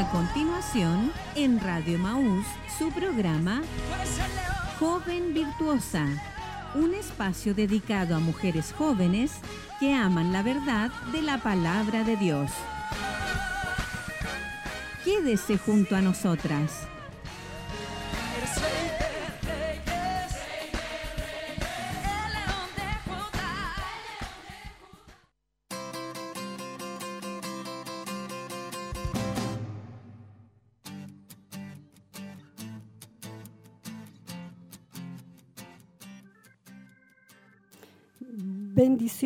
A continuación, en Radio Maús, su programa Joven Virtuosa, un espacio dedicado a mujeres jóvenes que aman la verdad de la palabra de Dios. Quédese junto a nosotras.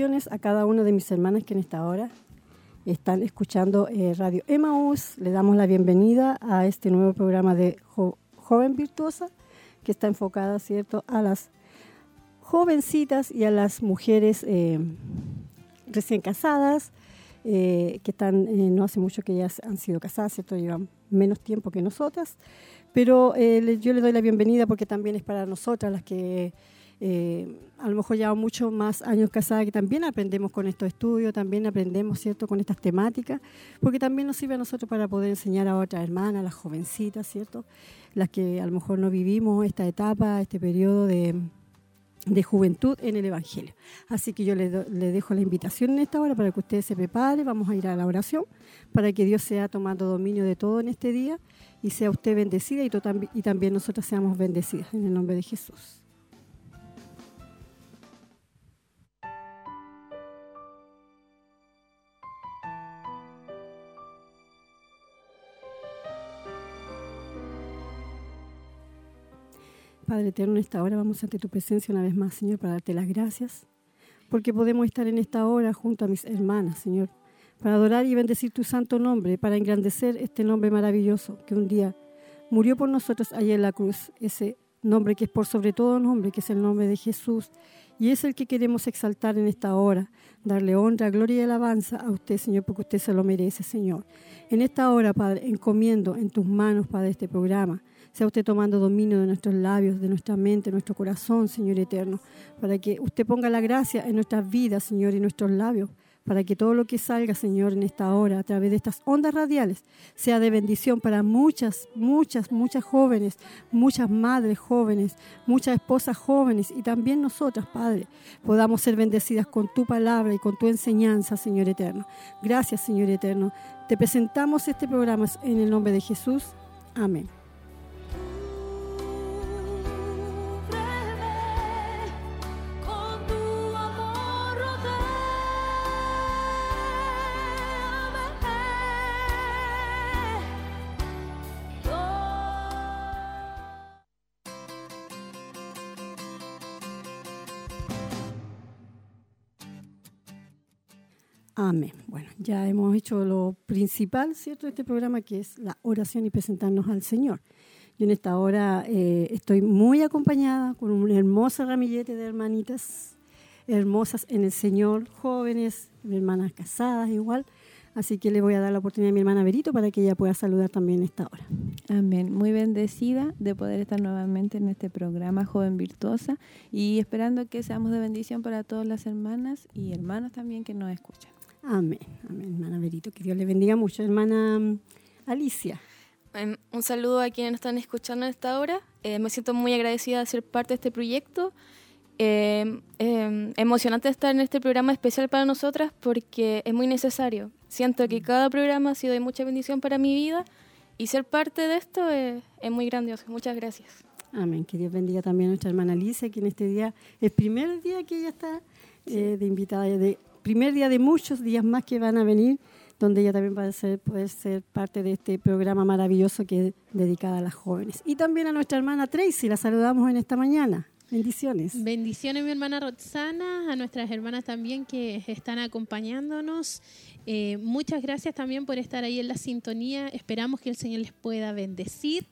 A cada una de mis hermanas que en esta hora están escuchando eh, Radio Emaús. Le damos la bienvenida a este nuevo programa de Joven Virtuosa que está enfocada, ¿cierto?, a las jovencitas y a las mujeres eh, recién casadas, eh, que están, no hace mucho que ya han sido casadas, ¿cierto?, llevan menos tiempo que nosotras, pero yo le doy la bienvenida porque también es para nosotras las que eh, a lo mejor lleva muchos más años casada, que también aprendemos con estos estudios, también aprendemos, ¿cierto?, con estas temáticas, porque también nos sirve a nosotros para poder enseñar a otras hermanas, las jovencitas, ¿cierto?, las que a lo mejor no vivimos esta etapa, este periodo de, juventud en el Evangelio. Así que yo le, dejo la invitación en esta hora para que usted se prepare, vamos a ir a la oración, para que Dios sea tomando dominio de todo en este día y sea usted bendecida y, y también nosotras seamos bendecidas en el nombre de Jesús. Padre eterno, en esta hora vamos ante tu presencia una vez más, Señor, para darte las gracias, porque podemos estar en esta hora junto a mis hermanas, Señor, para adorar y bendecir tu santo nombre, para engrandecer este nombre maravilloso que un día murió por nosotros allá en la cruz, ese nombre que es por sobre todo nombre, que es el nombre de Jesús, y es el que queremos exaltar en esta hora, darle honra, gloria y alabanza a usted, Señor, porque usted se lo merece, Señor. En esta hora, Padre, encomiendo en tus manos, Padre, este programa sea usted tomando dominio de nuestros labios, de nuestra mente, de nuestro corazón, Señor eterno, para que usted ponga la gracia en nuestras vidas, Señor, y nuestros labios, para que todo lo que salga, Señor, en esta hora, a través de estas ondas radiales, sea de bendición para muchas, muchas, muchas jóvenes, muchas madres jóvenes, muchas esposas jóvenes y también nosotras, Padre, podamos ser bendecidas con tu palabra y con tu enseñanza, Señor eterno. Gracias, Señor eterno. Te presentamos este programa en el nombre de Jesús. Amén. Amén. Bueno, ya hemos hecho lo principal, ¿cierto?, de este programa, que es la oración y presentarnos al Señor. Yo en esta hora eh, estoy muy acompañada con un hermoso ramillete de hermanitas hermosas en el Señor, jóvenes, hermanas casadas igual. Así que le voy a dar la oportunidad a mi hermana Berito para que ella pueda saludar también esta hora. Amén. Muy bendecida de poder estar nuevamente en este programa Joven Virtuosa y esperando que seamos de bendición para todas las hermanas y hermanos también que nos escuchan. Amén, amén, hermana Berito. Que Dios le bendiga mucho, hermana mm, Alicia. Em, un saludo a quienes están escuchando en esta hora. Eh, me siento muy agradecida de ser parte de este proyecto. Eh, emocionante estar en este programa especial para nosotras porque es muy necesario. Siento que cada programa ha sido de mucha bendición para mi vida y ser parte de esto es, muy grandioso. Muchas gracias. Amén. Que Dios bendiga también a nuestra hermana Alicia, que en este día es el primer día que ella está eh, de invitada de primer día de muchos días más que van a venir, donde ella también va a ser, poder ser parte de este programa maravilloso que es dedicado a las jóvenes. Y también a nuestra hermana Tracy, la saludamos en esta mañana. Bendiciones. Bendiciones, mi hermana Roxana, a nuestras hermanas también que están acompañándonos. Eh, muchas gracias también por estar ahí en la sintonía. Esperamos que el Señor les pueda bendecir,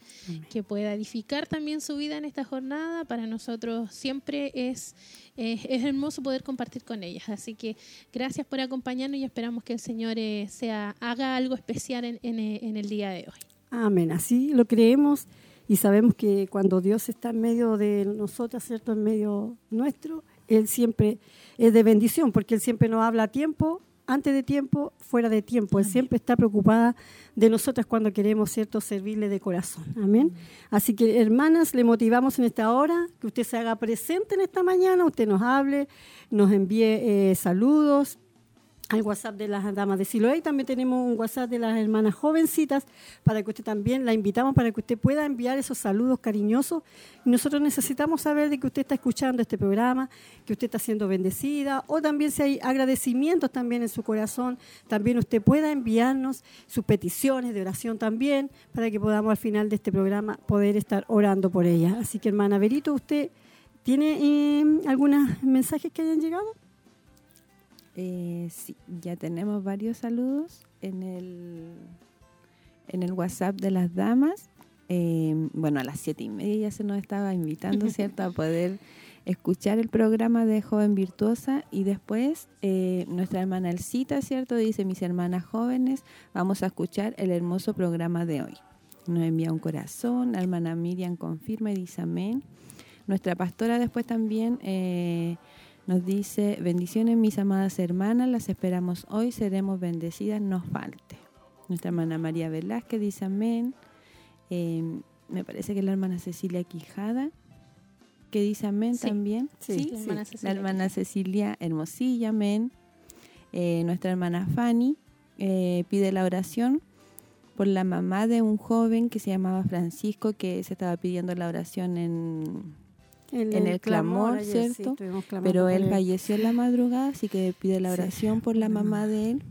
que pueda edificar también su vida en esta jornada. Para nosotros siempre es es hermoso poder compartir con ellas. Así que gracias por acompañarnos y esperamos que el Señor eh, sea, haga algo especial en, eh, en, el día de hoy. Amén, así lo creemos y sabemos que cuando Dios está en medio de nosotras, ¿cierto? En medio nuestro, Él siempre es de bendición porque Él siempre nos habla a tiempo antes de tiempo, fuera de tiempo. Él siempre está preocupada de nosotras cuando queremos, ¿cierto?, servirle de corazón. Amén. Así que, hermanas, le motivamos en esta hora que usted se haga presente en esta mañana, usted nos hable, nos envíe eh, saludos, al WhatsApp de las damas de Siloé. También tenemos un WhatsApp de las hermanas jovencitas para que usted también la invitamos para que usted pueda enviar esos saludos cariñosos. Nosotros necesitamos saber de que usted está escuchando este programa, que usted está siendo bendecida o también si hay agradecimientos también en su corazón, también usted pueda enviarnos sus peticiones de oración también para que podamos al final de este programa poder estar orando por ella. Así que hermana Berito, ¿usted tiene eh, algunos mensajes que hayan llegado? Eh, sí, ya tenemos varios saludos en el, en el WhatsApp de las damas. Eh, bueno, a las siete y media ya se nos estaba invitando, ¿cierto?, a poder escuchar el programa de Joven Virtuosa y después eh, nuestra hermana Elcita, ¿cierto? Dice, mis hermanas jóvenes, vamos a escuchar el hermoso programa de hoy. Nos envía un corazón, la hermana Miriam confirma y dice amén. Nuestra pastora después también eh, nos dice, bendiciones mis amadas hermanas, las esperamos hoy, seremos bendecidas, nos falte. Nuestra hermana María Velázquez dice amén. Eh, me parece que la hermana Cecilia Quijada, que dice amén también. Sí, La, hermana la, hermana Cecilia Hermosilla, amén. Eh, nuestra hermana Fanny eh, pide la oración por la mamá de un joven que se llamaba Francisco, que se estaba pidiendo la oración en en, el, clamor, ¿cierto? Pero él, falleció en la madrugada, así que pide la oración por la mamá de él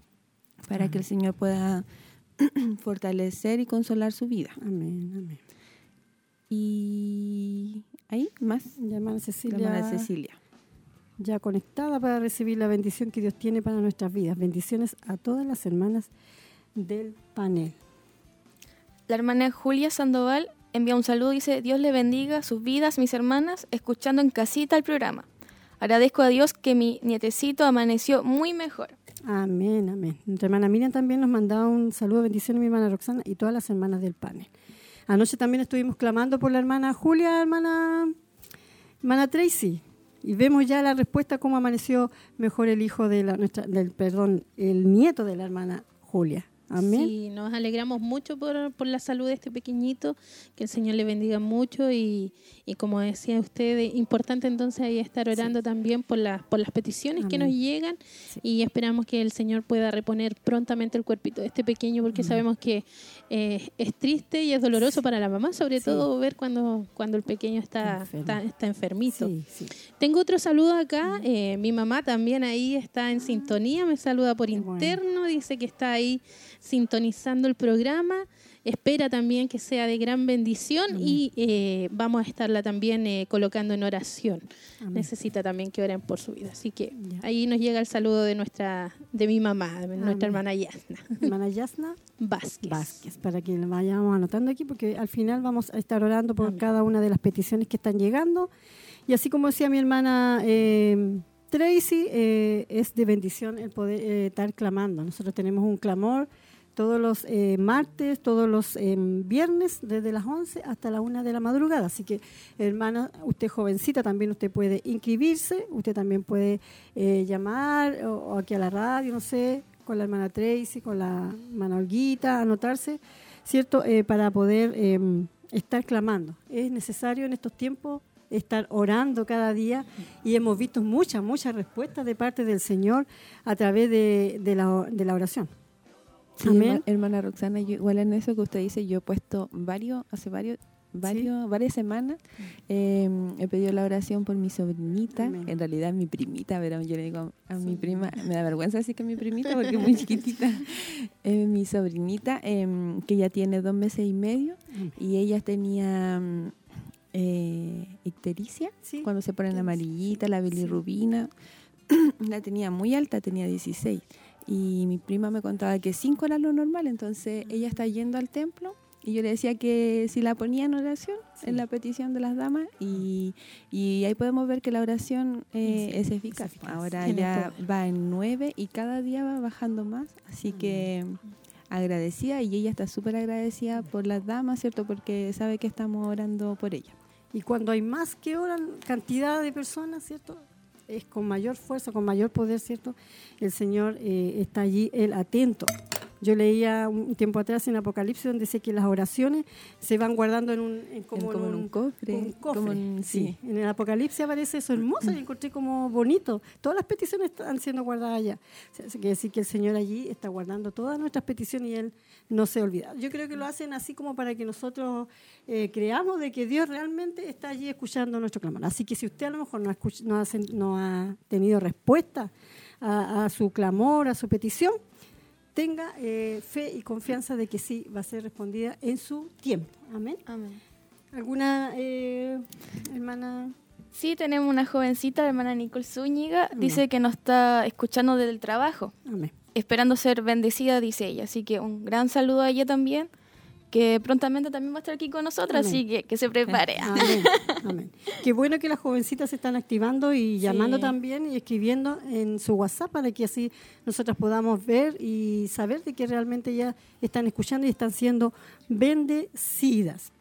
para que el Señor pueda fortalecer y consolar su vida. Amén, amén. Y ahí más. La hermana Cecilia. La hermana Cecilia. Ya conectada para recibir la bendición que Dios tiene para nuestras vidas. Bendiciones a todas las hermanas del panel. La hermana Julia Sandoval envía un saludo, dice, Dios le bendiga sus vidas, mis hermanas, escuchando en casita el programa. Agradezco a Dios que mi nietecito amaneció muy mejor. Amén, amén. Nuestra hermana Miriam también nos mandaba un saludo, bendición a mi hermana Roxana y todas las hermanas del panel. Anoche también estuvimos clamando por la hermana Julia, hermana, hermana Tracy, y vemos ya la respuesta cómo amaneció mejor el hijo de la nuestra, del perdón, el nieto de la hermana Julia. Amén. Sí, nos alegramos mucho por, por, la salud de este pequeñito, que el Señor le bendiga mucho y, y como decía usted, importante entonces ahí estar orando también por, las por las peticiones que nos llegan y esperamos que el Señor pueda reponer prontamente el cuerpito de este pequeño porque sabemos que eh, es triste y es doloroso para la mamá, sobre todo ver cuando, cuando el pequeño está, está, está, enfermito. Tengo otro saludo acá, eh, mi mamá también ahí está en sintonía, me saluda por interno, dice que está ahí sintonizando el programa. Espera también que sea de gran bendición y eh, vamos a estarla también eh, colocando en oración. Necesita también que oren por su vida. Así que ahí nos llega el saludo de nuestra, de mi mamá, de nuestra hermana Yasna. Hermana Yasna Vázquez. Vázquez, para que lo vayamos anotando aquí, porque al final vamos a estar orando por cada una de las peticiones que están llegando. Y así como decía mi hermana eh, Tracy, es de bendición el poder estar clamando. Nosotros tenemos un clamor todos los eh, martes, todos los eh, viernes, desde las 11 hasta la 1 de la madrugada. Así que, hermana, usted jovencita, también usted puede inscribirse, usted también puede eh, llamar o, aquí a la radio, no sé, con la hermana Tracy, con la hermana Olguita, anotarse, ¿cierto? para poder em, estar clamando. Es necesario en estos tiempos estar orando cada día y hemos visto muchas, muchas respuestas de parte del Señor a través de, de, la, de la oración. Hermana Roxana, igual en eso que usted dice, yo he puesto varios, hace varios, varios varias semanas, em, he pedido la oración por mi sobrinita, en realidad mi primita, pero yo le digo a mi prima, me da vergüenza decir que mi primita porque es muy chiquitita, mi sobrinita, em, que ya tiene dos meses y medio, y ella tenía mm, eh, ictericia, cuando se ponen amarillita, la bilirrubina, la tenía muy alta, tenía 16 y mi prima me contaba que 5 era lo normal, entonces ella está yendo al templo y yo le decía que si la ponía en oración, en la petición de las damas, y, y ahí podemos ver que la oración eh, es, eficaz. Ahora ya va en 9 y cada día va bajando más, así que agradecida y ella está súper agradecida por las damas, ¿cierto? Porque sabe que estamos orando por ella. Y cuando hay más que oran, cantidad de personas, ¿cierto? Es con mayor fuerza, con mayor poder, ¿cierto? El Señor eh, está allí, Él atento. Yo leía un tiempo atrás en Apocalipsis donde dice que las oraciones se van guardando en un, como, en un, cofre. sí. En el Apocalipsis aparece eso hermoso y encontré como bonito. Todas las peticiones están siendo guardadas allá. O sea, quiere decir que el Señor allí está guardando todas nuestras peticiones y Él no se olvida. Yo creo que lo hacen así como para que nosotros eh, creamos de que Dios realmente está allí escuchando nuestro clamor. Así que si usted a lo mejor no ha, no no ha tenido respuesta a su clamor, a su petición, tenga eh, fe y confianza de que sí va a ser respondida en su tiempo. Amén. Amén. ¿Alguna eh, hermana? Sí, tenemos una jovencita, la hermana Nicole Zúñiga, dice que nos está escuchando desde el trabajo. Amén. Esperando ser bendecida, dice ella. Así que un gran saludo a ella también que prontamente también va a estar aquí con nosotras, así que que se prepare. Amén. Qué bueno que las jovencitas se están activando y llamando también y escribiendo en su WhatsApp para que así nosotras podamos ver y saber de que realmente ya están escuchando y están siendo bendecidas.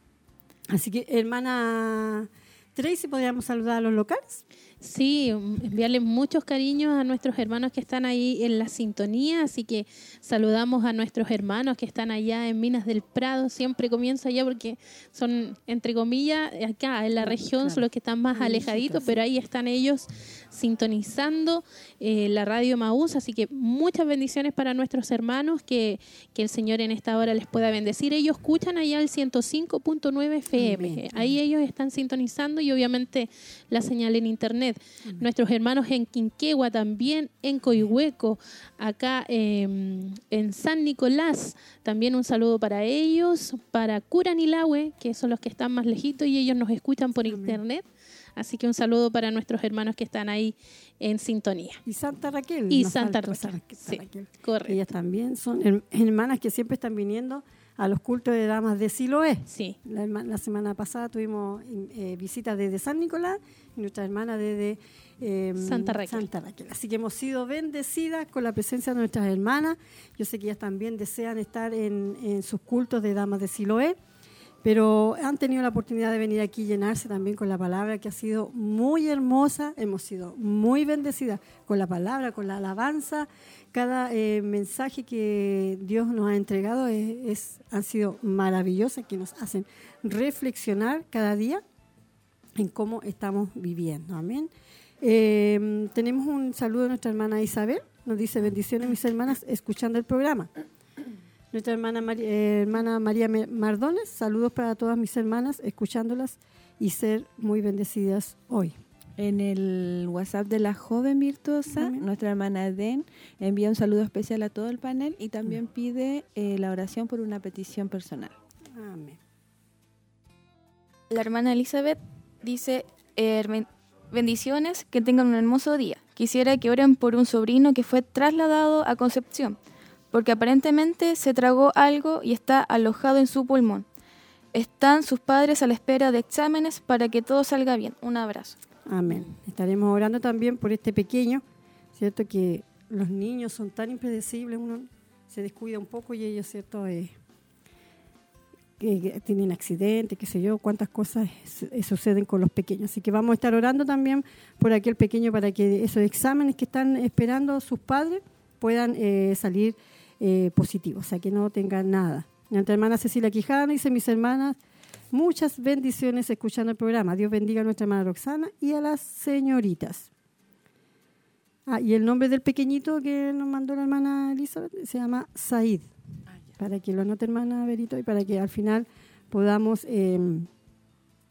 Así que, hermana Tracy, ¿podríamos saludar a los locales? Sí, enviarles muchos cariños a nuestros hermanos que están ahí en la sintonía, así que saludamos a nuestros hermanos que están allá en Minas del Prado, siempre comienza allá porque son, entre comillas, acá en la región, son los que están más alejaditos, pero ahí están ellos sintonizando eh, la radio Maús, así que muchas bendiciones para nuestros hermanos, que, que el Señor en esta hora les pueda bendecir. Ellos escuchan allá el 105.9 FM, ahí ellos están sintonizando y obviamente la señal en internet Nuestros hermanos en Quinquegua también, en Coihueco, acá em, en San Nicolás, también un saludo para ellos, para Curanilahue, que son los que están más lejitos y ellos nos escuchan por internet. Así que un saludo para nuestros hermanos que están ahí en sintonía. Y Santa Raquel. Y Santa Raquel. Sí, correcto. Ellas también son hermanas que siempre están viniendo a los cultos de damas de Siloé. Sí. La, semana pasada tuvimos eh, visitas desde San Nicolás y nuestra hermana desde em, Santa, Raquel. Así que hemos sido bendecidas con la presencia de nuestras hermanas. Yo sé que ellas también desean estar en, en sus cultos de damas de Siloé pero han tenido la oportunidad de venir aquí y llenarse también con la palabra que ha sido muy hermosa, hemos sido muy bendecidas con la palabra, con la alabanza, cada eh, mensaje que Dios nos ha entregado es, han sido maravillosas, que nos hacen reflexionar cada día en cómo estamos viviendo. Amén. Em, tenemos un saludo de nuestra hermana Isabel, nos dice bendiciones mis hermanas escuchando el programa. Nuestra hermana, eh, hermana María Mardones, saludos para todas mis hermanas, escuchándolas y ser muy bendecidas hoy. En el WhatsApp de la joven virtuosa, nuestra hermana Den envía un saludo especial a todo el panel y también pide eh, la oración por una petición personal. Amén. La hermana Elizabeth dice, bendiciones, que tengan un hermoso día. Quisiera que oren por un sobrino que fue trasladado a Concepción porque aparentemente se tragó algo y está alojado en su pulmón. Están sus padres a la espera de exámenes para que todo salga bien. Un abrazo. Amén. Estaremos orando también por este pequeño, ¿cierto? Que los niños son tan impredecibles, uno se descuida un poco y ellos, ¿cierto? Eh, que tienen accidentes, qué sé yo, cuántas cosas suceden con los pequeños. Así que vamos a estar orando también por aquel pequeño para que esos exámenes que están esperando sus padres puedan eh, salir eh, positivo, o sea, que no tengan nada. Nuestra hermana Cecilia Quijano dice, mis hermanas, muchas bendiciones escuchando el programa. Dios bendiga a nuestra hermana Roxana y a las señoritas. Ah, y el nombre del pequeñito que nos mandó la hermana Elizabeth se llama Said. Ah, para que lo anote hermana Berito y para que al final podamos em,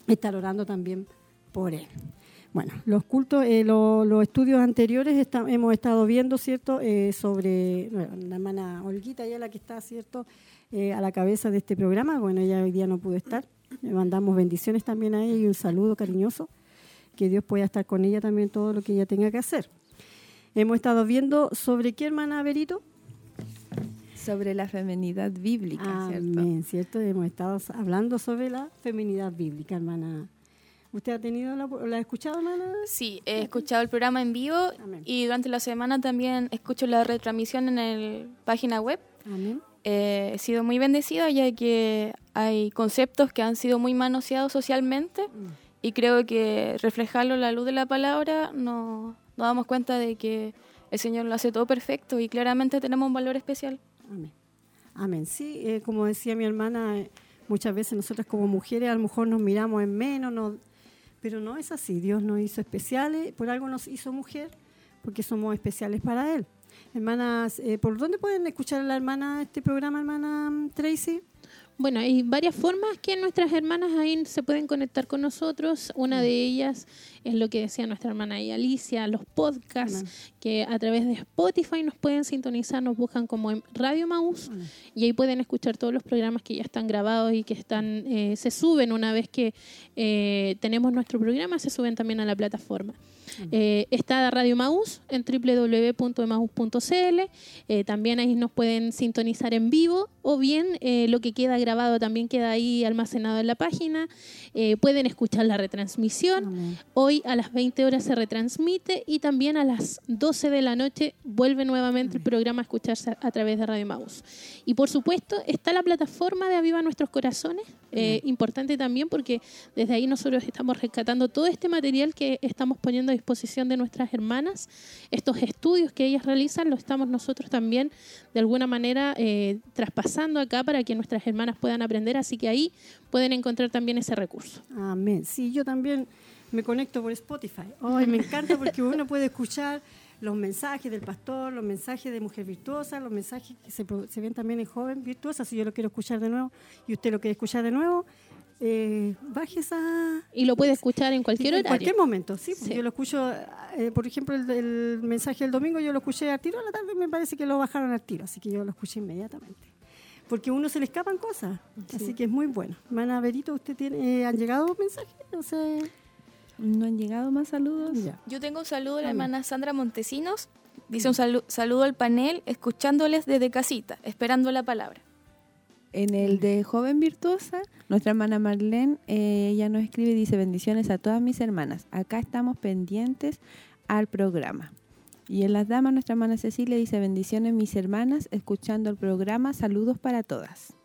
estar orando también por él. Bueno, los cultos, eh, los estudios anteriores hemos estado viendo, ¿cierto?, eh, sobre la hermana Olguita, ella la que está, ¿cierto?, eh, a la cabeza de este programa. Bueno, ella hoy día no pudo estar. Le mandamos bendiciones también a ella y un saludo cariñoso. Que Dios pueda estar con ella también todo lo que ella tenga que hacer. Hemos estado viendo sobre qué hermana Berito. Sobre la feminidad bíblica, Amén, ¿cierto? Hemos estado hablando sobre la feminidad bíblica, hermana ¿Usted ha tenido la, la ha escuchado, hermana? Sí, he escuchado el programa en vivo y durante la semana también escucho la retransmisión en la página web. Amén. Eh, he sido muy bendecida ya que hay conceptos que han sido muy manoseados socialmente mm. y creo que reflejarlo en la luz de la palabra nos, nos damos cuenta de que el Señor lo hace todo perfecto y claramente tenemos un valor especial. Amén. Amén. Sí, eh, como decía mi hermana, eh, muchas veces nosotras como mujeres a lo mejor nos miramos en menos, pero no es así. Dios nos hizo especiales, por algo nos hizo mujer, porque somos especiales para Él. Hermanas, eh, ¿por dónde pueden escuchar a la hermana este programa, hermana Tracy? Bueno, hay varias formas que nuestras hermanas ahí se pueden conectar con nosotros. Una mm. de ellas es lo que decía nuestra hermana ahí, Alicia, los podcasts que a través de Spotify nos pueden sintonizar, nos buscan como en Radio Maus y ahí pueden escuchar todos los programas que ya están grabados y que están eh, se suben una vez que eh, tenemos nuestro programa, se suben también a la plataforma. Eh, está Radio Maús en www.emaus.cl. Eh, también ahí nos pueden sintonizar en vivo o bien eh, lo que queda grabado también queda ahí almacenado en la página. pueden escuchar la retransmisión. Hoy a las 20 horas se retransmite y también a las 12 de la noche vuelve nuevamente el programa a escucharse a, través de Radio Maús. Y por supuesto está la plataforma de Aviva Nuestros Corazones, importante también porque desde ahí nosotros estamos rescatando todo este material que estamos poniendo a disposición de nuestras hermanas. Estos estudios que ellas realizan lo estamos nosotros también de alguna manera eh, traspasando acá para que nuestras hermanas puedan aprender, así que ahí pueden encontrar también ese recurso. Amén. Sí, yo también me conecto por Spotify. Ay, me encanta porque uno puede escuchar los mensajes del pastor, los mensajes de mujer virtuosa, los mensajes que se, se ven también en joven virtuosa, si yo lo quiero escuchar de nuevo y usted lo quiere escuchar de nuevo, eh, baje esa... Y lo puede escuchar en cualquier horario. En cualquier momento, sí. Yo lo escucho, eh, por ejemplo, el, mensaje del domingo yo lo escuché al tiro, a la tarde me parece que lo bajaron al tiro, así que yo lo escuché inmediatamente. Porque a uno se le escapan cosas, así que es muy bueno. Hermana Berito, ¿usted tiene, eh, han llegado mensajes? O sea, ¿No han llegado más saludos? Yo tengo un saludo de la hermana Sandra Montesinos. Dice un saludo al panel, escuchándoles desde casita, esperando la palabra. En el de Joven Virtuosa, nuestra hermana Marlene, eh, ella nos escribe y dice, bendiciones a todas mis hermanas. Acá estamos pendientes al programa. Y en las damas, nuestra hermana Cecilia dice, bendiciones mis hermanas, escuchando el programa, saludos para todas.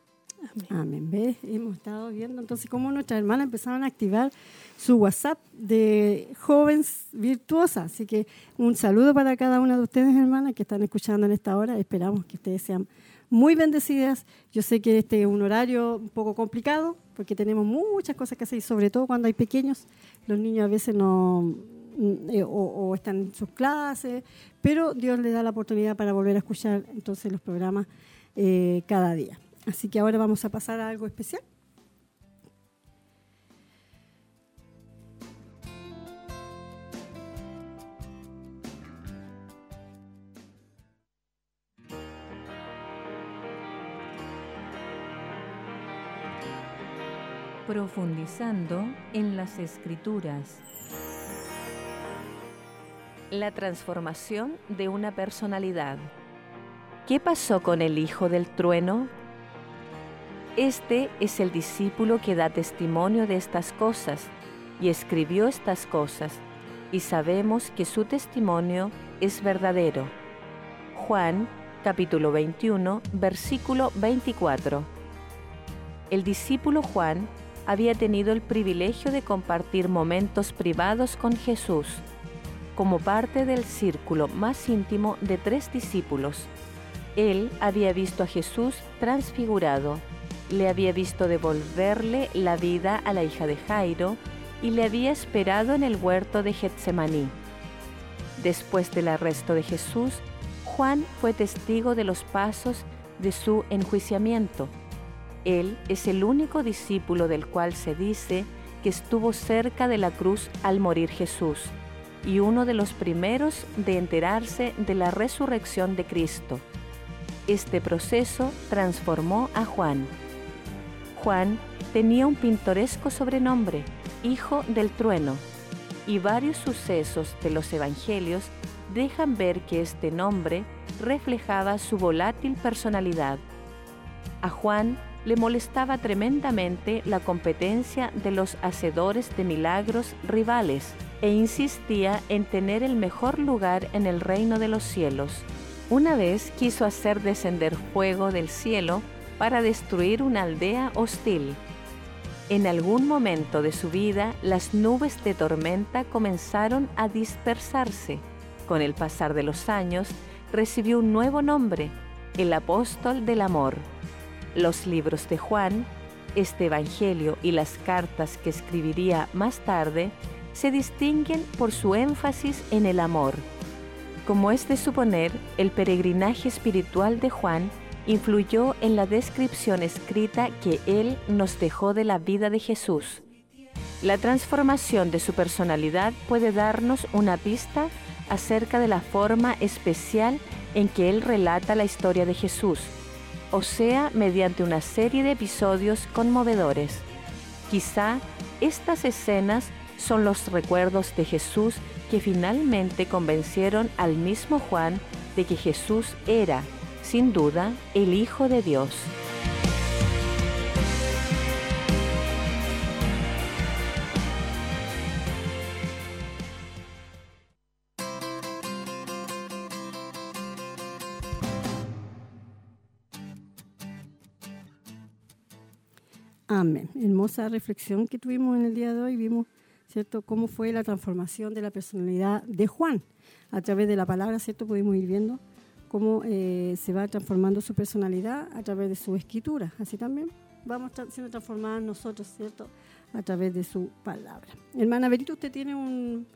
Amén. ¿Ves? Hemos estado viendo entonces cómo nuestras hermanas empezaron a activar su WhatsApp de jóvenes virtuosas. Así que un saludo para cada una de ustedes, hermanas, que están escuchando en esta hora. Esperamos que ustedes sean muy bendecidas. Yo sé que este es un horario un poco complicado porque tenemos muchas cosas que hacer, sobre todo cuando hay pequeños. Los niños a veces no mm, eh, o, están en sus clases, pero Dios les da la oportunidad para volver a escuchar entonces los programas eh, cada día. Así que ahora vamos a pasar a algo especial. Profundizando en las escrituras. La transformación de una personalidad. ¿Qué pasó con el hijo del trueno? Este es el discípulo que da testimonio de estas cosas y escribió estas cosas, y sabemos que su testimonio es verdadero. Juan capítulo 21, versículo 24. El discípulo Juan había tenido el privilegio de compartir momentos privados con Jesús, como parte del círculo más íntimo de tres discípulos. Él había visto a Jesús transfigurado, le había visto devolverle la vida a la hija de Jairo y le había esperado en el huerto de Getsemaní. Después del arresto de Jesús, Juan fue testigo de los pasos de su enjuiciamiento él es el único discípulo del cual se dice que estuvo cerca de la cruz al morir Jesús y uno de los primeros de enterarse de la resurrección de Cristo. Este proceso transformó a Juan. Juan tenía un pintoresco sobrenombre, Hijo del Trueno, y varios sucesos de los Evangelios dejan ver que este nombre reflejaba su volátil personalidad. A Juan le molestaba tremendamente la competencia de los hacedores de milagros rivales e insistía en tener el mejor lugar en el reino de los cielos. Una vez quiso hacer descender fuego del cielo para destruir una aldea hostil. En algún momento de su vida las nubes de tormenta comenzaron a dispersarse Con el pasar de los años, recibió un nuevo nombre, el apóstol del amor. Los libros de Juan, este Evangelio y las cartas que escribiría más tarde se distinguen por su énfasis en el amor. Como es de suponer, el peregrinaje espiritual de Juan influyó en la descripción escrita que él nos dejó de la vida de Jesús. La transformación de su personalidad puede darnos una pista acerca de la forma especial en que él relata la historia de Jesús, o sea, mediante una serie de episodios conmovedores. Quizá estas escenas son los recuerdos de Jesús que finalmente convencieron al mismo Juan de que Jesús era, sin duda, el Hijo de Dios. Amén. Hermosa reflexión que tuvimos en el día de hoy. Vimos, ¿cierto?, cómo fue la transformación de la personalidad de Juan. A través de la palabra, ¿cierto?, pudimos ir viendo cómo eh, se va transformando su personalidad a través de su escritura. Así también vamos siendo transformados nosotros, ¿cierto?, a través de su palabra. Hermana Berito, usted tiene un,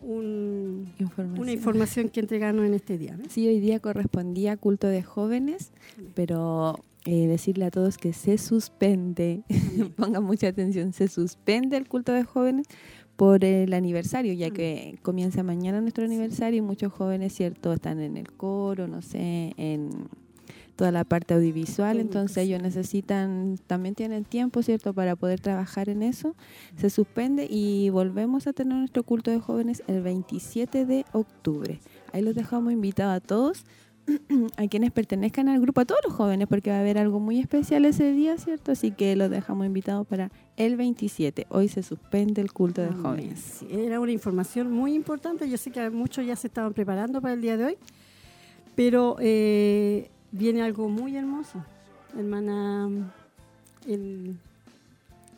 una información que entregarnos en este día. Sí, hoy día correspondía culto de jóvenes, pero eh, decirle a todos que se suspende, pongan mucha atención, se suspende el culto de jóvenes por el aniversario, ya que comienza mañana nuestro aniversario y muchos jóvenes, ¿cierto?, están en el coro, no sé, en toda la parte audiovisual, entonces ellos necesitan, también tienen tiempo, ¿cierto?, para poder trabajar en eso. Se suspende y volvemos a tener nuestro culto de jóvenes el 27 de octubre. Ahí los dejamos invitados a todos a quienes pertenezcan al grupo, a todos los jóvenes, porque va a haber algo muy especial ese día, ¿cierto? Así que los dejamos invitados para el 27. Hoy se suspende el culto de jóvenes. era una información muy importante. Yo sé que muchos ya se estaban preparando para el día de hoy, pero eh, viene algo muy hermoso, hermana. El,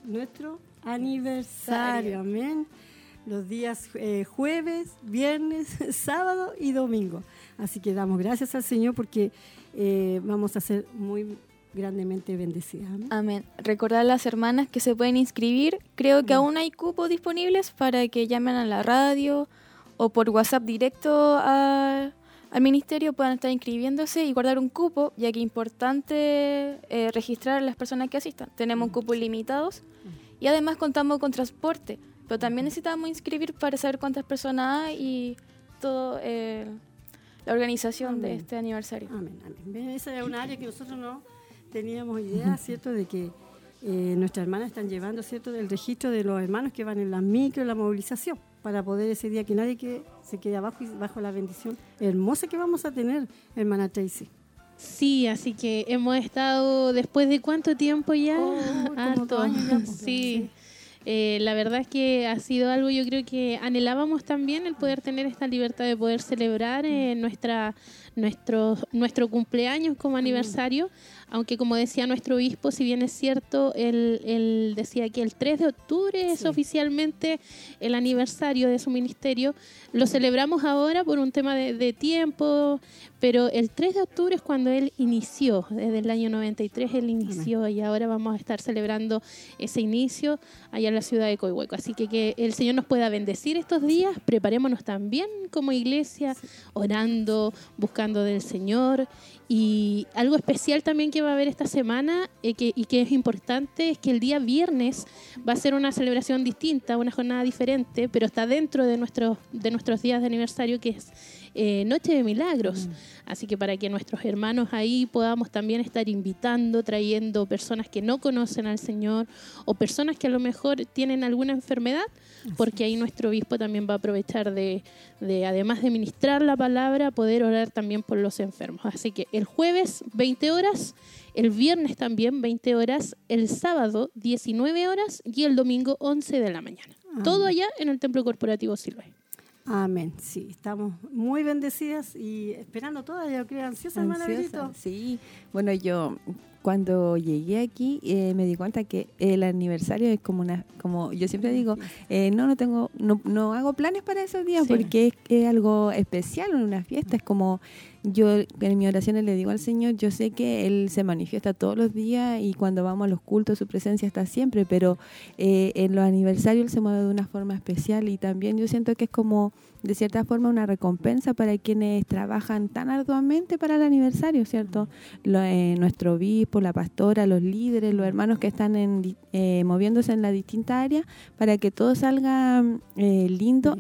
nuestro aniversario, amén. Los días eh, jueves, viernes, sábado y domingo. Así que damos gracias al Señor porque eh, vamos a ser muy grandemente bendecidas. Amén. Recordar a las hermanas que se pueden inscribir. Creo que aún hay cupos disponibles para que llamen a la radio o por WhatsApp directo al ministerio puedan estar inscribiéndose y guardar un cupo, ya que es importante eh, registrar a las personas que asistan. Tenemos cupos limitados y además contamos con transporte, pero también necesitamos inscribir para saber cuántas personas hay y todo. Eh, la organización de este aniversario. Amén, amén. Esa es una área que nosotros no teníamos idea, ¿cierto?, de que eh, nuestras hermanas están llevando, ¿cierto?, el registro de los hermanos que van en la micro, en la movilización, para poder ese día que nadie que se quede abajo y bajo la bendición hermosa que vamos a tener, hermana Tracy. Sí, así que hemos estado después de cuánto tiempo ya, oh, Años sí. Eh, la verdad es que ha sido algo, yo creo que anhelábamos también el poder tener esta libertad de poder celebrar eh, nuestra, nuestro, nuestro cumpleaños como aniversario aunque como decía nuestro obispo, si bien es cierto, él, decía que el 3 de octubre es oficialmente el aniversario de su ministerio, lo celebramos ahora por un tema de, tiempo, pero el 3 de octubre es cuando él inició, desde el año 93 él inició y ahora vamos a estar celebrando ese inicio allá en la ciudad de Coihueco. Así que que el Señor nos pueda bendecir estos días, preparémonos también como iglesia, orando, buscando del Señor y algo especial también que va a haber esta semana eh, y que es importante es que el día viernes va a ser una celebración distinta, una jornada diferente, pero está dentro de nuestros, de nuestros días de aniversario que es eh, Noche de Milagros. Mm. Así que para que nuestros hermanos ahí podamos también estar invitando, trayendo personas que no conocen al Señor o personas que a lo mejor tienen alguna enfermedad, porque ahí nuestro obispo también va a aprovechar de, de, además de ministrar la palabra, poder orar también por los enfermos. Así que el jueves 20 horas, el viernes también 20 horas, el sábado 19 horas y el domingo 11 de la mañana. Todo allá en el Templo Corporativo Silvestre. Amén. Sí, estamos muy bendecidas y esperando todavía, yo creo, ansiosa, hermana Sí, bueno, yo cuando llegué aquí eh, me di cuenta que el aniversario es como una, como yo siempre digo, eh, no, no tengo, no, no hago planes para esos días porque es, algo especial, una fiesta, es como yo en mis oraciones le digo al Señor, yo sé que Él se manifiesta todos los días y cuando vamos a los cultos su presencia está siempre, pero eh, en los aniversarios Él se mueve de una forma especial y también yo siento que es como de cierta forma una recompensa para quienes trabajan tan arduamente para el aniversario, ¿cierto? Lo, eh, nuestro obispo, la pastora, los líderes, los hermanos que están en, eh, moviéndose en la distinta área para que todo salga eh, lindo.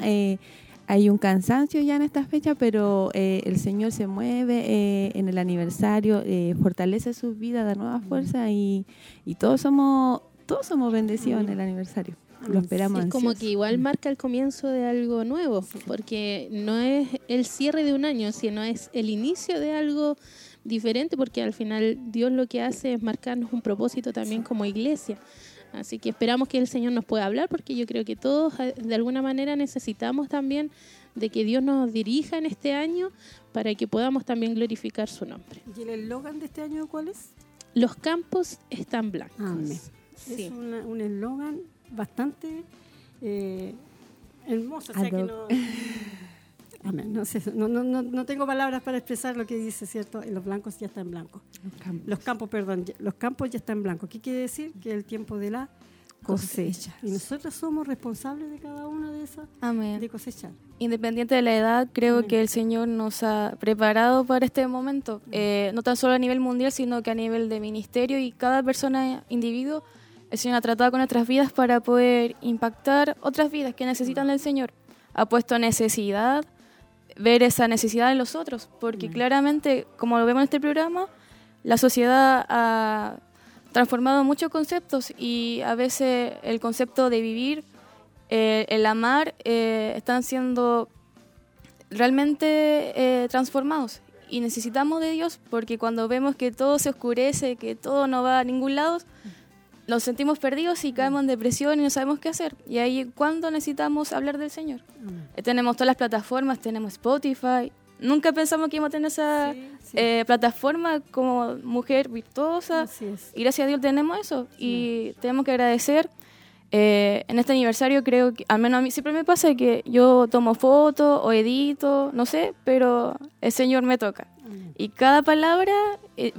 Hay un cansancio ya en esta fecha, pero el Señor se mueve en el aniversario, fortalece su vida, da nueva fuerza y, y todos somos todos somos bendecidos en el aniversario. Lo esperamos. Es como que igual marca el comienzo de algo nuevo, porque no es el cierre de un año, sino es el inicio de algo diferente, porque al final Dios lo que hace es marcarnos un propósito también como iglesia. Así que esperamos que el Señor nos pueda hablar, porque yo creo que todos eh, de alguna manera necesitamos también de que Dios nos dirija en este año para que podamos también glorificar su nombre. ¿Y el eslogan de este año cuál es? Los campos están blancos. Amén. Es un eslogan bastante eh, hermosa. O sea que no, no, sé, no, no, no, tengo palabras para expresar lo que dice, ¿cierto? Los blancos ya están blancos. Los campos. Los campos, perdón, los campos ya están blancos. ¿Qué quiere decir? Que el tiempo de la cosecha. Y nosotros somos responsables de cada una de esas, Amén. de cosechar. Independiente de la edad, creo que el Señor nos ha preparado para este momento, eh, no tan solo a nivel mundial, sino que a nivel de ministerio y cada persona, individuo, el Señor ha tratado con nuestras vidas para poder impactar otras vidas que necesitan del Señor. Ha puesto necesidad, ver esa necesidad en los otros, porque claramente, como lo vemos en este programa, la sociedad ha transformado muchos conceptos y a veces el concepto de vivir, eh, el amar, eh, están siendo realmente eh, transformados. Y necesitamos de Dios porque cuando vemos que todo se oscurece, que todo no va a ningún lado, nos sentimos perdidos y caemos en depresión y no sabemos qué hacer. Y ahí, ¿cuándo necesitamos hablar del Señor? Eh, tenemos todas las plataformas, tenemos Spotify. Nunca pensamos que íbamos a tener esa eh, plataforma como mujer virtuosa. Y gracias a Dios tenemos eso. Y tenemos que agradecer. Eh, en este aniversario creo que, al menos a mí siempre me pasa que yo tomo fotos o edito, no sé, pero el Señor me toca. Y cada palabra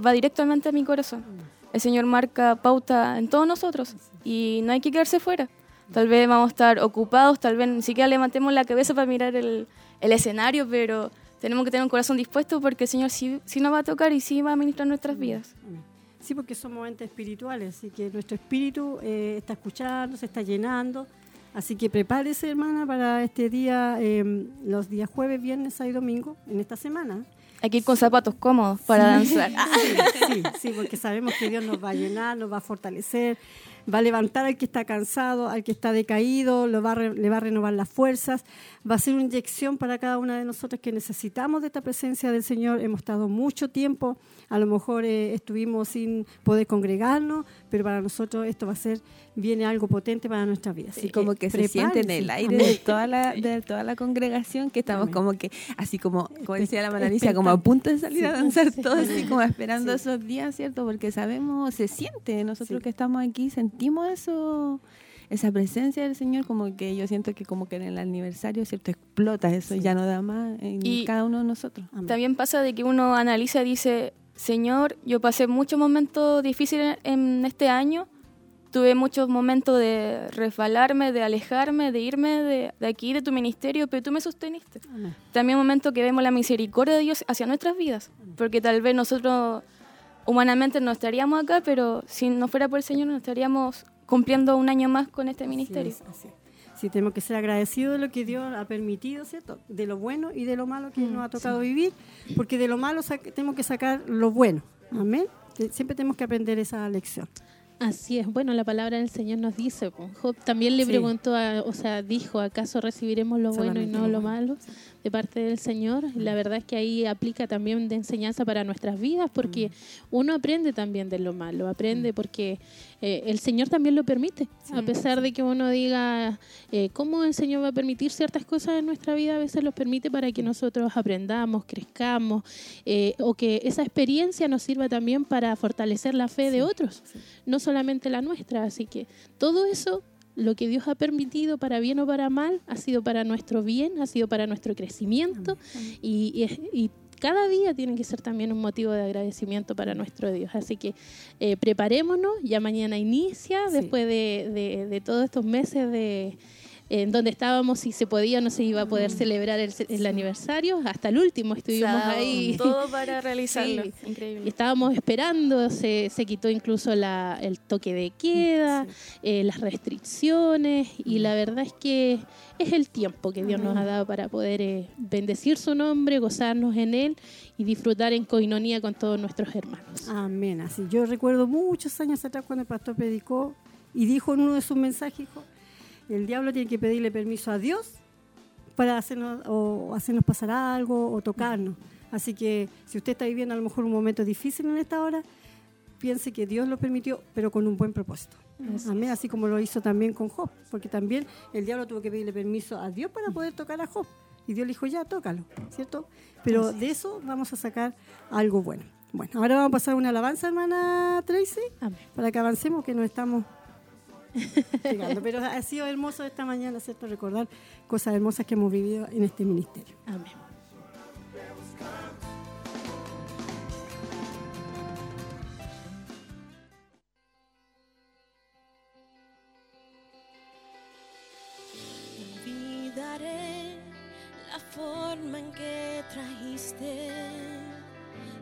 va directamente a mi corazón el Señor marca pauta en todos nosotros y no hay que quedarse fuera. Tal vez vamos a estar ocupados, tal vez ni siquiera levantemos la cabeza para mirar el, escenario, pero tenemos que tener un corazón dispuesto porque el Señor sí, nos va a tocar y sí va a ministrar nuestras vidas. Sí, porque somos entes espirituales, así que nuestro espíritu eh, está escuchando, se está llenando. Así que prepárese, hermana, para este día, em, los días jueves, viernes y domingo, en esta semana. Hay que ir con zapatos cómodos para danzar. Sí, sí, porque sabemos que Dios nos va a llenar, nos va a fortalecer, va a levantar al que está cansado, al que está decaído, lo va le va a renovar las fuerzas, va a ser una inyección para cada una de nosotros que necesitamos de esta presencia del Señor. Hemos estado mucho tiempo, a lo mejor eh, estuvimos sin poder congregarnos, pero para nosotros esto va a ser, viene algo potente para nuestra vida. Así como que se siente en el aire de toda la, de toda la congregación, que estamos como que, así como, como decía la mananicia, como a punto de salir a danzar todos, así como esperando esos días, ¿cierto? Porque sabemos, se siente, nosotros que estamos aquí sentimos eso esa presencia del Señor, como que yo siento que como que en el aniversario, ¿cierto? Explota eso, ya no da más en cada uno de nosotros. También pasa de que uno analiza y dice, Señor, yo pasé muchos momentos difíciles en este año, tuve muchos momentos de resbalarme, de alejarme, de irme de, aquí, de tu ministerio, pero tú me sosteniste. También momento que vemos la misericordia de Dios hacia nuestras vidas, porque tal vez nosotros humanamente no estaríamos acá, pero si no fuera por el Señor no estaríamos cumpliendo un año más con este ministerio. Sí, tenemos que ser agradecidos de lo que Dios ha permitido, ¿cierto? De lo bueno y de lo malo que mm, nos ha tocado vivir, porque de lo malo tenemos que sacar lo bueno. Amén. Siempre tenemos que aprender esa lección. Así es. Bueno, la palabra del Señor nos dice. Job también le preguntó, o sea, dijo, ¿acaso recibiremos lo bueno y no lo malo? De parte del Señor. La verdad es que ahí aplica también de enseñanza para nuestras vidas, porque mm. uno aprende también de lo malo, aprende mm. porque eh, el Señor también lo permite, a pesar de que uno diga, eh, ¿cómo el Señor va a permitir ciertas cosas en nuestra vida? A veces los permite para que nosotros aprendamos, crezcamos, eh, o que esa experiencia nos sirva también para fortalecer la fe de otros, no solamente la nuestra. Así que todo eso lo que Dios ha permitido para bien o para mal ha sido para nuestro bien, ha sido para nuestro crecimiento. Y, cada día tiene que ser también un motivo de agradecimiento para nuestro Dios. Así que eh, preparémonos, ya mañana inicia, después de todos estos meses de en donde estábamos si se podía o no se iba a poder mm. celebrar el, aniversario. Hasta el último estuvimos ahí. Todo para realizarlo. Increíble. Estábamos esperando, se, se quitó incluso la, el toque de queda, eh, las restricciones y la verdad es que es el tiempo que Dios nos ha dado para poder eh, bendecir su nombre, gozarnos en él y disfrutar en coinonía con todos nuestros hermanos. Amén. Así yo recuerdo muchos años atrás cuando el pastor predicó y dijo en uno de sus mensajes, dijo, el diablo tiene que pedirle permiso a Dios para hacernos, o hacernos pasar algo o tocarnos. Así que si usted está viviendo a lo mejor un momento difícil en esta hora, piense que Dios lo permitió, pero con un buen propósito. Amén, así como lo hizo también con Job, porque también el diablo tuvo que pedirle permiso a Dios para poder tocar a Job. Y Dios le dijo, ya, tócalo, ¿cierto? Pero de eso vamos a sacar algo bueno. Bueno, ahora vamos a pasar una alabanza, hermana Tracy, para que avancemos, que no estamos Pero ha sido hermoso esta mañana, ¿cierto? Recordar cosas hermosas que hemos vivido en este ministerio. Amén. Olvidaré la forma en que trajiste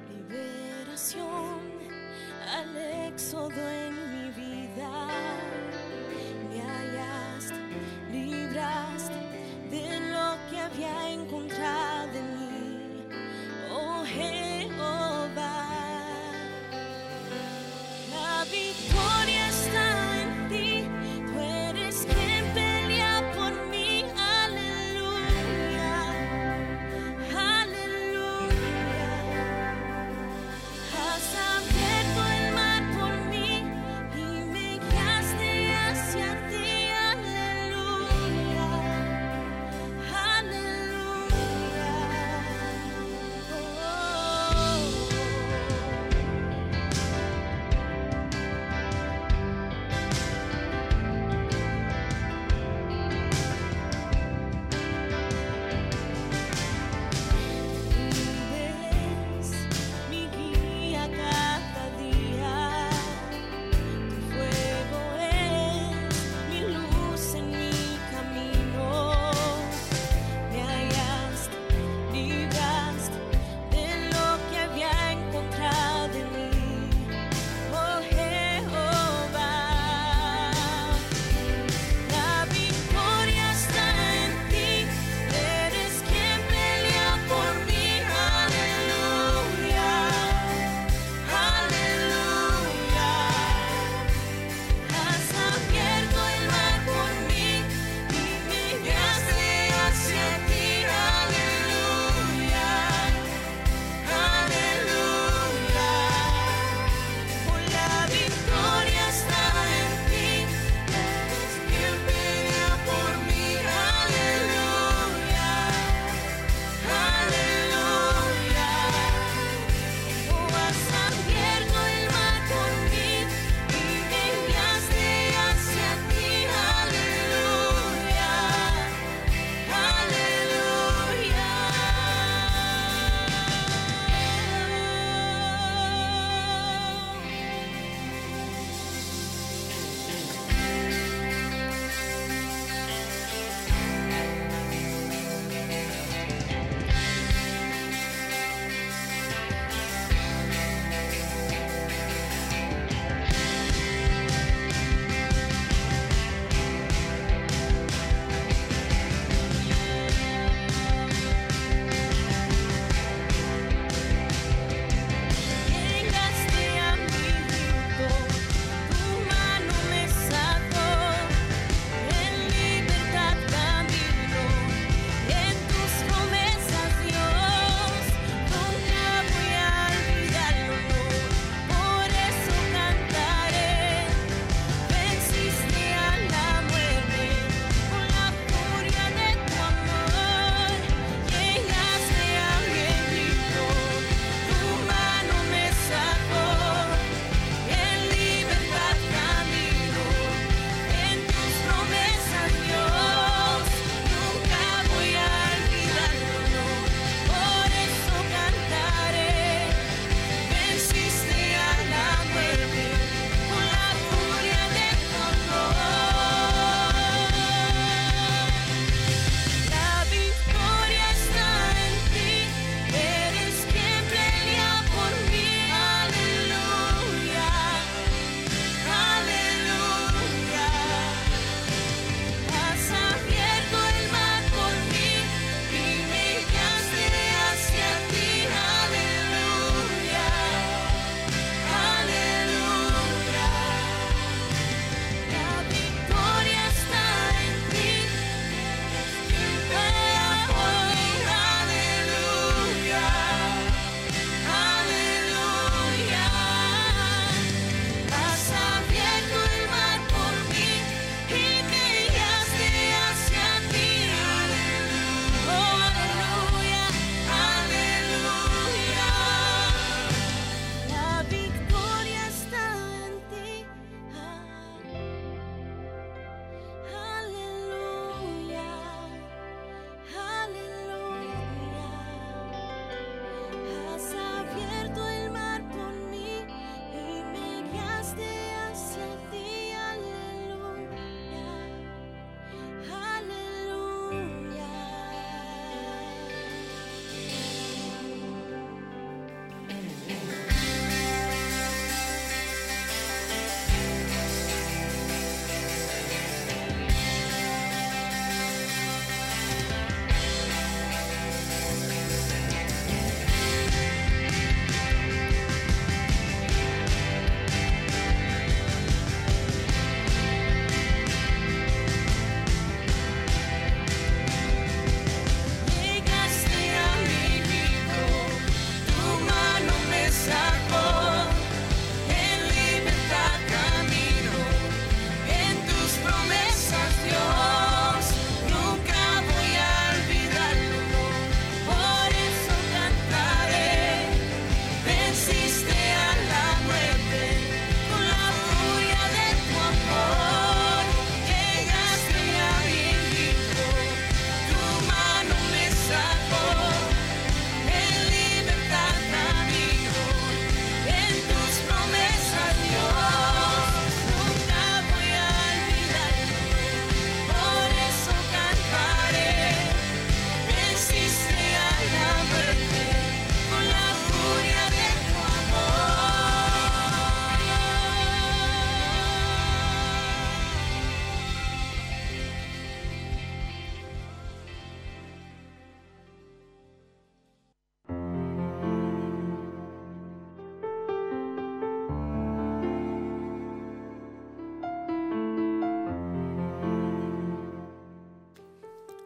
liberación al éxodo en mi vida de lo que había encontrado en mí, oh Jehová. La victoria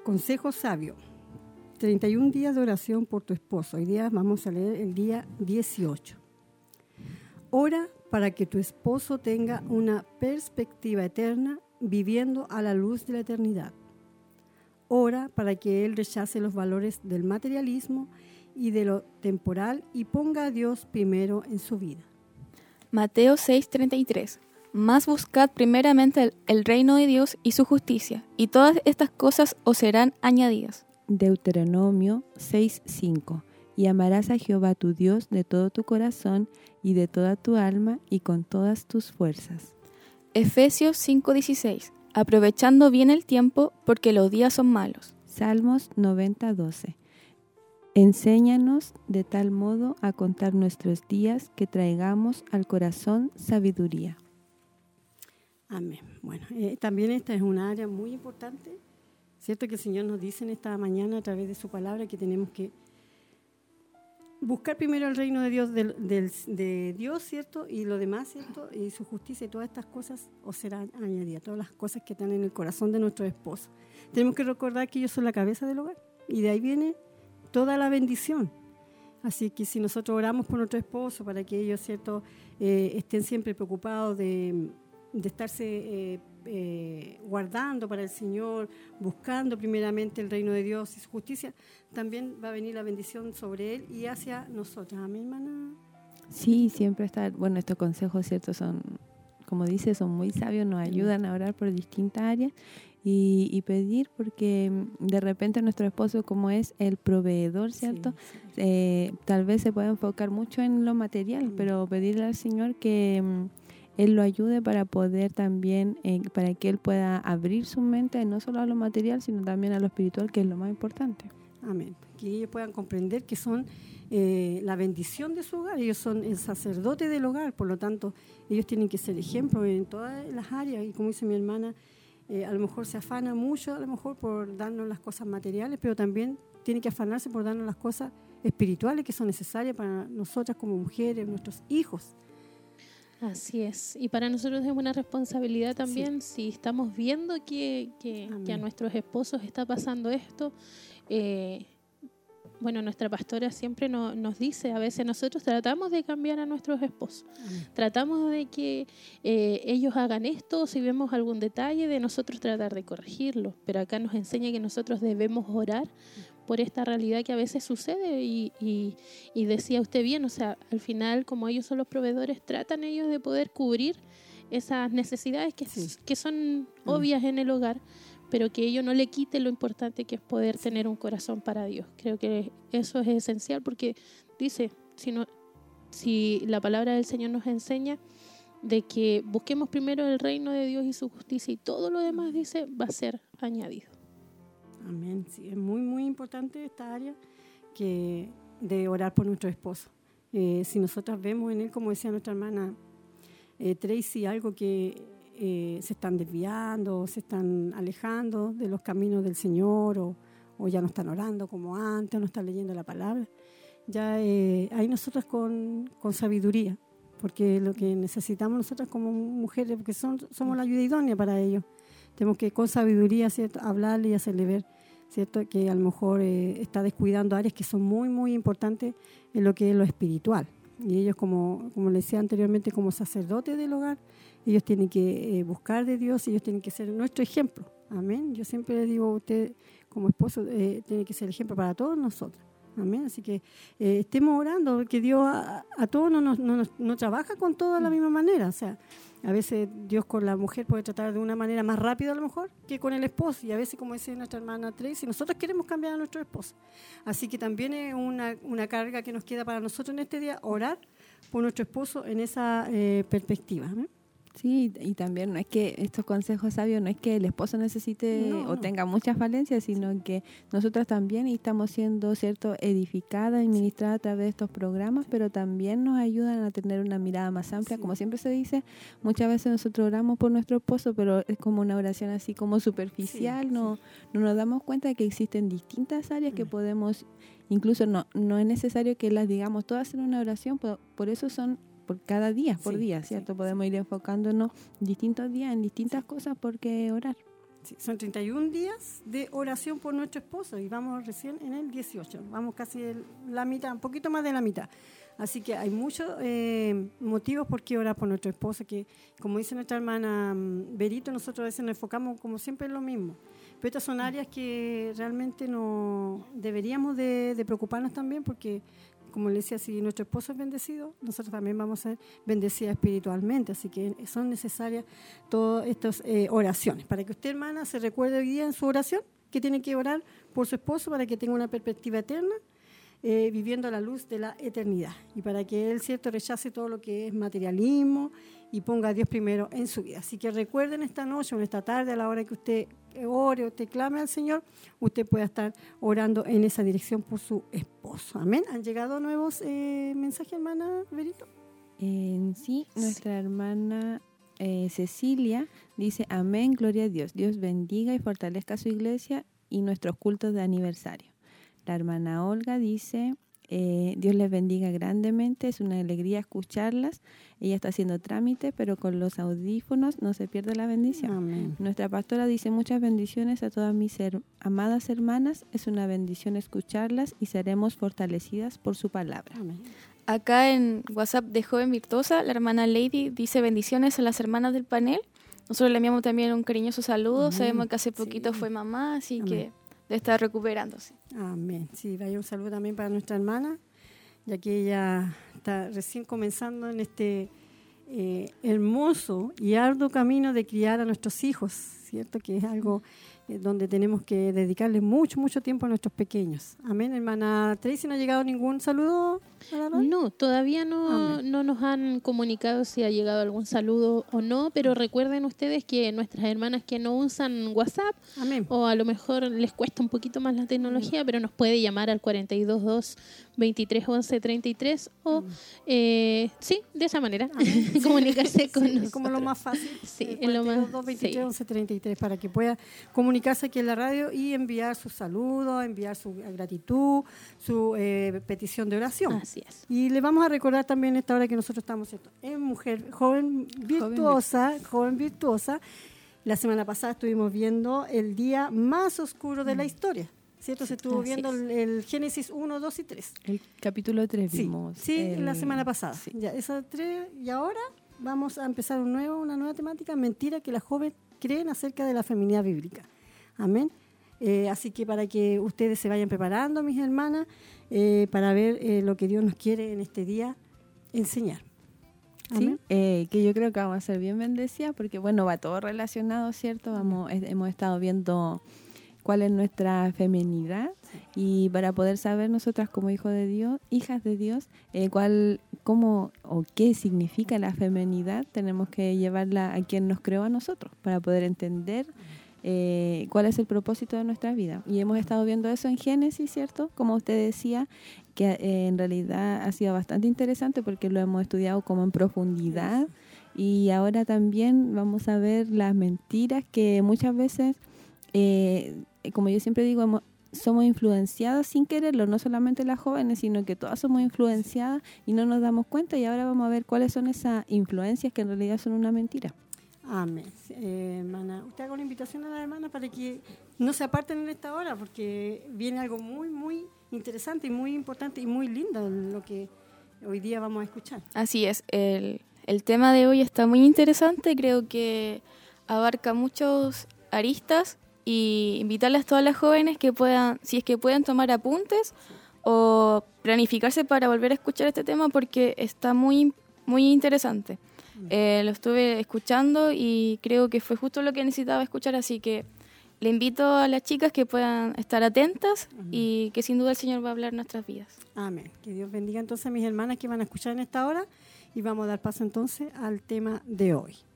Consejo sabio. 31 días de oración por tu esposo. Hoy día vamos a leer el día 18. Ora para que tu esposo tenga una perspectiva eterna viviendo a la luz de la eternidad. Ora para que él rechace los valores del materialismo y de lo temporal y ponga a Dios primero en su vida. Mateo 6:33 Más buscad primeramente el, el, reino de Dios y su justicia, y todas estas cosas os serán añadidas. Deuteronomio 6:5 Y amarás a Jehová tu Dios de todo tu corazón y de toda tu alma y con todas tus fuerzas. Efesios 5:16 Aprovechando bien el tiempo porque los días son malos. Salmos 90:12 Enséñanos de tal modo a contar nuestros días que traigamos al corazón sabiduría. Amén. Bueno, eh, también esta es una área muy importante, ¿cierto? Que el Señor nos dice en esta mañana a través de su palabra que tenemos que buscar primero el reino de Dios, de Dios, ¿cierto? Y lo demás, ¿cierto? Y su justicia y todas estas cosas os serán añadidas, todas las cosas que están en el corazón de nuestro esposo. Tenemos que recordar que ellos son la cabeza del hogar y de ahí viene toda la bendición. Así que si nosotros oramos por nuestro esposo para que ellos, ¿cierto?, eh, estén siempre preocupados de, estarse eh, eh, guardando para el Señor, buscando primeramente el reino de Dios y su justicia, también va a venir la bendición sobre Él y hacia nosotros. Amén, hermana. Sí, siempre está, bueno, estos consejos, ¿cierto?, son, como dice, son muy sabios, nos ayudan a orar por distintas áreas y, pedir porque de repente nuestro esposo como es el proveedor, ¿cierto? Eh, tal vez se puede enfocar mucho en lo material, mm. pero pedirle al Señor que mm, Él lo ayude para poder también, eh, para que Él pueda abrir su mente no solo a lo material, sino también a lo espiritual, que es lo más importante. Amén. Que ellos puedan comprender que son eh, la bendición de su hogar, ellos son el sacerdote del hogar, por lo tanto, ellos tienen que ser ejemplo en todas las áreas y como dice mi hermana, eh, a lo mejor se afana mucho, a lo mejor por darnos las cosas materiales, pero también tiene que afanarse por darnos las cosas espirituales que son necesarias para nosotras como mujeres, nuestros hijos. Así es. Y para nosotros es una responsabilidad también si estamos viendo que, que, a nuestros esposos está pasando esto. Eh, bueno, nuestra pastora siempre nos dice, a veces nosotros tratamos de cambiar a nuestros esposos, tratamos de que eh, ellos hagan esto, si vemos algún detalle, de nosotros tratar de corregirlo, pero acá nos enseña que nosotros debemos orar por esta realidad que a veces sucede y, y, decía usted bien, o sea, al final como ellos son los proveedores, tratan ellos de poder cubrir esas necesidades que, que son obvias en el hogar pero que ello no le quite lo importante que es poder tener un corazón para Dios. Creo que eso es esencial porque dice, si, no, si la palabra del Señor nos enseña de que busquemos primero el reino de Dios y su justicia y todo lo demás, dice, va a ser añadido. Amén. Sí, es muy, muy importante esta área que de orar por nuestro esposo. Eh, si nosotros vemos en él, como decía nuestra hermana eh, Tracy, algo que eh, se están desviando, se están alejando de los caminos del Señor o, ya no están orando como antes, o no están leyendo la palabra. Ya ahí nosotros con, con, sabiduría, porque lo que necesitamos nosotros como mujeres, porque somos la ayuda idónea para ellos, tenemos que con sabiduría ¿cierto? hablarle y hacerle ver ¿cierto? que a lo mejor eh, está descuidando áreas que son muy, muy importantes en lo que es lo espiritual. Y ellos, como, como les decía anteriormente, como sacerdotes del hogar, ellos tienen que eh, buscar de Dios, ellos tienen que ser nuestro ejemplo. Amén. Yo siempre le digo a usted, como esposo, eh, tiene que ser ejemplo para todos nosotros. Amén. Así que eh, estemos orando, que Dios a, todos no, no, no, trabaja con todos de la misma manera. O sea, a veces Dios con la mujer puede tratar de una manera más rápida a lo mejor que con el esposo. Y a veces, como dice nuestra hermana Tracy, nosotros queremos cambiar a nuestro esposo. Así que también es una, una carga que nos queda para nosotros en este día, orar por nuestro esposo en esa perspectiva. Amén. Sí, y también no es que estos consejos sabios, no es que el esposo necesite o tenga muchas falencias, sino que nosotras también estamos siendo, ¿cierto?, edificadas y ministradas a través de estos programas, pero también nos ayudan a tener una mirada más amplia. Como siempre se dice, muchas veces nosotros oramos por nuestro esposo, pero es como una oración así como superficial, no, no nos damos cuenta de que existen distintas áreas que mm. podemos, incluso no, no es necesario que las digamos todas en una oración, por eso son por cada día, por día, ¿cierto? Podemos ir enfocándonos distintos días en distintas cosas porque orar. son 31 días de oración por nuestro esposo y vamos recién en el 18. Vamos casi la mitad, un poquito más de la mitad. Así que hay muchos eh, motivos por qué orar por nuestro esposo, que como dice nuestra hermana mm, Berito, nosotros a veces nos enfocamos como siempre en lo mismo. Pero estas son áreas que realmente no deberíamos de, de preocuparnos también porque como le decía, si nuestro esposo es bendecido, nosotros también vamos a ser bendecidas espiritualmente. Así que son necesarias todas estas eh, oraciones. Para que usted, hermana, se recuerde hoy día en su oración que tiene que orar por su esposo para que tenga una perspectiva eterna eh, viviendo a la luz de la eternidad y para que él cierto rechace todo lo que es materialismo y ponga a Dios primero en su vida. Así que recuerden esta noche o esta tarde a la hora que usted ore o te clame al Señor, usted pueda estar orando en esa dirección por su esposo. Amén. ¿Han llegado nuevos eh, mensajes, hermana Verito? En sí, nuestra hermana eh, Cecilia dice, amén, gloria a Dios. Dios bendiga y fortalezca su iglesia y nuestros cultos de aniversario. La hermana Olga dice, eh, Dios les bendiga grandemente, es una alegría escucharlas. Ella está haciendo trámite, pero con los audífonos no se pierde la bendición. Nuestra pastora dice muchas bendiciones a todas mis amadas hermanas. Es una bendición escucharlas y seremos fortalecidas por su palabra. Acá en WhatsApp de Joven Virtuosa, la hermana Lady dice bendiciones a las hermanas del panel. Nosotros le enviamos también un cariñoso saludo. Sabemos que hace poquito fue mamá, así que de estar recuperándose. Amén. Sí, vaya un saludo también para nuestra hermana, ya que ella está recién comenzando en este eh, hermoso y arduo camino de criar a nuestros hijos, ¿cierto? Que es algo donde tenemos que dedicarle mucho, mucho tiempo a nuestros pequeños. Amén, hermana Tracy, ¿no ha llegado ningún saludo? no, todavía no, no nos han comunicado si ha llegado algún saludo o no, pero recuerden ustedes que nuestras hermanas que no usan WhatsApp, o a lo mejor les cuesta un poquito más la tecnología, pero nos puede llamar al 422 23 11 33 o eh, sí, de esa manera comunicarse con nosotros. como lo más fácil. Sí, en lo más 23 11 33 para que pueda comunicarse aquí en la radio y enviar su saludo, enviar su gratitud, su eh, petición de oración. Así es. Y le vamos a recordar también esta hora que nosotros estamos en mujer joven virtuosa, joven virtuosa. La semana pasada estuvimos viendo el día más oscuro de la mm. historia ¿cierto? Se estuvo viendo el, Génesis 1, 2 y 3. El capítulo 3 vimos. Sí, la semana pasada. Ya, esa tres, y ahora vamos a empezar un nuevo, una nueva temática, mentira que las jóvenes creen acerca de la feminidad bíblica. Amén. Eh, así que para que ustedes se vayan preparando, mis hermanas, eh, para ver eh, lo que Dios nos quiere en este día enseñar. Sí, que yo creo que vamos a ser bien bendecidas porque, bueno, va todo relacionado, ¿cierto? Vamos, hemos estado viendo cuál es nuestra feminidad y para poder saber nosotras como hijos de Dios, hijas de Dios, eh, cuál, cómo o qué significa la feminidad, tenemos que llevarla a quien nos creó a nosotros para poder entender eh, cuál es el propósito de nuestra vida. Y hemos estado viendo eso en Génesis, ¿cierto? Como usted decía, que eh, en realidad ha sido bastante interesante porque lo hemos estudiado como en profundidad y ahora también vamos a ver las mentiras que muchas veces eh, como yo siempre digo, somos influenciadas sin quererlo, no solamente las jóvenes, sino que todas somos influenciadas y no nos damos cuenta y ahora vamos a ver cuáles son esas influencias que en realidad son una mentira. Amén. Eh, hermana, usted haga una invitación a la hermana para que no se aparten en esta hora, porque viene algo muy, muy interesante y muy importante y muy lindo lo que hoy día vamos a escuchar. Así es, el, el tema de hoy está muy interesante, creo que abarca muchos aristas y invitarles a todas las jóvenes que puedan, si es que pueden tomar apuntes o planificarse para volver a escuchar este tema porque está muy, muy interesante. Eh, lo estuve escuchando y creo que fue justo lo que necesitaba escuchar, así que le invito a las chicas que puedan estar atentas y que sin duda el Señor va a hablar nuestras vidas. Amén. Que Dios bendiga entonces a mis hermanas que van a escuchar en esta hora y vamos a dar paso entonces al tema de hoy.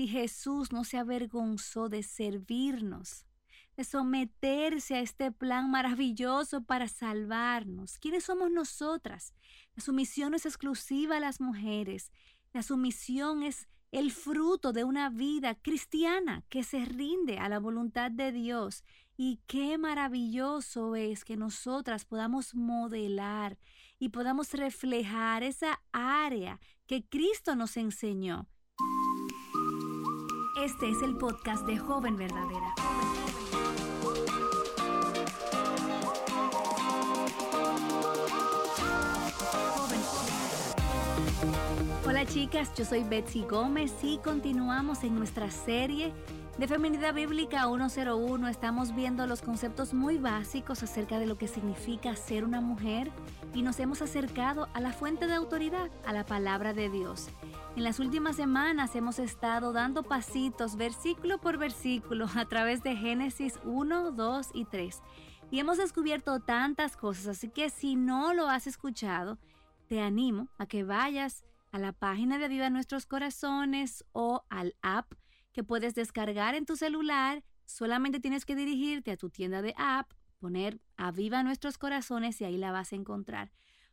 Si Jesús no se avergonzó de servirnos, de someterse a este plan maravilloso para salvarnos. ¿Quiénes somos nosotras? La sumisión no es exclusiva a las mujeres. La sumisión es el fruto de una vida cristiana que se rinde a la voluntad de Dios. Y qué maravilloso es que nosotras podamos modelar y podamos reflejar esa área que Cristo nos enseñó. Este es el podcast de Joven Verdadera. Hola chicas, yo soy Betsy Gómez y continuamos en nuestra serie de Feminidad Bíblica 101. Estamos viendo los conceptos muy básicos acerca de lo que significa ser una mujer y nos hemos acercado a la fuente de autoridad, a la palabra de Dios. En las últimas semanas hemos estado dando pasitos versículo por versículo a través de Génesis 1, 2 y 3. Y hemos descubierto tantas cosas, así que si no lo has escuchado, te animo a que vayas a la página de Viva Nuestros Corazones o al app que puedes descargar en tu celular. Solamente tienes que dirigirte a tu tienda de app, poner a Viva Nuestros Corazones y ahí la vas a encontrar.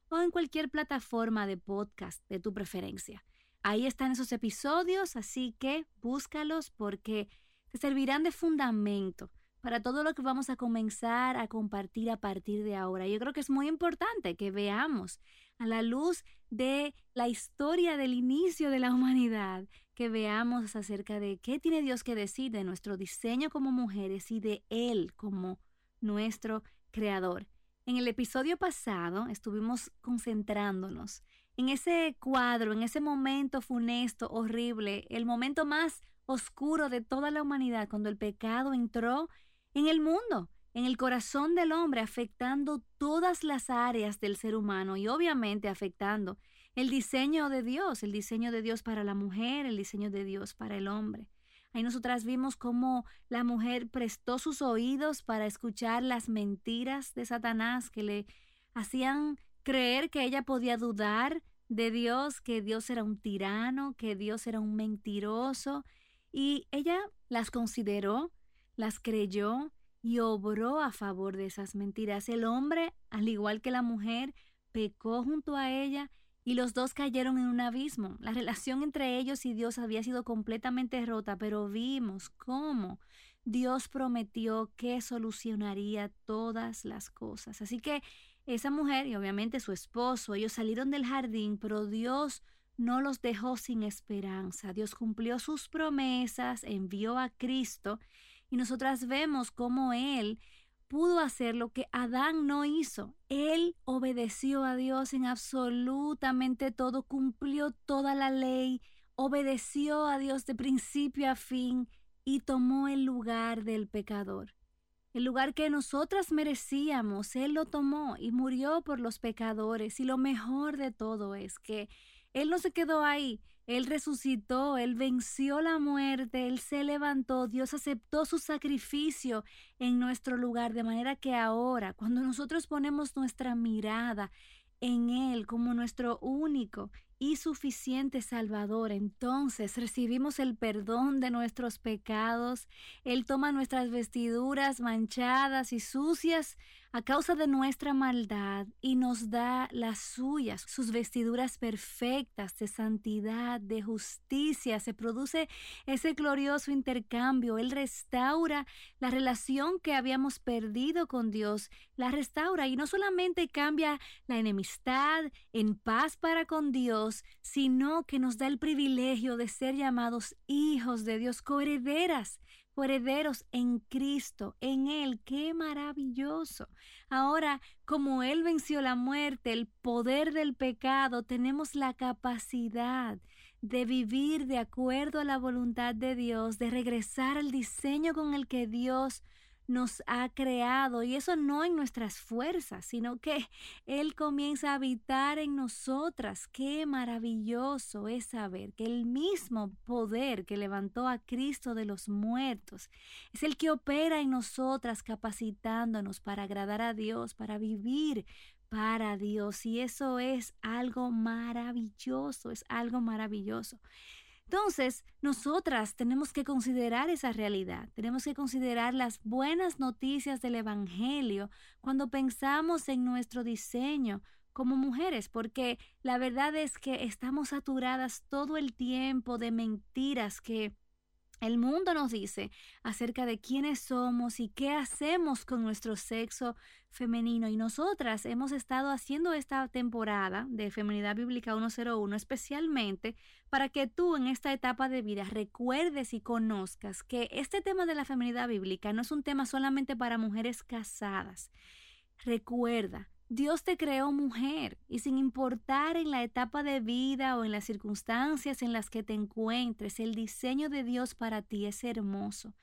O en cualquier plataforma de podcast de tu preferencia. Ahí están esos episodios, así que búscalos porque te servirán de fundamento para todo lo que vamos a comenzar a compartir a partir de ahora. Yo creo que es muy importante que veamos a la luz de la historia del inicio de la humanidad, que veamos acerca de qué tiene Dios que decir de nuestro diseño como mujeres y de Él como nuestro creador. En el episodio pasado estuvimos concentrándonos en ese cuadro, en ese momento funesto, horrible, el momento más oscuro de toda la humanidad, cuando el pecado entró en el mundo, en el corazón del hombre, afectando todas las áreas del ser humano y obviamente afectando el diseño de Dios, el diseño de Dios para la mujer, el diseño de Dios para el hombre. Ahí nosotras vimos cómo la mujer prestó sus oídos para escuchar las mentiras de Satanás que le hacían creer que ella podía dudar de Dios, que Dios era un tirano, que Dios era un mentiroso, y ella las consideró las creyó y obró a favor de esas mentiras. El hombre, al igual que la mujer, pecó junto a ella y los dos cayeron en un abismo. La relación entre ellos y Dios había sido completamente rota, pero vimos cómo Dios prometió que solucionaría todas las cosas. Así que esa mujer y obviamente su esposo, ellos salieron del jardín, pero Dios no los dejó sin esperanza. Dios cumplió sus promesas, envió a Cristo y nosotras vemos cómo Él pudo hacer lo que Adán no hizo. Él obedeció a Dios en absolutamente todo, cumplió toda la ley, obedeció a Dios de principio a fin y tomó el lugar del pecador. El lugar que nosotras merecíamos, Él lo tomó y murió por los pecadores. Y lo mejor de todo es que Él no se quedó ahí, él resucitó, Él venció la muerte, Él se levantó, Dios aceptó su sacrificio en nuestro lugar, de manera que ahora, cuando nosotros ponemos nuestra mirada en Él como nuestro único y suficiente Salvador, entonces recibimos el perdón de nuestros pecados. Él toma nuestras vestiduras manchadas y sucias a causa de nuestra maldad y nos da las suyas, sus vestiduras perfectas de santidad, de justicia. Se produce ese glorioso intercambio. Él restaura la relación que habíamos perdido con Dios, la restaura y no solamente cambia la enemistad en paz para con Sino que nos da el privilegio de ser llamados hijos de Dios, coherederas, coherederos en Cristo, en Él. ¡Qué maravilloso! Ahora, como Él venció la muerte, el poder del pecado, tenemos la capacidad de vivir de acuerdo a la voluntad de Dios, de regresar al diseño con el que Dios nos ha creado y eso no en nuestras fuerzas, sino que Él comienza a habitar en nosotras. Qué maravilloso es saber que el mismo poder que levantó a Cristo de los muertos es el que opera en nosotras capacitándonos para agradar a Dios, para vivir para Dios y eso es algo maravilloso, es algo maravilloso. Entonces, nosotras tenemos que considerar esa realidad, tenemos que considerar las buenas noticias del Evangelio cuando pensamos en nuestro diseño como mujeres, porque la verdad es que estamos saturadas todo el tiempo de mentiras que el mundo nos dice acerca de quiénes somos y qué hacemos con nuestro sexo femenino. Y nosotras hemos estado haciendo esta temporada de Feminidad Bíblica 101 especialmente para que tú en esta etapa de vida recuerdes y conozcas que este tema de la feminidad bíblica no es un tema solamente para mujeres casadas. Recuerda, Dios te creó mujer y sin importar en la etapa de vida o en las circunstancias en las que te encuentres, el diseño de Dios para ti es hermoso.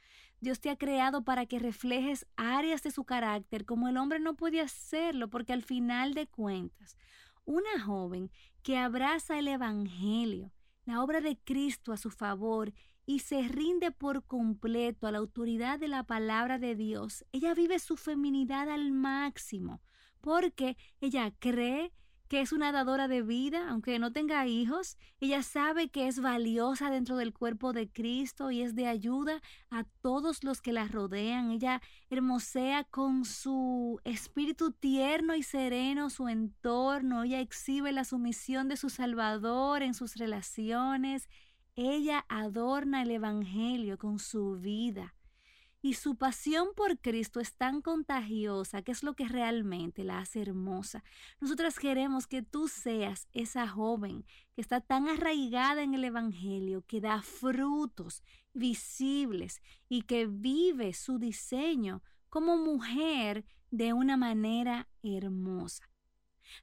Dios te ha creado para que reflejes áreas de su carácter como el hombre no puede hacerlo porque al final de cuentas, una joven que abraza el Evangelio, la obra de Cristo a su favor y se rinde por completo a la autoridad de la palabra de Dios, ella vive su feminidad al máximo porque ella cree que es una dadora de vida, aunque no tenga hijos, ella sabe que es valiosa dentro del cuerpo de Cristo y es de ayuda a todos los que la rodean. Ella hermosea con su espíritu tierno y sereno su entorno, ella exhibe la sumisión de su Salvador en sus relaciones, ella adorna el Evangelio con su vida. Y su pasión por Cristo es tan contagiosa que es lo que realmente la hace hermosa. Nosotras queremos que tú seas esa joven que está tan arraigada en el Evangelio, que da frutos visibles y que vive su diseño como mujer de una manera hermosa.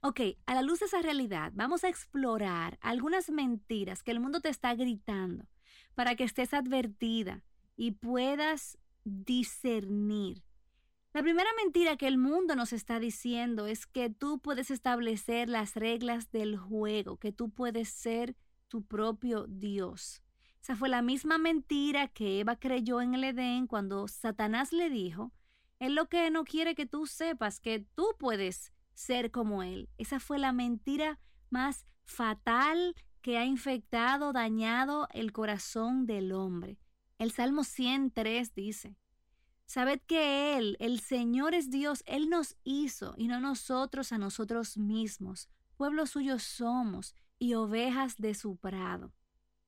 Ok, a la luz de esa realidad, vamos a explorar algunas mentiras que el mundo te está gritando para que estés advertida y puedas discernir. La primera mentira que el mundo nos está diciendo es que tú puedes establecer las reglas del juego, que tú puedes ser tu propio Dios. Esa fue la misma mentira que Eva creyó en el Edén cuando Satanás le dijo, Él lo que no quiere que tú sepas que tú puedes ser como Él. Esa fue la mentira más fatal que ha infectado, dañado el corazón del hombre. El Salmo 103 dice, Sabed que Él, el Señor es Dios, Él nos hizo y no nosotros a nosotros mismos. Pueblo suyo somos y ovejas de su prado.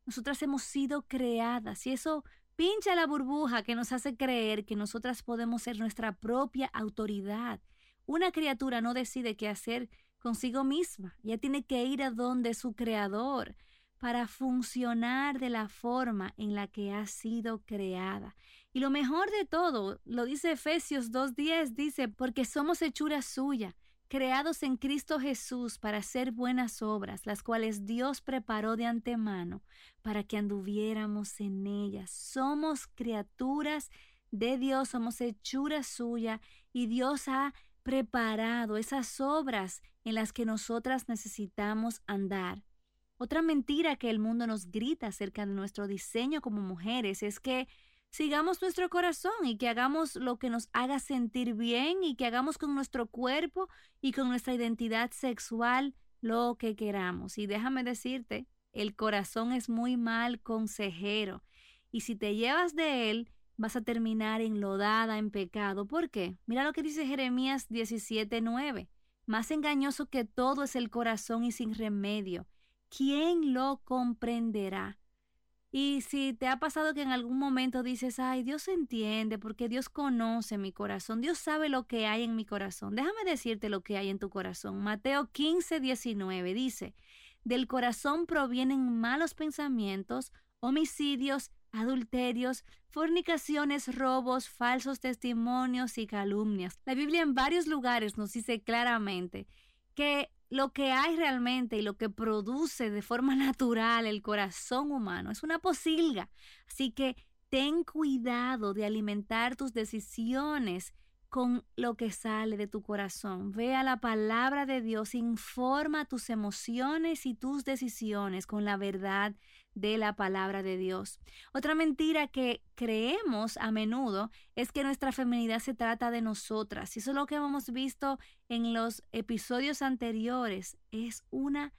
Nosotras hemos sido creadas y eso pincha la burbuja que nos hace creer que nosotras podemos ser nuestra propia autoridad. Una criatura no decide qué hacer consigo misma, ya tiene que ir a donde su creador para funcionar de la forma en la que ha sido creada. Y lo mejor de todo, lo dice Efesios 2.10, dice, porque somos hechura suya, creados en Cristo Jesús para hacer buenas obras, las cuales Dios preparó de antemano para que anduviéramos en ellas. Somos criaturas de Dios, somos hechura suya y Dios ha preparado esas obras en las que nosotras necesitamos andar. Otra mentira que el mundo nos grita acerca de nuestro diseño como mujeres es que sigamos nuestro corazón y que hagamos lo que nos haga sentir bien y que hagamos con nuestro cuerpo y con nuestra identidad sexual lo que queramos. Y déjame decirte, el corazón es muy mal consejero y si te llevas de él, vas a terminar enlodada en pecado. ¿Por qué? Mira lo que dice Jeremías 17:9. Más engañoso que todo es el corazón y sin remedio. ¿Quién lo comprenderá? Y si te ha pasado que en algún momento dices, ay, Dios entiende porque Dios conoce mi corazón, Dios sabe lo que hay en mi corazón. Déjame decirte lo que hay en tu corazón. Mateo 15, 19 dice, del corazón provienen malos pensamientos, homicidios, adulterios, fornicaciones, robos, falsos testimonios y calumnias. La Biblia en varios lugares nos dice claramente que lo que hay realmente y lo que produce de forma natural el corazón humano es una posilga. Así que ten cuidado de alimentar tus decisiones con lo que sale de tu corazón. Ve a la palabra de Dios, informa tus emociones y tus decisiones con la verdad de la palabra de Dios. Otra mentira que creemos a menudo es que nuestra feminidad se trata de nosotras. Y eso es lo que hemos visto en los episodios anteriores. Es una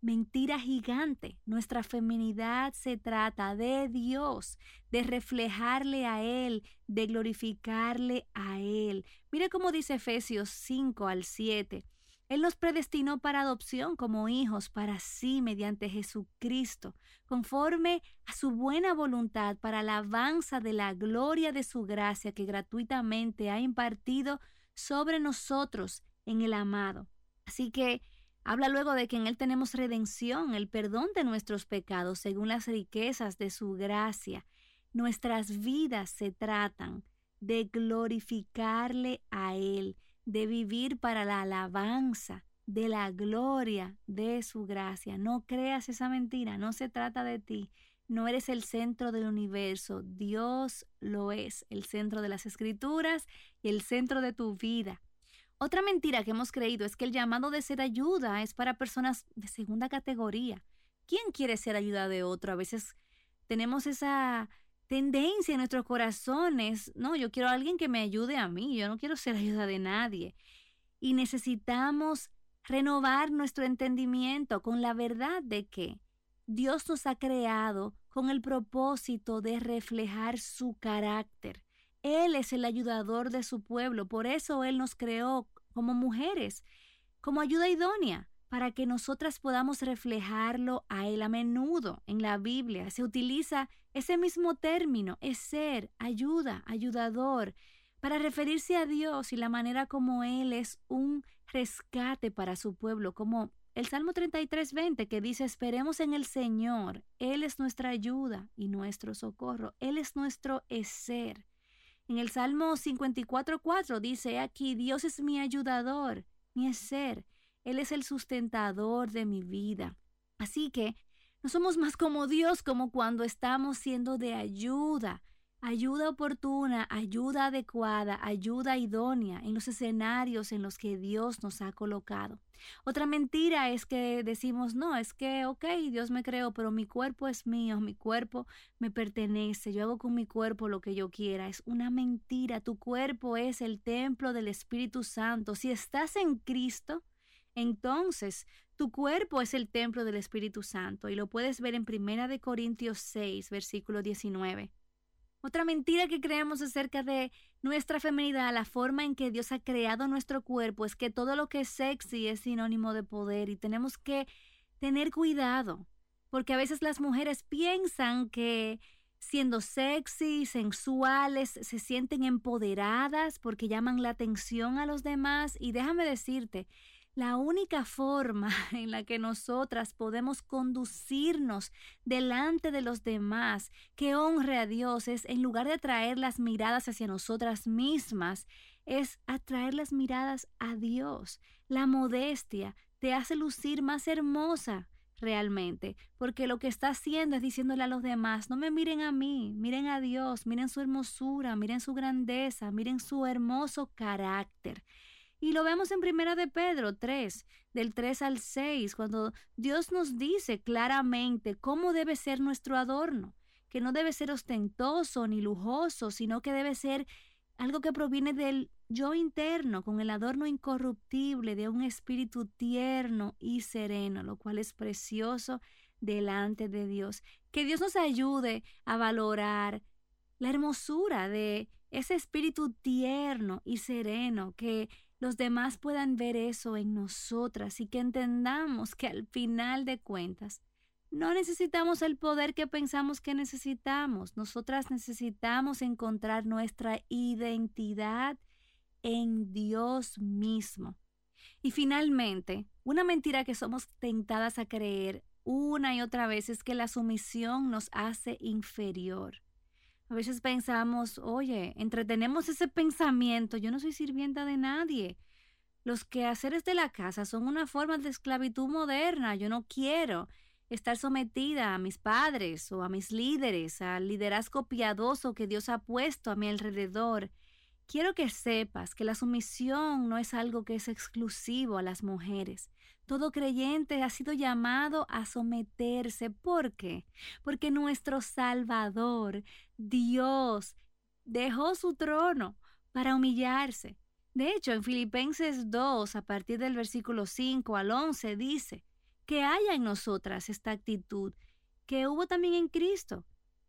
mentira gigante. Nuestra feminidad se trata de Dios, de reflejarle a Él, de glorificarle a Él. Mire cómo dice Efesios 5 al 7. Él nos predestinó para adopción como hijos para sí mediante Jesucristo, conforme a su buena voluntad para alabanza de la gloria de su gracia que gratuitamente ha impartido sobre nosotros en el amado. Así que habla luego de que en Él tenemos redención, el perdón de nuestros pecados según las riquezas de su gracia. Nuestras vidas se tratan de glorificarle a Él de vivir para la alabanza de la gloria de su gracia. No creas esa mentira, no se trata de ti. No eres el centro del universo, Dios lo es, el centro de las escrituras y el centro de tu vida. Otra mentira que hemos creído es que el llamado de ser ayuda es para personas de segunda categoría. ¿Quién quiere ser ayuda de otro? A veces tenemos esa tendencia en nuestros corazones, no, yo quiero a alguien que me ayude a mí, yo no quiero ser ayuda de nadie. Y necesitamos renovar nuestro entendimiento con la verdad de que Dios nos ha creado con el propósito de reflejar su carácter. Él es el ayudador de su pueblo, por eso Él nos creó como mujeres, como ayuda idónea para que nosotras podamos reflejarlo a Él a menudo en la Biblia. Se utiliza ese mismo término, es ser, ayuda, ayudador, para referirse a Dios y la manera como Él es un rescate para su pueblo, como el Salmo 33, 20 que dice, esperemos en el Señor, Él es nuestra ayuda y nuestro socorro, Él es nuestro ser. En el Salmo 54, 4 dice aquí, Dios es mi ayudador, mi ser. Él es el sustentador de mi vida. Así que no somos más como Dios como cuando estamos siendo de ayuda, ayuda oportuna, ayuda adecuada, ayuda idónea en los escenarios en los que Dios nos ha colocado. Otra mentira es que decimos, no, es que, ok, Dios me creó, pero mi cuerpo es mío, mi cuerpo me pertenece, yo hago con mi cuerpo lo que yo quiera. Es una mentira, tu cuerpo es el templo del Espíritu Santo. Si estás en Cristo, entonces, tu cuerpo es el templo del Espíritu Santo y lo puedes ver en Primera de Corintios 6, versículo 19. Otra mentira que creemos acerca de nuestra feminidad, la forma en que Dios ha creado nuestro cuerpo, es que todo lo que es sexy es sinónimo de poder y tenemos que tener cuidado, porque a veces las mujeres piensan que siendo sexy, sensuales, se sienten empoderadas porque llaman la atención a los demás y déjame decirte la única forma en la que nosotras podemos conducirnos delante de los demás que honre a Dios es, en lugar de atraer las miradas hacia nosotras mismas, es atraer las miradas a Dios. La modestia te hace lucir más hermosa realmente, porque lo que está haciendo es diciéndole a los demás, no me miren a mí, miren a Dios, miren su hermosura, miren su grandeza, miren su hermoso carácter. Y lo vemos en Primera de Pedro 3, del 3 al 6, cuando Dios nos dice claramente cómo debe ser nuestro adorno, que no debe ser ostentoso ni lujoso, sino que debe ser algo que proviene del yo interno, con el adorno incorruptible de un espíritu tierno y sereno, lo cual es precioso delante de Dios. Que Dios nos ayude a valorar la hermosura de ese espíritu tierno y sereno que los demás puedan ver eso en nosotras y que entendamos que al final de cuentas no necesitamos el poder que pensamos que necesitamos. Nosotras necesitamos encontrar nuestra identidad en Dios mismo. Y finalmente, una mentira que somos tentadas a creer una y otra vez es que la sumisión nos hace inferior. A veces pensamos, oye, entretenemos ese pensamiento, yo no soy sirvienta de nadie. Los quehaceres de la casa son una forma de esclavitud moderna, yo no quiero estar sometida a mis padres o a mis líderes, al liderazgo piadoso que Dios ha puesto a mi alrededor. Quiero que sepas que la sumisión no es algo que es exclusivo a las mujeres. Todo creyente ha sido llamado a someterse. ¿Por qué? Porque nuestro Salvador, Dios, dejó su trono para humillarse. De hecho, en Filipenses 2, a partir del versículo 5 al 11, dice que haya en nosotras esta actitud que hubo también en Cristo,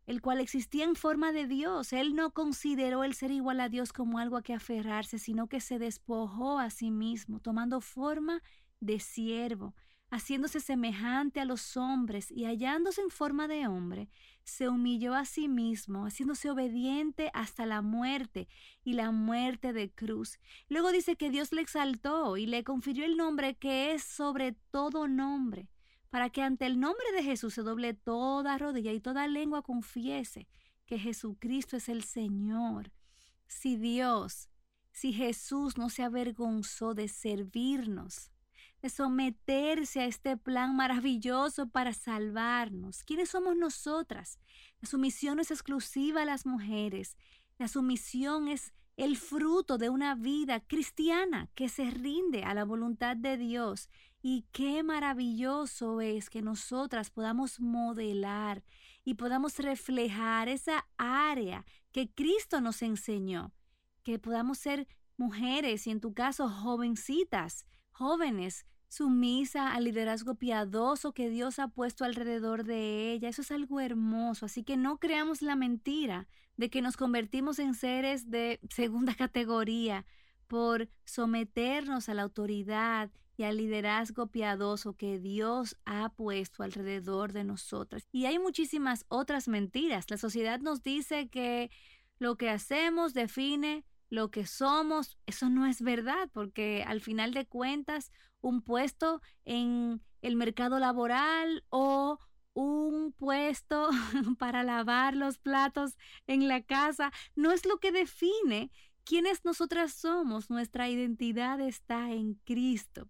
el cual existía en forma de Dios. Él no consideró el ser igual a Dios como algo a que aferrarse, sino que se despojó a sí mismo, tomando forma de siervo, haciéndose semejante a los hombres y hallándose en forma de hombre, se humilló a sí mismo, haciéndose obediente hasta la muerte y la muerte de cruz. Luego dice que Dios le exaltó y le confirió el nombre que es sobre todo nombre para que ante el nombre de Jesús se doble toda rodilla y toda lengua confiese que Jesucristo es el Señor. Si Dios, si Jesús no se avergonzó de servirnos, de someterse a este plan maravilloso para salvarnos. ¿Quiénes somos nosotras? La sumisión es exclusiva a las mujeres. La sumisión es el fruto de una vida cristiana que se rinde a la voluntad de Dios y qué maravilloso es que nosotras podamos modelar y podamos reflejar esa área que Cristo nos enseñó, que podamos ser mujeres y en tu caso jovencitas, jóvenes, sumisa al liderazgo piadoso que Dios ha puesto alrededor de ella. Eso es algo hermoso. Así que no creamos la mentira de que nos convertimos en seres de segunda categoría por someternos a la autoridad y al liderazgo piadoso que Dios ha puesto alrededor de nosotras. Y hay muchísimas otras mentiras. La sociedad nos dice que lo que hacemos define lo que somos. Eso no es verdad, porque al final de cuentas, un puesto en el mercado laboral o un puesto para lavar los platos en la casa no es lo que define quiénes nosotras somos. Nuestra identidad está en Cristo.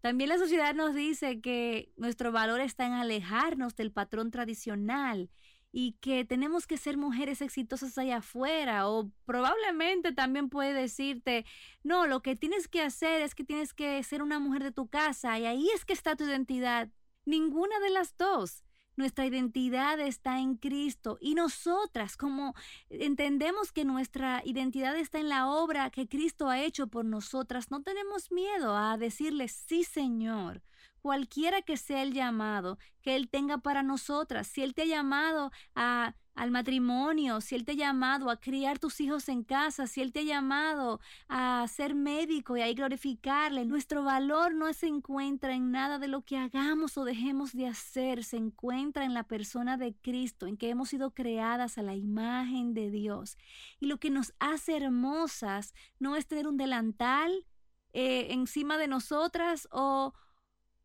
También la sociedad nos dice que nuestro valor está en alejarnos del patrón tradicional y que tenemos que ser mujeres exitosas allá afuera o probablemente también puede decirte, no, lo que tienes que hacer es que tienes que ser una mujer de tu casa y ahí es que está tu identidad. Ninguna de las dos. Nuestra identidad está en Cristo y nosotras, como entendemos que nuestra identidad está en la obra que Cristo ha hecho por nosotras, no tenemos miedo a decirle sí, Señor, cualquiera que sea el llamado que Él tenga para nosotras. Si Él te ha llamado a al matrimonio, si Él te ha llamado a criar tus hijos en casa, si Él te ha llamado a ser médico y a glorificarle, nuestro valor no se encuentra en nada de lo que hagamos o dejemos de hacer, se encuentra en la persona de Cristo, en que hemos sido creadas a la imagen de Dios. Y lo que nos hace hermosas no es tener un delantal eh, encima de nosotras o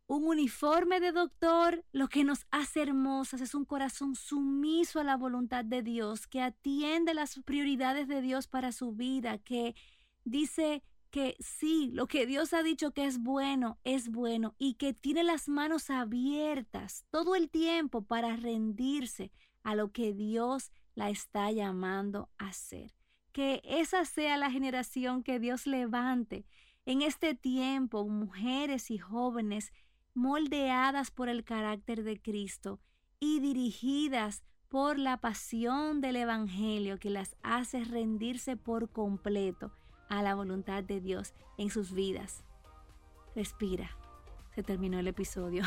un uniforme de doctor, lo que nos hace hermosas es un corazón sumiso a la voluntad de Dios, que atiende las prioridades de Dios para su vida, que dice que sí, lo que Dios ha dicho que es bueno, es bueno, y que tiene las manos abiertas todo el tiempo para rendirse a lo que Dios la está llamando a hacer. Que esa sea la generación que Dios levante en este tiempo, mujeres y jóvenes moldeadas por el carácter de Cristo y dirigidas por la pasión del Evangelio que las hace rendirse por completo a la voluntad de Dios en sus vidas. Respira. Se terminó el episodio.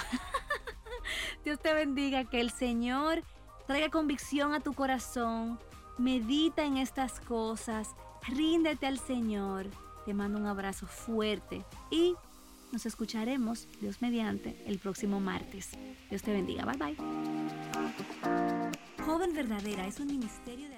Dios te bendiga, que el Señor traiga convicción a tu corazón, medita en estas cosas, ríndete al Señor. Te mando un abrazo fuerte y nos escucharemos, Dios mediante, el próximo martes. Dios te bendiga. Bye bye. Joven Verdadera es un ministerio de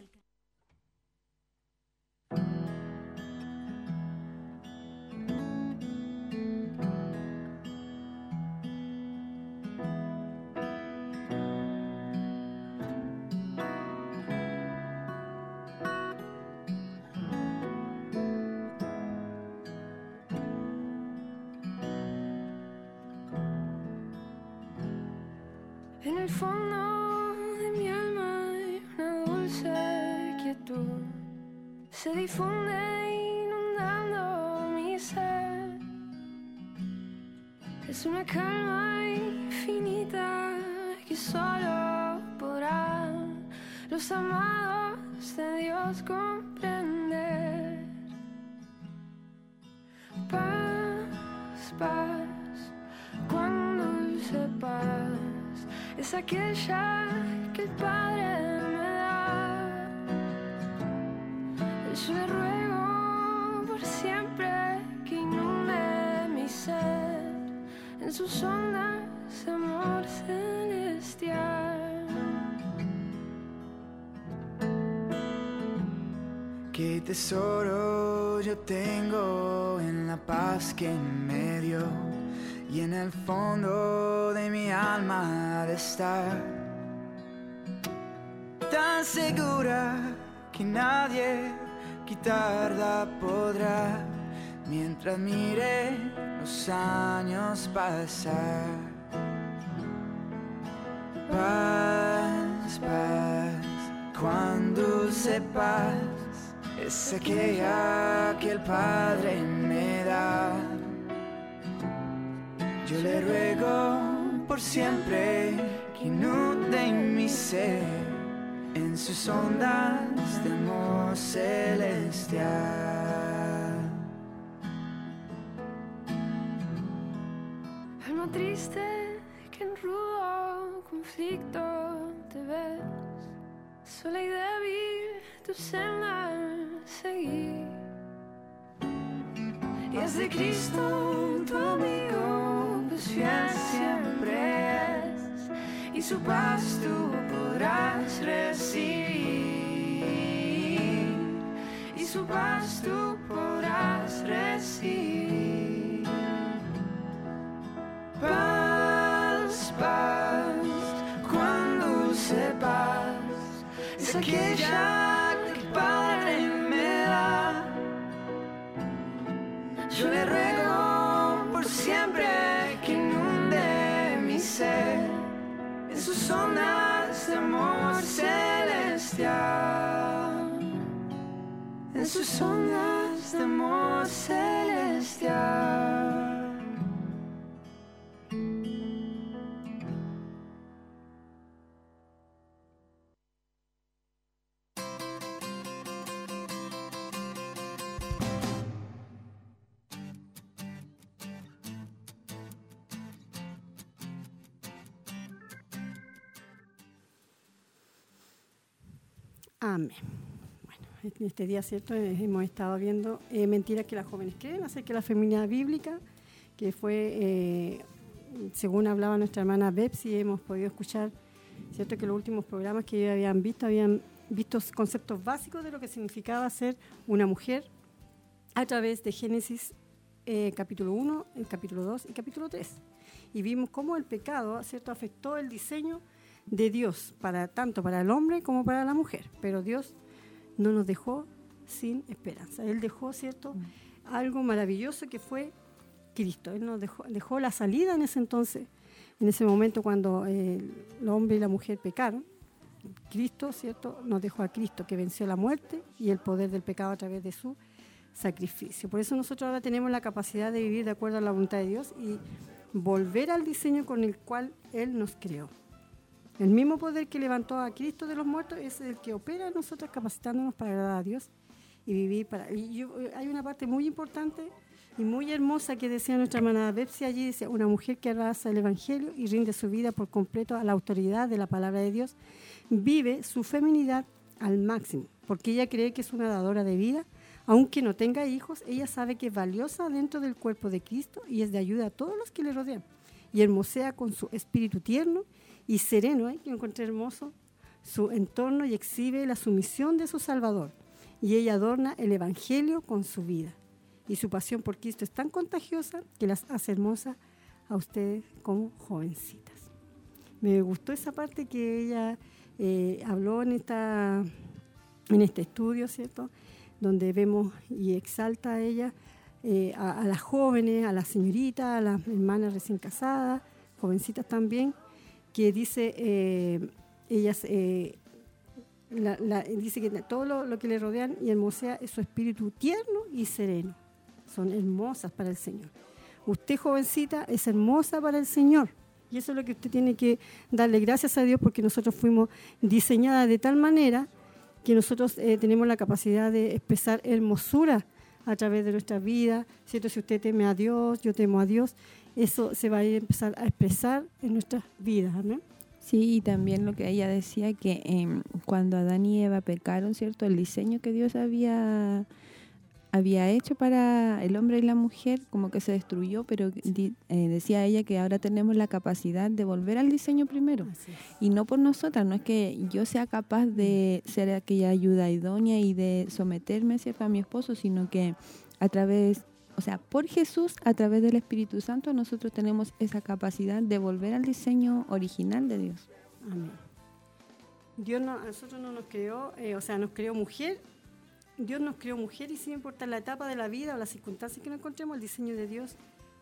tesoro yo tengo en la paz que me dio y en el fondo de mi alma de estar tan segura que nadie quitarla podrá mientras mire los años pasar. Paz, paz, cuando sepas, es aquella que el Padre me da. Yo le ruego por siempre que inunde mi ser en sus ondas de amor celestial. triste que en rudo conflicto te ves, sola y débil tu senda seguir. Y es de Cristo tu amigo, pues fiel siempre es, y su paz tú podrás recibir, y su paz tú podrás recibir. Paz, paz, cuando sepas, es aquella Yo le ruego por siempre que inunde mi ser en sus ondas de amor celestial. En sus ondas de amor celestial. Amén. Bueno, en este día, ¿cierto? Eh, hemos estado viendo eh, mentiras que las jóvenes creen acerca de la feminidad bíblica, que fue, eh, según hablaba nuestra hermana Bepsi, hemos podido escuchar, ¿cierto? Que los últimos programas que ellos habían visto, habían visto conceptos básicos de lo que significaba ser una mujer a través de Génesis capítulo 1, capítulo 2 y capítulo 3. Y vimos cómo el pecado, ¿cierto?, afectó el diseño de Dios, para, tanto para el hombre como para la mujer. Pero Dios no nos dejó sin esperanza. Él dejó, ¿cierto?, mm. algo maravilloso que fue Cristo. Él nos dejó, dejó la salida en ese entonces, en ese momento cuando el hombre y la mujer pecaron. Cristo, ¿cierto?, nos dejó a Cristo que venció la muerte y el poder del pecado a través de su sacrificio. Por eso nosotros ahora tenemos la capacidad de vivir de acuerdo a la voluntad de Dios y volver al diseño con el cual Él nos creó. El mismo poder que levantó a Cristo de los muertos es el que opera en nosotros capacitándonos para agradar a Dios y vivir para... Y hay una parte muy importante y muy hermosa que decía nuestra hermana Bepsi allí, dice, una mujer que abraza el Evangelio y rinde su vida por completo a la autoridad de la palabra de Dios, vive su feminidad al máximo, porque ella cree que es una dadora de vida, aunque no tenga hijos, ella sabe que es valiosa dentro del cuerpo de Cristo y es de ayuda a todos los que le rodean, y hermosea con su espíritu tierno y sereno, ¿eh? que encontré hermoso, su entorno y exhibe la sumisión de su Salvador. Y ella adorna el Evangelio con su vida. Y su pasión por Cristo es tan contagiosa que las hace hermosas a ustedes como jovencitas. Me gustó esa parte que ella eh, habló en, esta, en este estudio, ¿cierto? Donde vemos y exalta a ella, eh, a, a, las jóvenes, a las señoritas, a las hermanas recién casadas, jovencitas también, que dice, eh, ellas, eh, dice que todo lo, que le rodean y hermosea es su espíritu tierno y sereno. Son hermosas para el Señor. Usted, jovencita, es hermosa para el Señor. Y eso es lo que usted tiene que darle gracias a Dios porque nosotros fuimos diseñadas de tal manera que nosotros eh, tenemos la capacidad de expresar hermosura a través de nuestra vida. ¿cierto? Si usted teme a Dios, yo temo a Dios eso se va a empezar a expresar en nuestras vidas. ¿no? Sí, y también lo que ella decía, que em, cuando Adán y Eva pecaron, ¿cierto? El diseño que Dios había había hecho para el hombre y la mujer, como que se destruyó, pero eh, decía ella que ahora tenemos la capacidad de volver al diseño primero. Y no por nosotras, no es que yo sea capaz de ser aquella ayuda idónea y de someterme ¿cierto? a mi esposo, sino que a través, o sea, por Jesús, a través del Espíritu Santo, nosotros tenemos esa capacidad de volver al diseño original de Dios. Amén. Dios a nosotros no nos creó, eh, o sea, nos creó mujer Dios nos creó mujer y sin importar la etapa de la vida o las circunstancias que nos encontremos, el diseño de Dios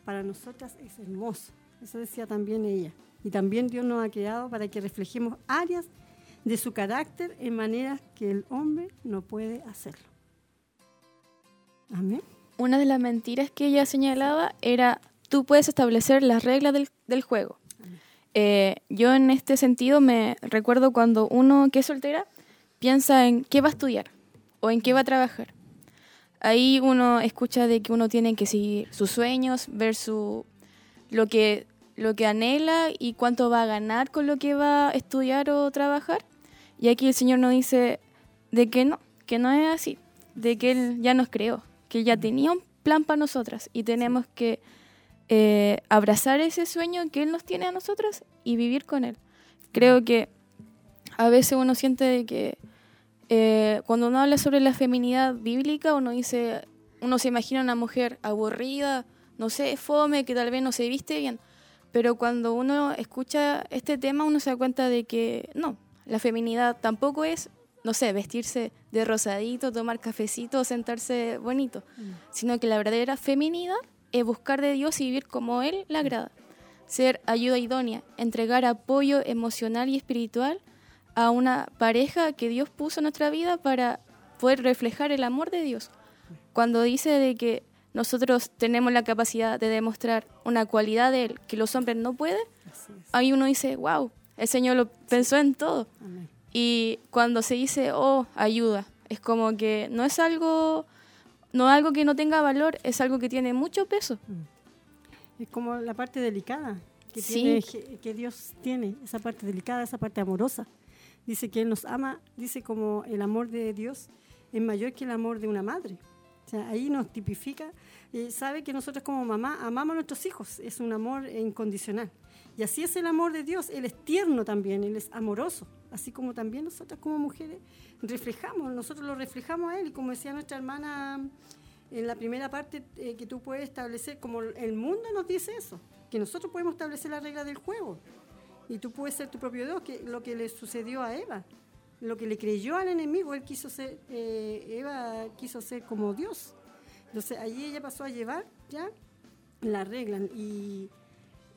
para nosotras es hermoso. Eso decía también ella. Y también Dios nos ha creado para que reflejemos áreas de su carácter en maneras que el hombre no puede hacerlo. Amén. Una de las mentiras que ella señalaba era, tú puedes establecer las reglas del, juego. Eh, yo en este sentido me recuerdo cuando uno que es soltera piensa en qué va a estudiar o en qué va a trabajar. Ahí uno escucha de que uno tiene que seguir sus sueños, ver su, lo, que, lo que anhela y cuánto va a ganar con lo que va a estudiar o trabajar. Y aquí el Señor nos dice de que no, que no es así, de que Él ya nos creó, que ya tenía un plan para nosotras y tenemos que eh, abrazar ese sueño que Él nos tiene a nosotras y vivir con Él. Creo que a veces uno siente de que eh, cuando uno habla sobre la feminidad bíblica, uno dice, uno se imagina una mujer aburrida, no sé, fome, que tal vez no se viste bien. Pero cuando uno escucha este tema, uno se da cuenta de que no, la feminidad tampoco es, no sé, vestirse de rosadito, tomar cafecito, sentarse bonito, mm. sino que la verdadera feminidad es buscar de Dios y vivir como Él le agrada. Ser ayuda idónea, entregar apoyo emocional y espiritual a una pareja que Dios puso en nuestra vida para poder reflejar el amor de Dios. Cuando dice de que nosotros tenemos la capacidad de demostrar una cualidad de Él que los hombres no pueden, ahí uno dice, wow, el Señor lo pensó en todo. Y cuando se dice, oh, ayuda, es como que no es algo, no algo que no tenga valor, es algo que tiene mucho peso. Mm. Es como la parte delicada que, tiene, que Dios tiene, esa parte delicada, esa parte amorosa dice que Él nos ama, dice como el amor de Dios es mayor que el amor de una madre. O sea, ahí nos tipifica, eh, sabe que nosotros como mamá amamos a nuestros hijos, es un amor incondicional. Y así es el amor de Dios, Él es tierno también, Él es amoroso, así como también nosotras como mujeres reflejamos, nosotros lo reflejamos a Él, y como decía nuestra hermana en la primera parte eh, que tú puedes establecer, como el mundo nos dice eso, que nosotros podemos establecer la regla del juego. Y tú puedes ser tu propio Dios, que lo que le sucedió a Eva, lo que le creyó al enemigo, él quiso ser, eh, Eva quiso ser como Dios. Entonces allí ella pasó a llevar ya la regla y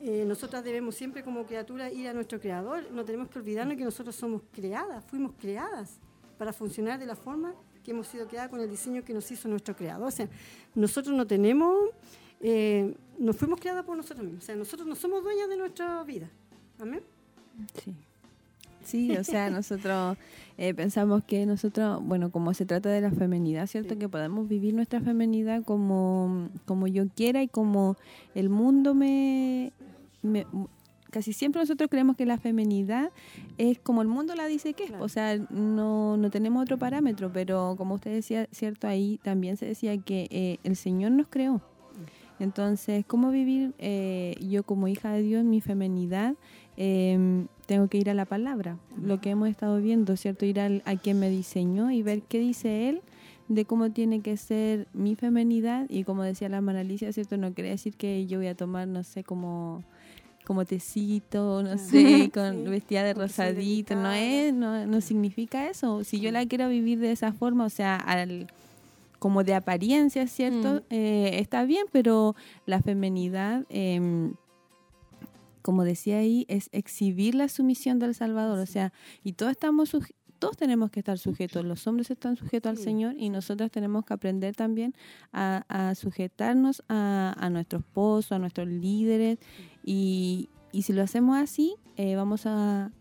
eh, nosotras debemos siempre como criatura ir a nuestro creador. No tenemos que olvidarnos que nosotros somos creadas, fuimos creadas para funcionar de la forma que hemos sido creadas con el diseño que nos hizo nuestro creador. O sea, nosotros no tenemos, eh, nos fuimos creadas por nosotros mismos. O sea, nosotros no somos dueñas de nuestra vida. Amén. Sí. Sí, o sea, nosotros eh, pensamos que nosotros, bueno, como se trata de la femenidad, ¿cierto? Que podemos vivir nuestra femenidad como, como yo quiera y como el mundo me, Casi siempre nosotros creemos que la femenidad es como el mundo la dice que es, o sea, no, no tenemos otro parámetro, pero como usted decía, ¿cierto? Ahí también se decía que eh, el Señor nos creó. Entonces, ¿cómo vivir eh, yo como hija de Dios mi femenidad? Em, tengo que ir a la palabra, lo que hemos estado viendo, ¿cierto? Ir al, a quien me diseñó y ver qué dice él de cómo tiene que ser mi femenidad y como decía la hermana Alicia, ¿cierto? No quiere decir que yo voy a tomar, no sé, como como tecito, no sé, con vestida de rosadito, no es, no, no significa eso. Si yo la quiero vivir de esa forma, o sea, al como de apariencia, ¿cierto? Mm. Eh, está bien, pero la femenidad, em, como decía ahí, es exhibir la sumisión del Salvador. O sea, y todos estamos todos tenemos que estar sujetos. Los hombres están sujetos al Señor y nosotros tenemos que aprender también a, sujetarnos a, a nuestro esposo, a nuestros líderes. Y, y si lo hacemos así, eh, vamos a,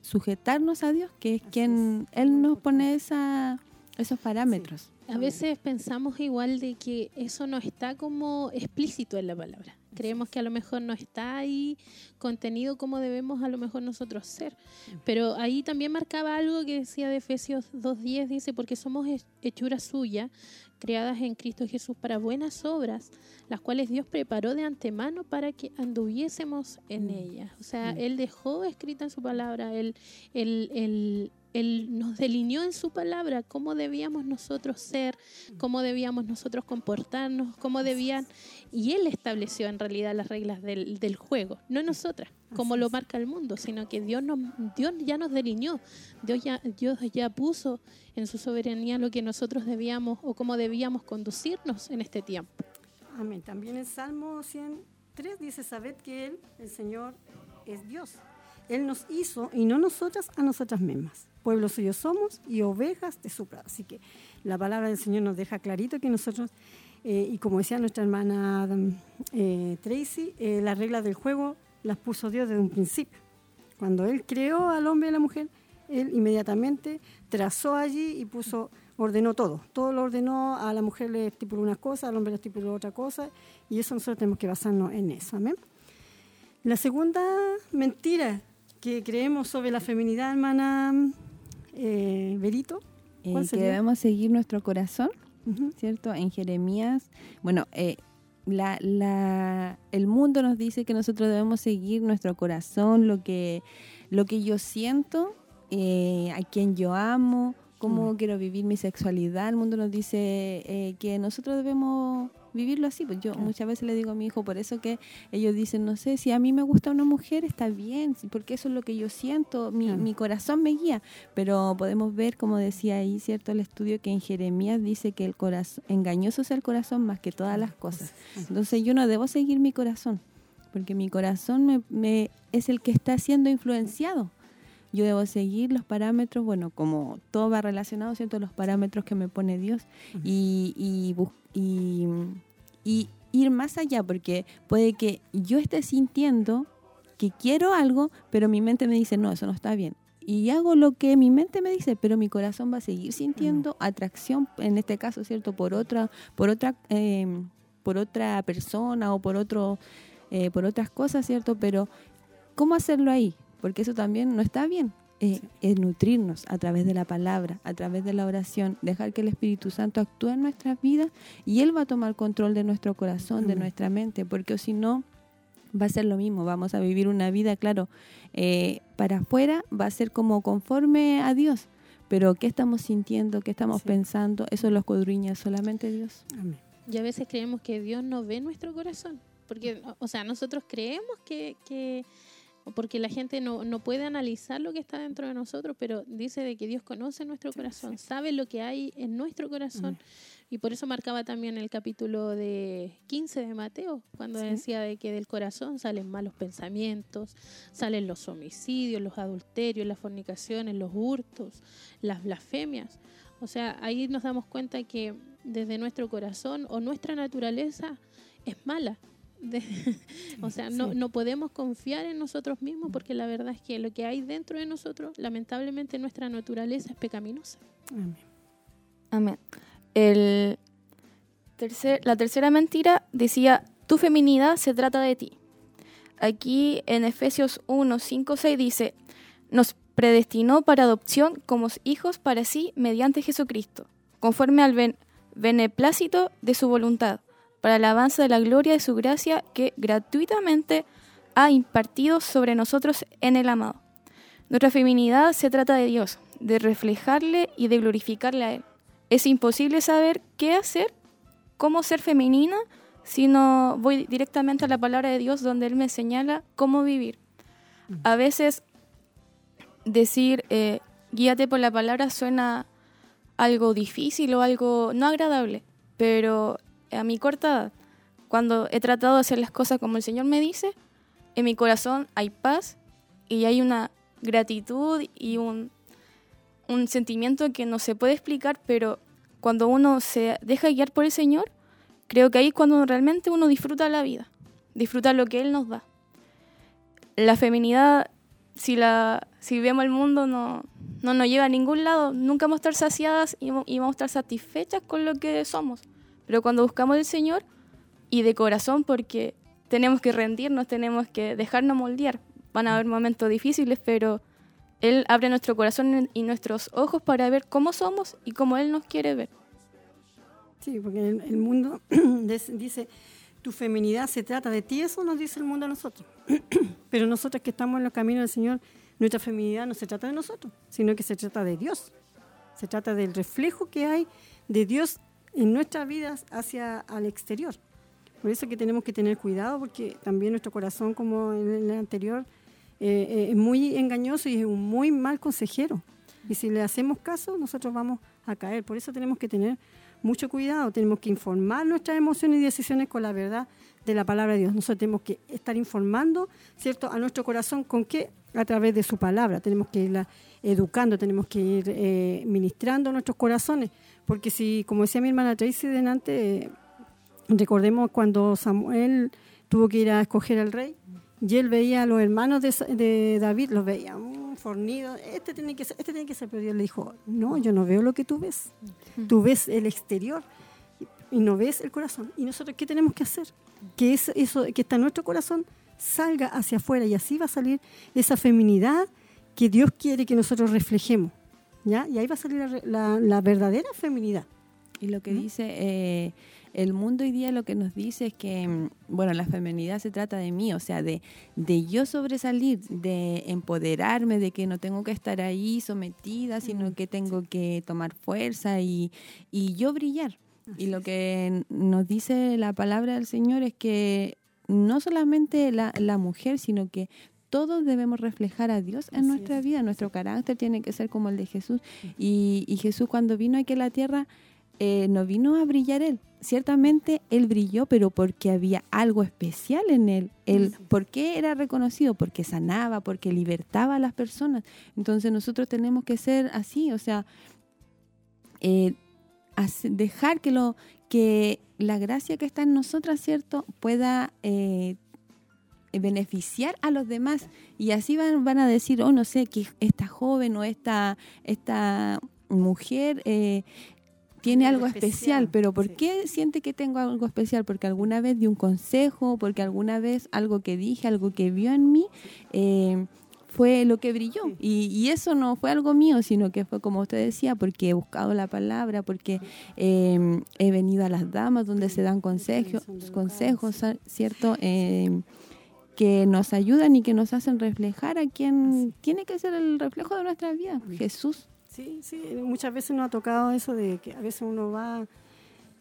sujetarnos a Dios, que es quien Él nos pone esa, esos parámetros. A veces pensamos igual de que eso no está como explícito en la palabra. Creemos que a lo mejor no está ahí contenido como debemos a lo mejor nosotros ser. Pero ahí también marcaba algo que decía de Efesios 2.10, dice, porque somos hechura suya, creadas en Cristo Jesús para buenas obras, las cuales Dios preparó de antemano para que anduviésemos en mm. ellas. O sea, mm. Él dejó escrita en su palabra, Él, él, él él nos delineó en su palabra cómo debíamos nosotros ser, cómo debíamos nosotros comportarnos, cómo debían... Y Él estableció en realidad las reglas del, del juego, no nosotras, como lo marca el mundo, sino que Dios, nos, Dios ya nos delineó, Dios ya, Dios ya puso en su soberanía lo que nosotros debíamos o cómo debíamos conducirnos en este tiempo. Amén. También el Salmo 103 dice, sabed que Él, el Señor, es Dios. Él nos hizo y no nosotras a nosotras mismas pueblo suyo somos y ovejas de su prado. Así que la palabra del Señor nos deja clarito que nosotros, eh, y como decía nuestra hermana eh, Tracy, eh, las reglas del juego las puso Dios desde un principio. Cuando Él creó al hombre y a la mujer, Él inmediatamente trazó allí y puso, ordenó todo. Todo lo ordenó, a la mujer le estipuló una cosa, al hombre le estipuló otra cosa, y eso nosotros tenemos que basarnos en eso. Amén. La segunda mentira que creemos sobre la feminidad, hermana eh, Berito. Eh, que debemos seguir nuestro corazón, ¿cierto? En Jeremías, bueno, eh, la, la, el mundo nos dice que nosotros debemos seguir nuestro corazón, lo que, lo que yo siento, eh, a quien yo amo, cómo quiero vivir mi sexualidad. El mundo nos dice que nosotros debemos vivirlo así. Pues yo muchas veces le digo a mi hijo, por eso que ellos dicen, no sé, si a mí me gusta una mujer, está bien, porque eso es lo que yo siento, mi, mi corazón me guía. Pero podemos ver, como decía ahí, ¿cierto? El estudio que en Jeremías dice que el corazón, engañoso es el corazón más que todas las cosas. Entonces yo no debo seguir mi corazón, porque mi corazón me, me es el que está siendo influenciado yo debo seguir los parámetros, bueno, como todo va relacionado, ¿cierto? Los parámetros que me pone Dios y, y, y, ir más allá, porque puede que yo esté sintiendo que quiero algo, pero mi mente me dice, no, eso no está bien. Y hago lo que mi mente me dice, pero mi corazón va a seguir sintiendo atracción, en este caso, ¿cierto? Por otra, por otra, em, por otra persona o por otro, eh, por otras cosas, ¿cierto? Pero, ¿cómo hacerlo ahí? Porque eso también no está bien. Eh, es nutrirnos a través de la palabra, a través de la oración, dejar que el Espíritu Santo actúe en nuestras vidas y Él va a tomar control de nuestro corazón, de nuestra mente, porque si no, va a ser lo mismo, vamos a vivir una vida, claro, eh, para afuera va a ser como conforme a Dios, pero ¿qué estamos sintiendo, qué estamos pensando? Eso lo escudriña solamente Dios. Y a veces creemos que Dios no ve nuestro corazón, porque, o sea, nosotros creemos que, que porque la gente no, no, puede analizar lo que está dentro de nosotros, pero dice de que Dios conoce nuestro corazón, sabe lo que hay en nuestro corazón. Y por eso marcaba también el capítulo de 15 de Mateo, cuando decía de que del corazón salen malos pensamientos, salen los homicidios, los adulterios, las fornicaciones, los hurtos, las blasfemias. O sea, ahí nos damos cuenta que desde nuestro corazón o nuestra naturaleza es mala o sea, no, no podemos confiar en nosotros mismos porque la verdad es que lo que hay dentro de nosotros, lamentablemente nuestra naturaleza es pecaminosa. Amén. Amén. El tercer, la tercera mentira decía, tu feminidad se trata de ti. Aquí en Efesios 1, 5, 6 dice, nos predestinó para adopción como hijos para sí mediante Jesucristo, conforme al beneplácito de su voluntad para el avance de la gloria de su gracia que gratuitamente ha impartido sobre nosotros en el amado. Nuestra feminidad se trata de Dios, de reflejarle y de glorificarle a Él. Es imposible saber qué hacer, cómo ser femenina, si no voy directamente a la palabra de Dios donde Él me señala cómo vivir. A veces decir eh, guíate por la palabra suena algo difícil o algo no agradable, pero a mi corta edad, cuando he tratado de hacer las cosas como el Señor me dice, en mi corazón hay paz y hay una gratitud y un, sentimiento que no se puede explicar, pero cuando uno se deja guiar por el Señor, creo que ahí es cuando realmente uno disfruta la vida, disfruta lo que Él nos da. La feminidad, si, la, si vemos el mundo, no, no nos lleva a ningún lado, nunca vamos a estar saciadas y, y vamos a estar satisfechas con lo que somos. Pero cuando buscamos el Señor y de corazón, porque tenemos que rendirnos, tenemos que dejarnos moldear. Van a haber momentos difíciles, pero Él abre nuestro corazón y nuestros ojos para ver cómo somos y cómo Él nos quiere ver. Sí, porque el, mundo dice, tu feminidad se trata de ti, eso nos dice el mundo a nosotros. Pero nosotros que estamos en los caminos del Señor, nuestra feminidad no se trata de nosotros, sino que se trata de Dios. Se trata del reflejo que hay de Dios en nuestras vidas hacia al exterior. Por eso que tenemos que tener cuidado, porque también nuestro corazón, como en el anterior, eh, eh, es muy engañoso y es un muy mal consejero. Y si le hacemos caso, nosotros vamos a caer. Por eso tenemos que tener mucho cuidado, tenemos que informar nuestras emociones y decisiones con la verdad de la palabra de Dios. Nosotros tenemos que estar informando, ¿cierto?, a nuestro corazón con qué a través de su palabra. Tenemos que irla educando, tenemos que ir eh, ministrando nuestros corazones, porque si, como decía mi hermana Tracy delante, recordemos cuando Samuel tuvo que ir a escoger al rey, y él veía a los hermanos de, David, los veía un fornido, este tiene que ser, este tiene que ser, pero Dios le dijo, no, yo no veo lo que tú ves, tú ves el exterior y no ves el corazón. ¿Y nosotros qué tenemos que hacer? Que eso, eso que está en nuestro corazón salga hacia afuera y así va a salir esa feminidad que Dios quiere que nosotros reflejemos. ¿Ya? Y ahí va a salir la, verdadera feminidad. Y lo que ¿Mm? dice eh, el mundo hoy día, lo que nos dice es que, mm, bueno, la feminidad se trata de mí, o sea, de, de yo sobresalir, de empoderarme, de que no tengo que estar ahí sometida, sino mm, que tengo que tomar fuerza y, y yo brillar. y lo que nos dice la palabra del Señor es que no solamente la, la mujer, sino que todos debemos reflejar a Dios en nuestra vida, nuestro carácter tiene que ser como el de Jesús. Y, y Jesús cuando vino aquí a la tierra, eh, no vino a brillar Él. Ciertamente Él brilló, pero porque había algo especial en Él. él ¿Por qué era reconocido? Porque sanaba, porque libertaba a las personas. Entonces nosotros tenemos que ser así, o sea, eh, dejar que, lo, que la gracia que está en nosotras, ¿cierto?, pueda eh, beneficiar a los demás. Y así van, van a decir, oh, no sé, que esta joven o esta, esta mujer eh, tiene algo especial, pero ¿por qué siente que tengo algo especial? Porque alguna vez di un consejo, porque alguna vez algo que dije, algo que vio en mí, eh, fue lo que brilló. Y, eso no fue algo mío, sino que fue como usted decía, porque he buscado la palabra, porque em, he venido a las damas donde se dan consejos, consejos ¿cierto? Em, que nos ayudan y que nos hacen reflejar a quien tiene que ser el reflejo de nuestra vida, Jesús. Sí, sí, muchas veces nos ha tocado eso de que a veces uno va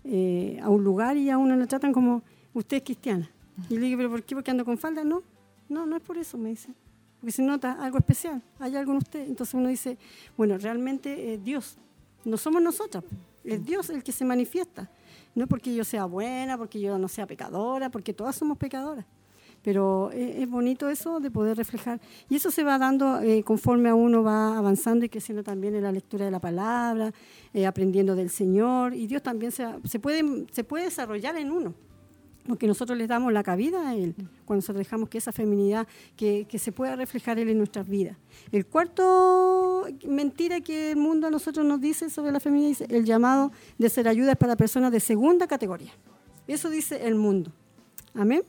eh, a un lugar y a uno le tratan como, usted es cristiana. Y le digo, ¿pero por qué? ¿Porque ando con falda? No, no, no es por eso, me dice porque se nota algo especial, hay algo en usted. Entonces uno dice, bueno, realmente es Dios, no somos nosotras, es Dios el que se manifiesta. No porque yo sea buena, porque yo no sea pecadora, porque todas somos pecadoras. Pero es, bonito eso de poder reflejar. Y eso se va dando eh, conforme a uno va avanzando y creciendo también en la lectura de la palabra, eh, aprendiendo del Señor. Y Dios también se, se, puede, se puede desarrollar en uno porque nosotros les damos la cabida a Él, cuando nosotros dejamos que esa feminidad, que, se pueda reflejar Él en nuestras vidas. El cuarto mentira que el mundo a nosotros nos dice sobre la feminidad es el llamado de ser ayuda para personas de segunda categoría. Eso dice el mundo. Amén.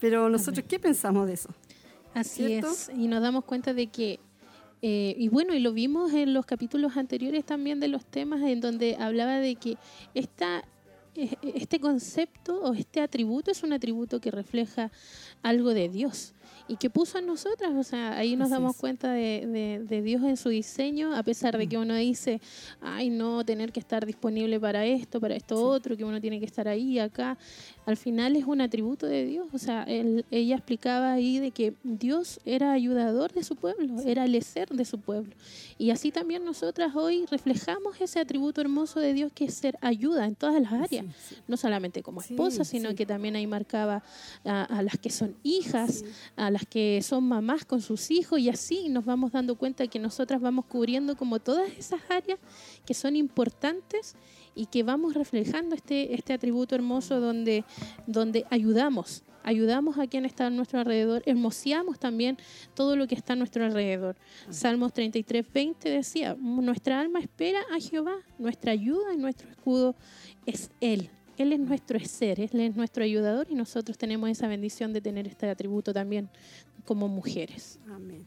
Pero nosotros, ¿qué pensamos de eso? Así es. Y nos damos cuenta de que eh, y bueno, y lo vimos en los capítulos anteriores también de los temas en donde hablaba de que esta este concepto o este atributo es un atributo que refleja algo de Dios y que puso en nosotras. O sea, ahí nos damos cuenta de, de, Dios en su diseño, a pesar de que uno dice, ay, no, tener que estar disponible para esto, para esto otro, que uno tiene que estar ahí, acá. Al final es un atributo de Dios. O sea, ella explicaba ahí de que Dios era ayudador de su pueblo, era el ser de su pueblo. Y así también nosotras hoy reflejamos ese atributo hermoso de Dios que es ser ayuda en todas las áreas, no solamente como esposa, sino que también ahí marcaba a, a las que son hijas, a las que son mamás con sus hijos y así nos vamos dando cuenta que nosotras vamos cubriendo como todas esas áreas que son importantes y que vamos reflejando este, este atributo hermoso donde, donde ayudamos, ayudamos a quien está a nuestro alrededor, hermoseamos también todo lo que está a nuestro alrededor. Salmos 33, 20 decía, nuestra alma espera a Jehová, nuestra ayuda y nuestro escudo es Él. Él es nuestro ser, Él es nuestro ayudador y nosotros tenemos esa bendición de tener este atributo también como mujeres. Amén.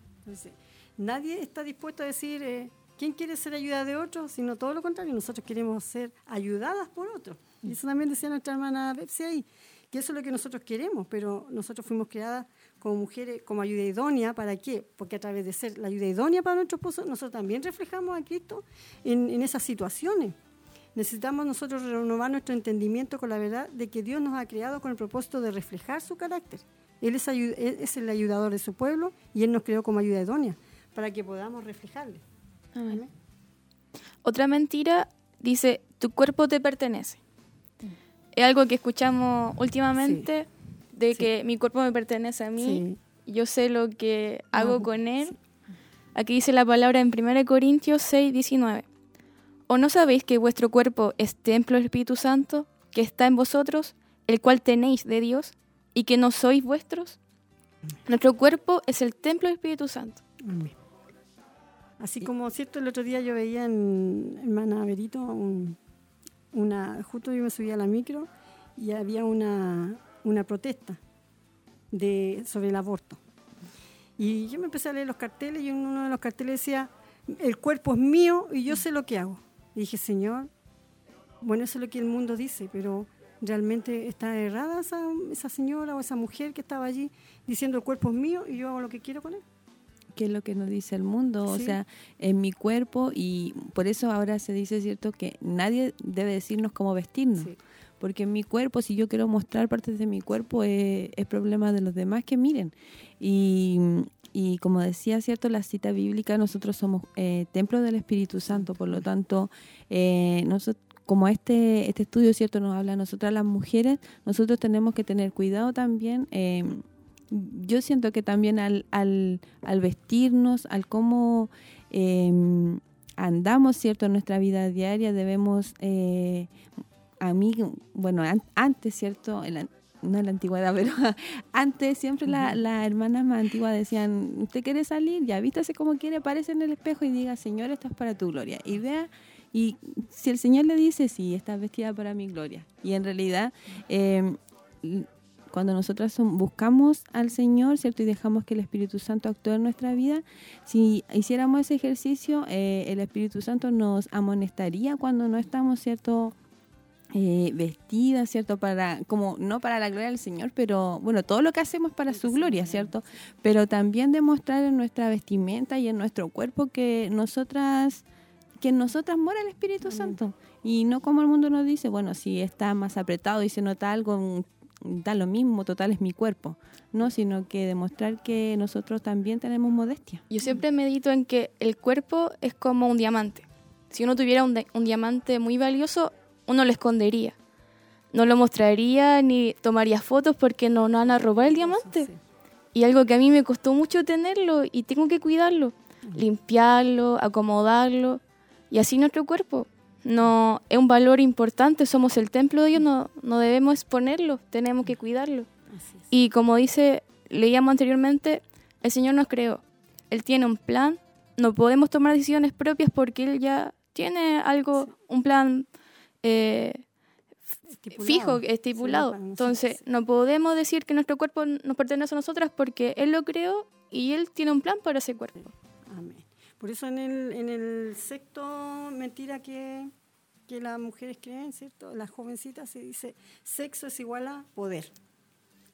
Nadie está dispuesto a decir, eh, ¿quién quiere ser ayuda de otros? Sino todo lo contrario, nosotros queremos ser ayudadas por otros. Y eso también decía nuestra hermana Betsy ahí, que eso es lo que nosotros queremos, pero nosotros fuimos creadas como mujeres, como ayuda idónea, ¿para qué? Porque a través de ser la ayuda idónea para nuestro esposo, nosotros también reflejamos a Cristo en, en esas situaciones. Necesitamos nosotros renovar nuestro entendimiento con la verdad de que Dios nos ha creado con el propósito de reflejar su carácter. Él es, es el ayudador de su pueblo y Él nos creó como ayuda idónea para que podamos reflejarle. Otra mentira dice, tu cuerpo te pertenece. Es algo que escuchamos últimamente, de que mi cuerpo me pertenece a mí, yo sé lo que hago con él. Aquí dice la palabra en 1 Corintios 6, 19. ¿O no sabéis que vuestro cuerpo es templo del Espíritu Santo, que está en vosotros, el cual tenéis de Dios, y que no sois vuestros? Nuestro cuerpo es el templo del Espíritu Santo. Así como, cierto, el otro día yo veía en Hermana Berito, una, justo yo me subía a la micro y había una, una protesta de, sobre el aborto. Y yo me empecé a leer los carteles y uno de los carteles decía, el cuerpo es mío y yo sé lo que hago. Y dije, Señor, bueno, eso es lo que el mundo dice, pero realmente está errada esa, esa señora o esa mujer que estaba allí diciendo el cuerpo es mío y yo hago lo que quiero con él qué es lo que nos dice el mundo, o sea, en mi cuerpo y por eso ahora se dice, ¿cierto?, que nadie debe decirnos cómo vestirnos. Porque en mi cuerpo, si yo quiero mostrar partes de mi cuerpo, es, problema de los demás que miren. Y, y como decía, ¿cierto? La cita bíblica, nosotros somos eh, templo del Espíritu Santo, por lo tanto, eh, nosotros como este este estudio cierto nos habla a nosotras las mujeres, nosotros tenemos que tener cuidado también. Eh, yo siento que también al, al, al vestirnos, al cómo em, andamos cierto en nuestra vida diaria, debemos, a mí, bueno, antes cierto, no en la antigüedad, pero antes siempre las la hermanas más antiguas decían, ¿usted quiere salir? Ya, vístase como quiere, parece en el espejo y diga, Señor, esto es para tu gloria. Y vea, y si el Señor le dice, sí, estás vestida para mi gloria. Y en realidad, em, cuando nosotras buscamos al Señor, ¿cierto? Y dejamos que el Espíritu Santo actúe en nuestra vida, si hiciéramos ese ejercicio, eh, el Espíritu Santo nos amonestaría cuando no estamos, ¿cierto?, eh, vestida, ¿cierto? Para, como no para la gloria del Señor, pero bueno, todo lo que hacemos para su gloria, ¿cierto? Pero también demostrar en nuestra vestimenta y en nuestro cuerpo que nosotras, que en nosotras mora el Espíritu Santo. Y no como el mundo nos dice, bueno, si está más apretado y se nota algo, da lo mismo, total es mi cuerpo. No, sino que demostrar que nosotros también tenemos modestia. Yo siempre medito en que el cuerpo es como un diamante. Si uno tuviera un, un diamante muy valioso, uno lo escondería. No lo mostraría ni tomaría fotos porque no nos van a robar el diamante. Y algo que a mí me costó mucho tenerlo y tengo que cuidarlo, limpiarlo, acomodarlo. Y así nuestro cuerpo. No es un valor importante, somos el templo de Dios, no, no debemos exponerlo, tenemos que cuidarlo. Y como dice, leíamos anteriormente, el Señor nos creó. Él tiene un plan, no podemos tomar decisiones propias porque Él ya tiene algo, un plan eh, fijo, estipulado. Entonces, no podemos decir que nuestro cuerpo nos pertenece a nosotras porque Él lo creó y Él tiene un plan para ese cuerpo. Amén. Por eso en el, en el sexto mentira que, que las mujeres creen, ¿cierto? Las jovencitas se dice, sexo es igual a poder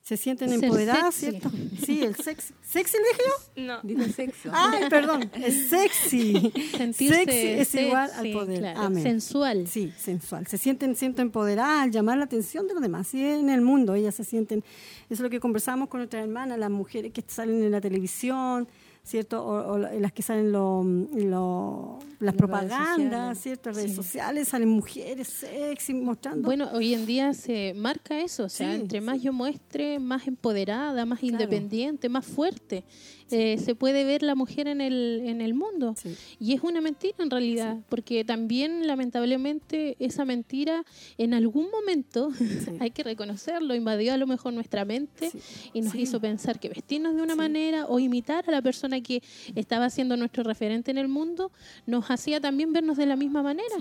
se sienten empoderadas, ¿cierto? Sí, el sexy. ¿Sexy le dije yo? No. Digo sexo. Ay, perdón, es sexy. Sentirse sexy es igual al poder. Amén. Sensual. Sí, sensual. Se sienten, sienten empoderadas al llamar la atención de los demás. Sí, en el mundo ellas se sienten, eso es lo que conversamos con nuestras hermanas, las mujeres que salen en la televisión, ¿cierto? O, las que salen lo, las propagandas, ¿cierto? Redes sociales, salen mujeres sexy mostrando. Bueno, hoy en día se marca eso, o sea, entre más yo muestre, más empoderada, más independiente, más fuerte. Eh, se puede ver la mujer en el, en el mundo. Y es una mentira en realidad, porque también lamentablemente esa mentira en algún momento, hay que reconocerlo, invadió a lo mejor nuestra mente y nos hizo pensar que vestirnos de una manera o imitar a la persona que estaba siendo nuestro referente en el mundo, nos hacía también vernos de la misma manera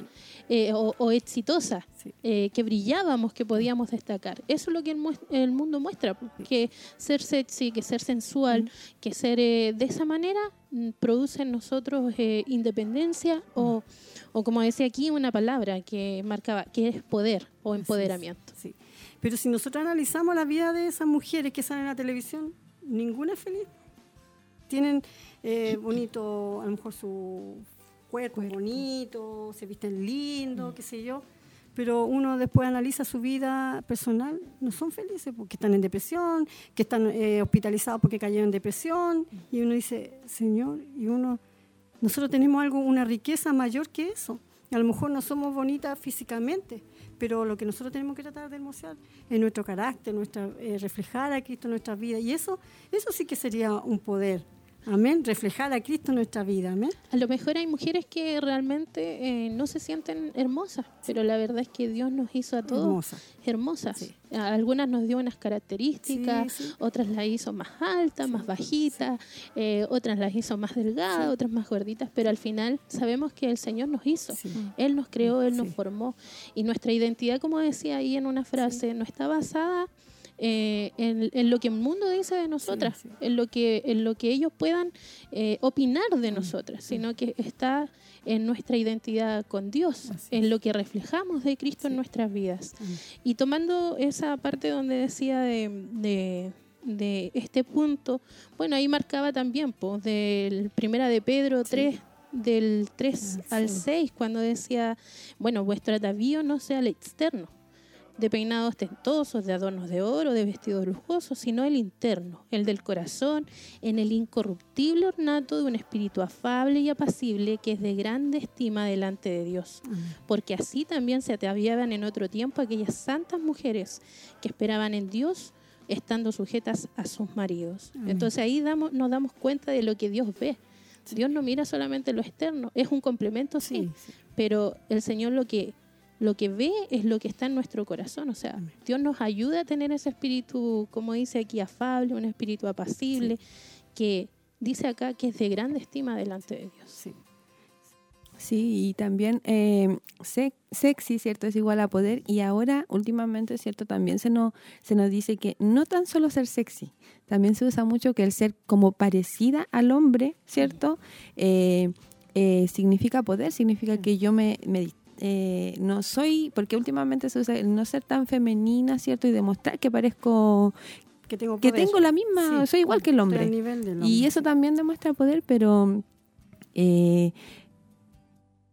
eh, o, exitosa, eh, que brillábamos, que podíamos destacar. Eso es lo que el, el mundo muestra, que ser sexy, que ser sensual, que ser eh, de esa manera mm, produce en nosotros eh, independencia o, o, como decía aquí, una palabra que marcaba, que es poder o empoderamiento. Sí. Pero si nosotros analizamos la vida de esas mujeres que salen en la televisión, ninguna es feliz. Tienen eh, bonito, a lo mejor su cuerpo, bonito, se visten lindo, qué sé yo, pero uno después analiza su vida personal, no son felices porque están en depresión, que están eh, hospitalizados porque cayeron en depresión, y uno dice, Señor, y uno, nosotros tenemos algo, una riqueza mayor que eso. A lo mejor no somos bonitas físicamente, pero lo que nosotros tenemos que tratar de demostrar es nuestro carácter, nuestra, eh, reflejar a Cristo en nuestra vida, y eso, eso sí que sería un poder Amén. Reflejar a Cristo en nuestra vida. Amén. A lo mejor hay mujeres que realmente eh, no se sienten hermosas, pero la verdad es que Dios nos hizo a todos hermosas. algunas nos dio unas características, otras las hizo más altas, más bajitas, eh, otras las hizo más delgadas, otras más gorditas, pero al final sabemos que el Señor nos hizo. Él nos creó, Él nos formó. Y nuestra identidad, como decía ahí en una frase, no está basada eh, en, lo que el mundo dice de nosotras, En, lo que, en lo que ellos puedan eh, opinar de mm, nosotras, sino que está en nuestra identidad con Dios, en lo que reflejamos de Cristo en nuestras vidas. Mm. Y tomando esa parte donde decía de, de, este punto, bueno, ahí marcaba también, pues, del primera de Pedro 3, del 3 ah, al 6, cuando decía, bueno, vuestro atavío no sea el externo, de peinados ostentosos, de adornos de oro, de vestidos lujosos, sino el interno, el del corazón, en el incorruptible ornato de un espíritu afable y apacible que es de grande estima delante de Dios. Porque así también se ataviaban en otro tiempo aquellas santas mujeres que esperaban en Dios estando sujetas a sus maridos. Entonces ahí damos, nos damos cuenta de lo que Dios ve. Dios no mira solamente lo externo, es un complemento, sí. pero el Señor lo que lo que ve es lo que está en nuestro corazón. O sea, Dios nos ayuda a tener ese espíritu, como dice aquí, afable, un espíritu apacible, que dice acá que es de grande estima delante de Dios. Sí. Sí, y también eh, sexy, ¿cierto? Es igual a poder. Y ahora, últimamente, ¿cierto? También se nos, se nos dice que no tan solo ser sexy, también se usa mucho que el ser como parecida al hombre, ¿cierto? Eh, eh, significa poder, significa que yo me, me eh, no soy, porque últimamente se usa el no ser tan femenina, ¿cierto? Y demostrar que parezco, que tengo, que tengo la misma, soy igual que el hombre. Y eso también demuestra poder, pero eh,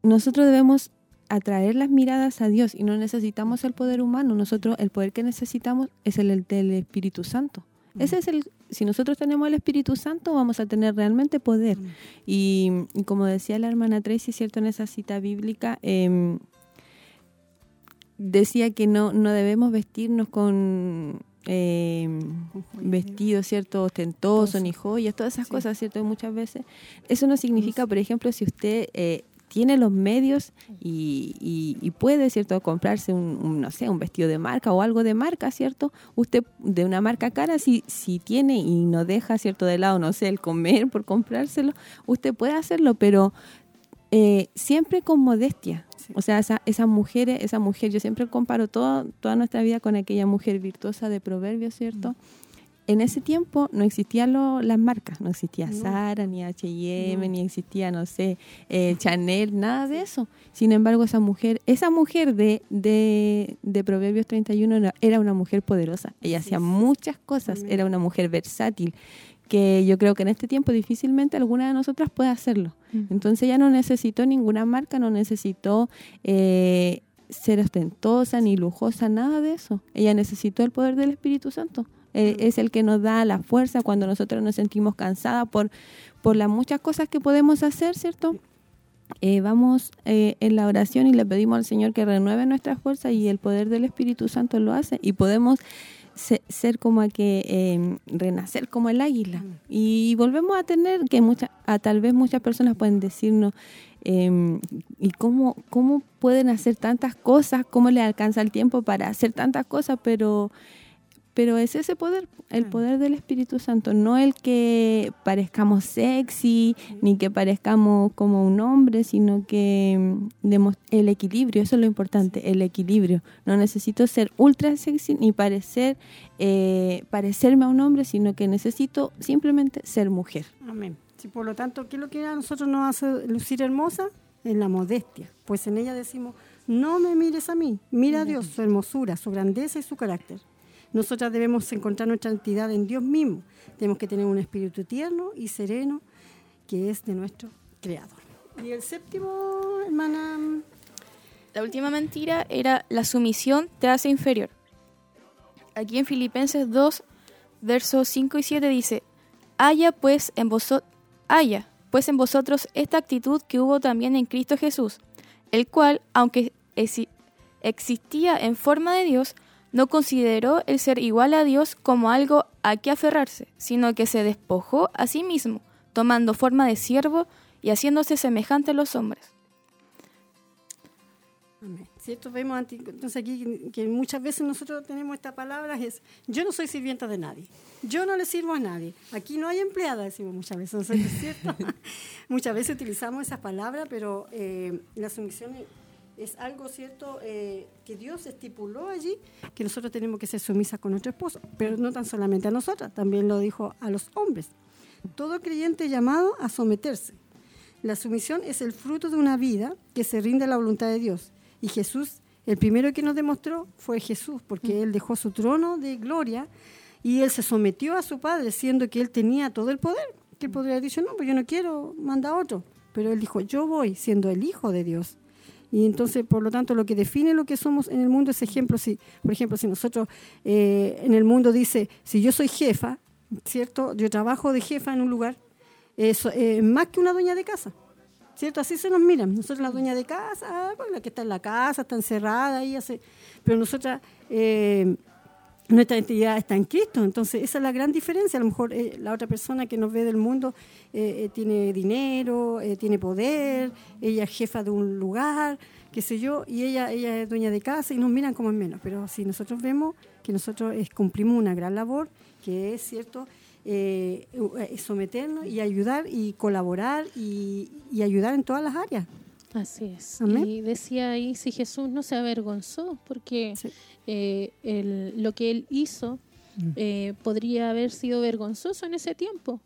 nosotros debemos atraer las miradas a Dios y no necesitamos el poder humano, nosotros el poder que necesitamos es el del Espíritu Santo. Ese es el, si nosotros tenemos el Espíritu Santo, vamos a tener realmente poder. Y, como decía la hermana Tracy, cierto, en esa cita bíblica, em, decía que no, no debemos vestirnos con eh, vestidos, ¿cierto? Ostentosos, ni joyas, todas esas cosas, ¿cierto? muchas veces. Eso no significa, por ejemplo, si usted eh, tiene los medios y, puede, ¿cierto?, comprarse un, no sé, un vestido de marca o algo de marca, ¿cierto? Usted de una marca cara, si, si tiene y no deja, ¿cierto?, de lado, no sé, el comer por comprárselo, usted puede hacerlo, pero eh, siempre con modestia. O sea, esa, esa mujer, esa mujer, yo siempre comparo toda nuestra vida con aquella mujer virtuosa de proverbios, ¿cierto? En ese tiempo no existían las marcas, no existía Sara, ni H&M, ni existía, no sé, eh, Chanel, nada de eso. Sin embargo, esa mujer, esa mujer de, de, de Proverbios 31 era una mujer poderosa. Ella hacía muchas cosas, era una mujer versátil, que yo creo que en este tiempo difícilmente alguna de nosotras puede hacerlo. Entonces ella no necesitó ninguna marca, no necesitó... Eh, ser ostentosa ni lujosa, nada de eso. Ella necesitó el poder del Espíritu Santo. Eh, es el que nos da la fuerza cuando nosotros nos sentimos cansadas por, por las muchas cosas que podemos hacer, ¿cierto? Eh, vamos eh, en la oración y le pedimos al Señor que renueve nuestra fuerza y el poder del Espíritu Santo lo hace y podemos ser, como a que em, renacer como el águila. Y volvemos a tener que muchas, a tal vez muchas personas pueden decirnos, em, ¿y cómo, cómo pueden hacer tantas cosas? ¿Cómo le alcanza el tiempo para hacer tantas cosas? Pero pero es ese poder, el poder del Espíritu Santo, no el que parezcamos sexy, ni que parezcamos como un hombre, sino que mm, el equilibrio, eso es lo importante, el equilibrio. No necesito ser ultra sexy ni parecer eh, parecerme a un hombre, sino que necesito simplemente ser mujer. Amén. Sí, por lo tanto, ¿qué es lo que a nosotros nos hace lucir hermosa? En la modestia. Pues en ella decimos, no me mires a mí, mira a Dios, su hermosura, su grandeza y su carácter. Nosotras debemos encontrar nuestra entidad en Dios mismo. Tenemos que tener un espíritu tierno y sereno que es de nuestro Creador. Y el séptimo, hermana. La última mentira era la sumisión te hace inferior. Aquí en Filipenses 2, versos 5 y 7 dice, pues en haya pues en vosotros esta actitud que hubo también en Cristo Jesús, el cual, aunque existía en forma de Dios, no consideró el ser igual a Dios como algo a que aferrarse, sino que se despojó a sí mismo, tomando forma de siervo y haciéndose semejante a los hombres. Amén. ¿Cierto? Vemos entonces aquí que muchas veces nosotros tenemos esta palabra, es yo no soy sirvienta de nadie, yo no le sirvo a nadie, aquí no hay empleada, decimos muchas veces, ¿no es cierto? muchas veces utilizamos esas palabras, pero eh, la sumisión es algo cierto eh, que Dios estipuló allí, que nosotros tenemos que ser sumisas con nuestro esposo, pero no tan solamente a nosotras, también lo dijo a los hombres. Todo creyente llamado a someterse. La sumisión es el fruto de una vida que se rinde a la voluntad de Dios. Y Jesús, el primero que nos demostró fue Jesús, porque Él dejó su trono de gloria y Él se sometió a su Padre, siendo que Él tenía todo el poder. Que podría haber dicho, no, pues yo no quiero, manda a otro. Pero Él dijo, yo voy, siendo el Hijo de Dios. Y entonces, por lo tanto, lo que define lo que somos en el mundo es ejemplo. Si, por ejemplo, si nosotros eh, en el mundo dice, si yo soy jefa, ¿cierto? Yo trabajo de jefa en un lugar, es eh, más que una dueña de casa. ¿Cierto? Así se nos miran. Nosotros la dueña de casa, ah, pues, la que está en la casa, está encerrada ahí, hace... pero nosotras... Eh, nuestra identidad está en Cristo. Entonces, esa es la gran diferencia. A lo mejor eh, la otra persona que nos ve del mundo eh, eh, tiene dinero, tiene poder, ella es jefa de un lugar, qué sé yo, y ella, ella es dueña de casa y nos miran como es menos. Pero si nosotros vemos que nosotros cumplimos una gran labor, que es cierto, someternos y ayudar y colaborar y ayudar en todas las áreas. Así es. Y decía ahí si Jesús no se avergonzó, porque eh, lo que él hizo mm. eh, podría haber sido vergonzoso en ese tiempo.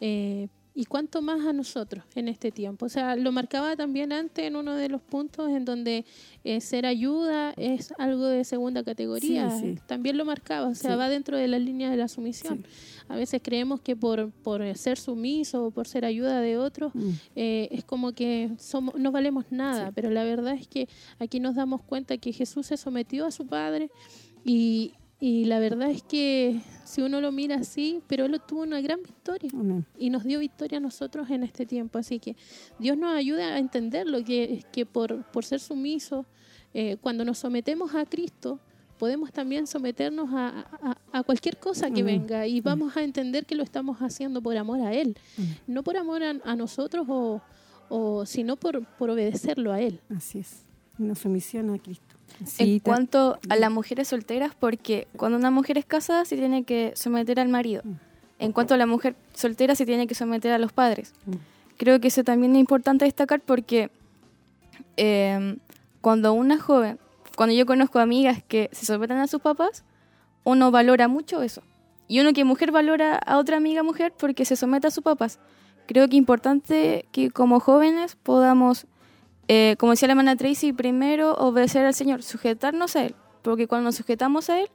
Eh, y cuánto más a nosotros en este tiempo. O sea, lo marcaba también antes en uno de los puntos en donde ser ayuda es algo de segunda categoría. También lo marcaba, o sea, va dentro de la línea de la sumisión. A veces creemos que por, por ser sumiso o por ser ayuda de otros mm. es como que somos, no valemos nada, pero la verdad es que aquí nos damos cuenta que Jesús se sometió a su Padre y, y la verdad es que si uno lo mira así, pero Él tuvo una gran victoria y nos dio victoria a nosotros en este tiempo. Así que Dios nos ayuda a entenderlo, que, que por, por ser sumisos, eh, cuando nos sometemos a Cristo, podemos también someternos a, a, cualquier cosa que venga y vamos a entender que lo estamos haciendo por amor a Él, no por amor a, nosotros, o, o, sino por, por obedecerlo a Él. Así es, una sumisión a Cristo en cuanto a las mujeres solteras, porque cuando una mujer es casada se tiene que someter al marido. Mm. En cuanto a la mujer soltera se tiene que someter a los padres. Mm. Creo que eso también es importante destacar porque em, cuando una joven, cuando yo conozco amigas que se someten a sus papás, uno valora mucho eso. Y uno que mujer valora a otra amiga mujer porque se somete a sus papás. Creo que es importante que como jóvenes podamos eh, como decía la hermana Tracy, primero obedecer al Señor, sujetarnos a Él, porque cuando nos sujetamos a Él,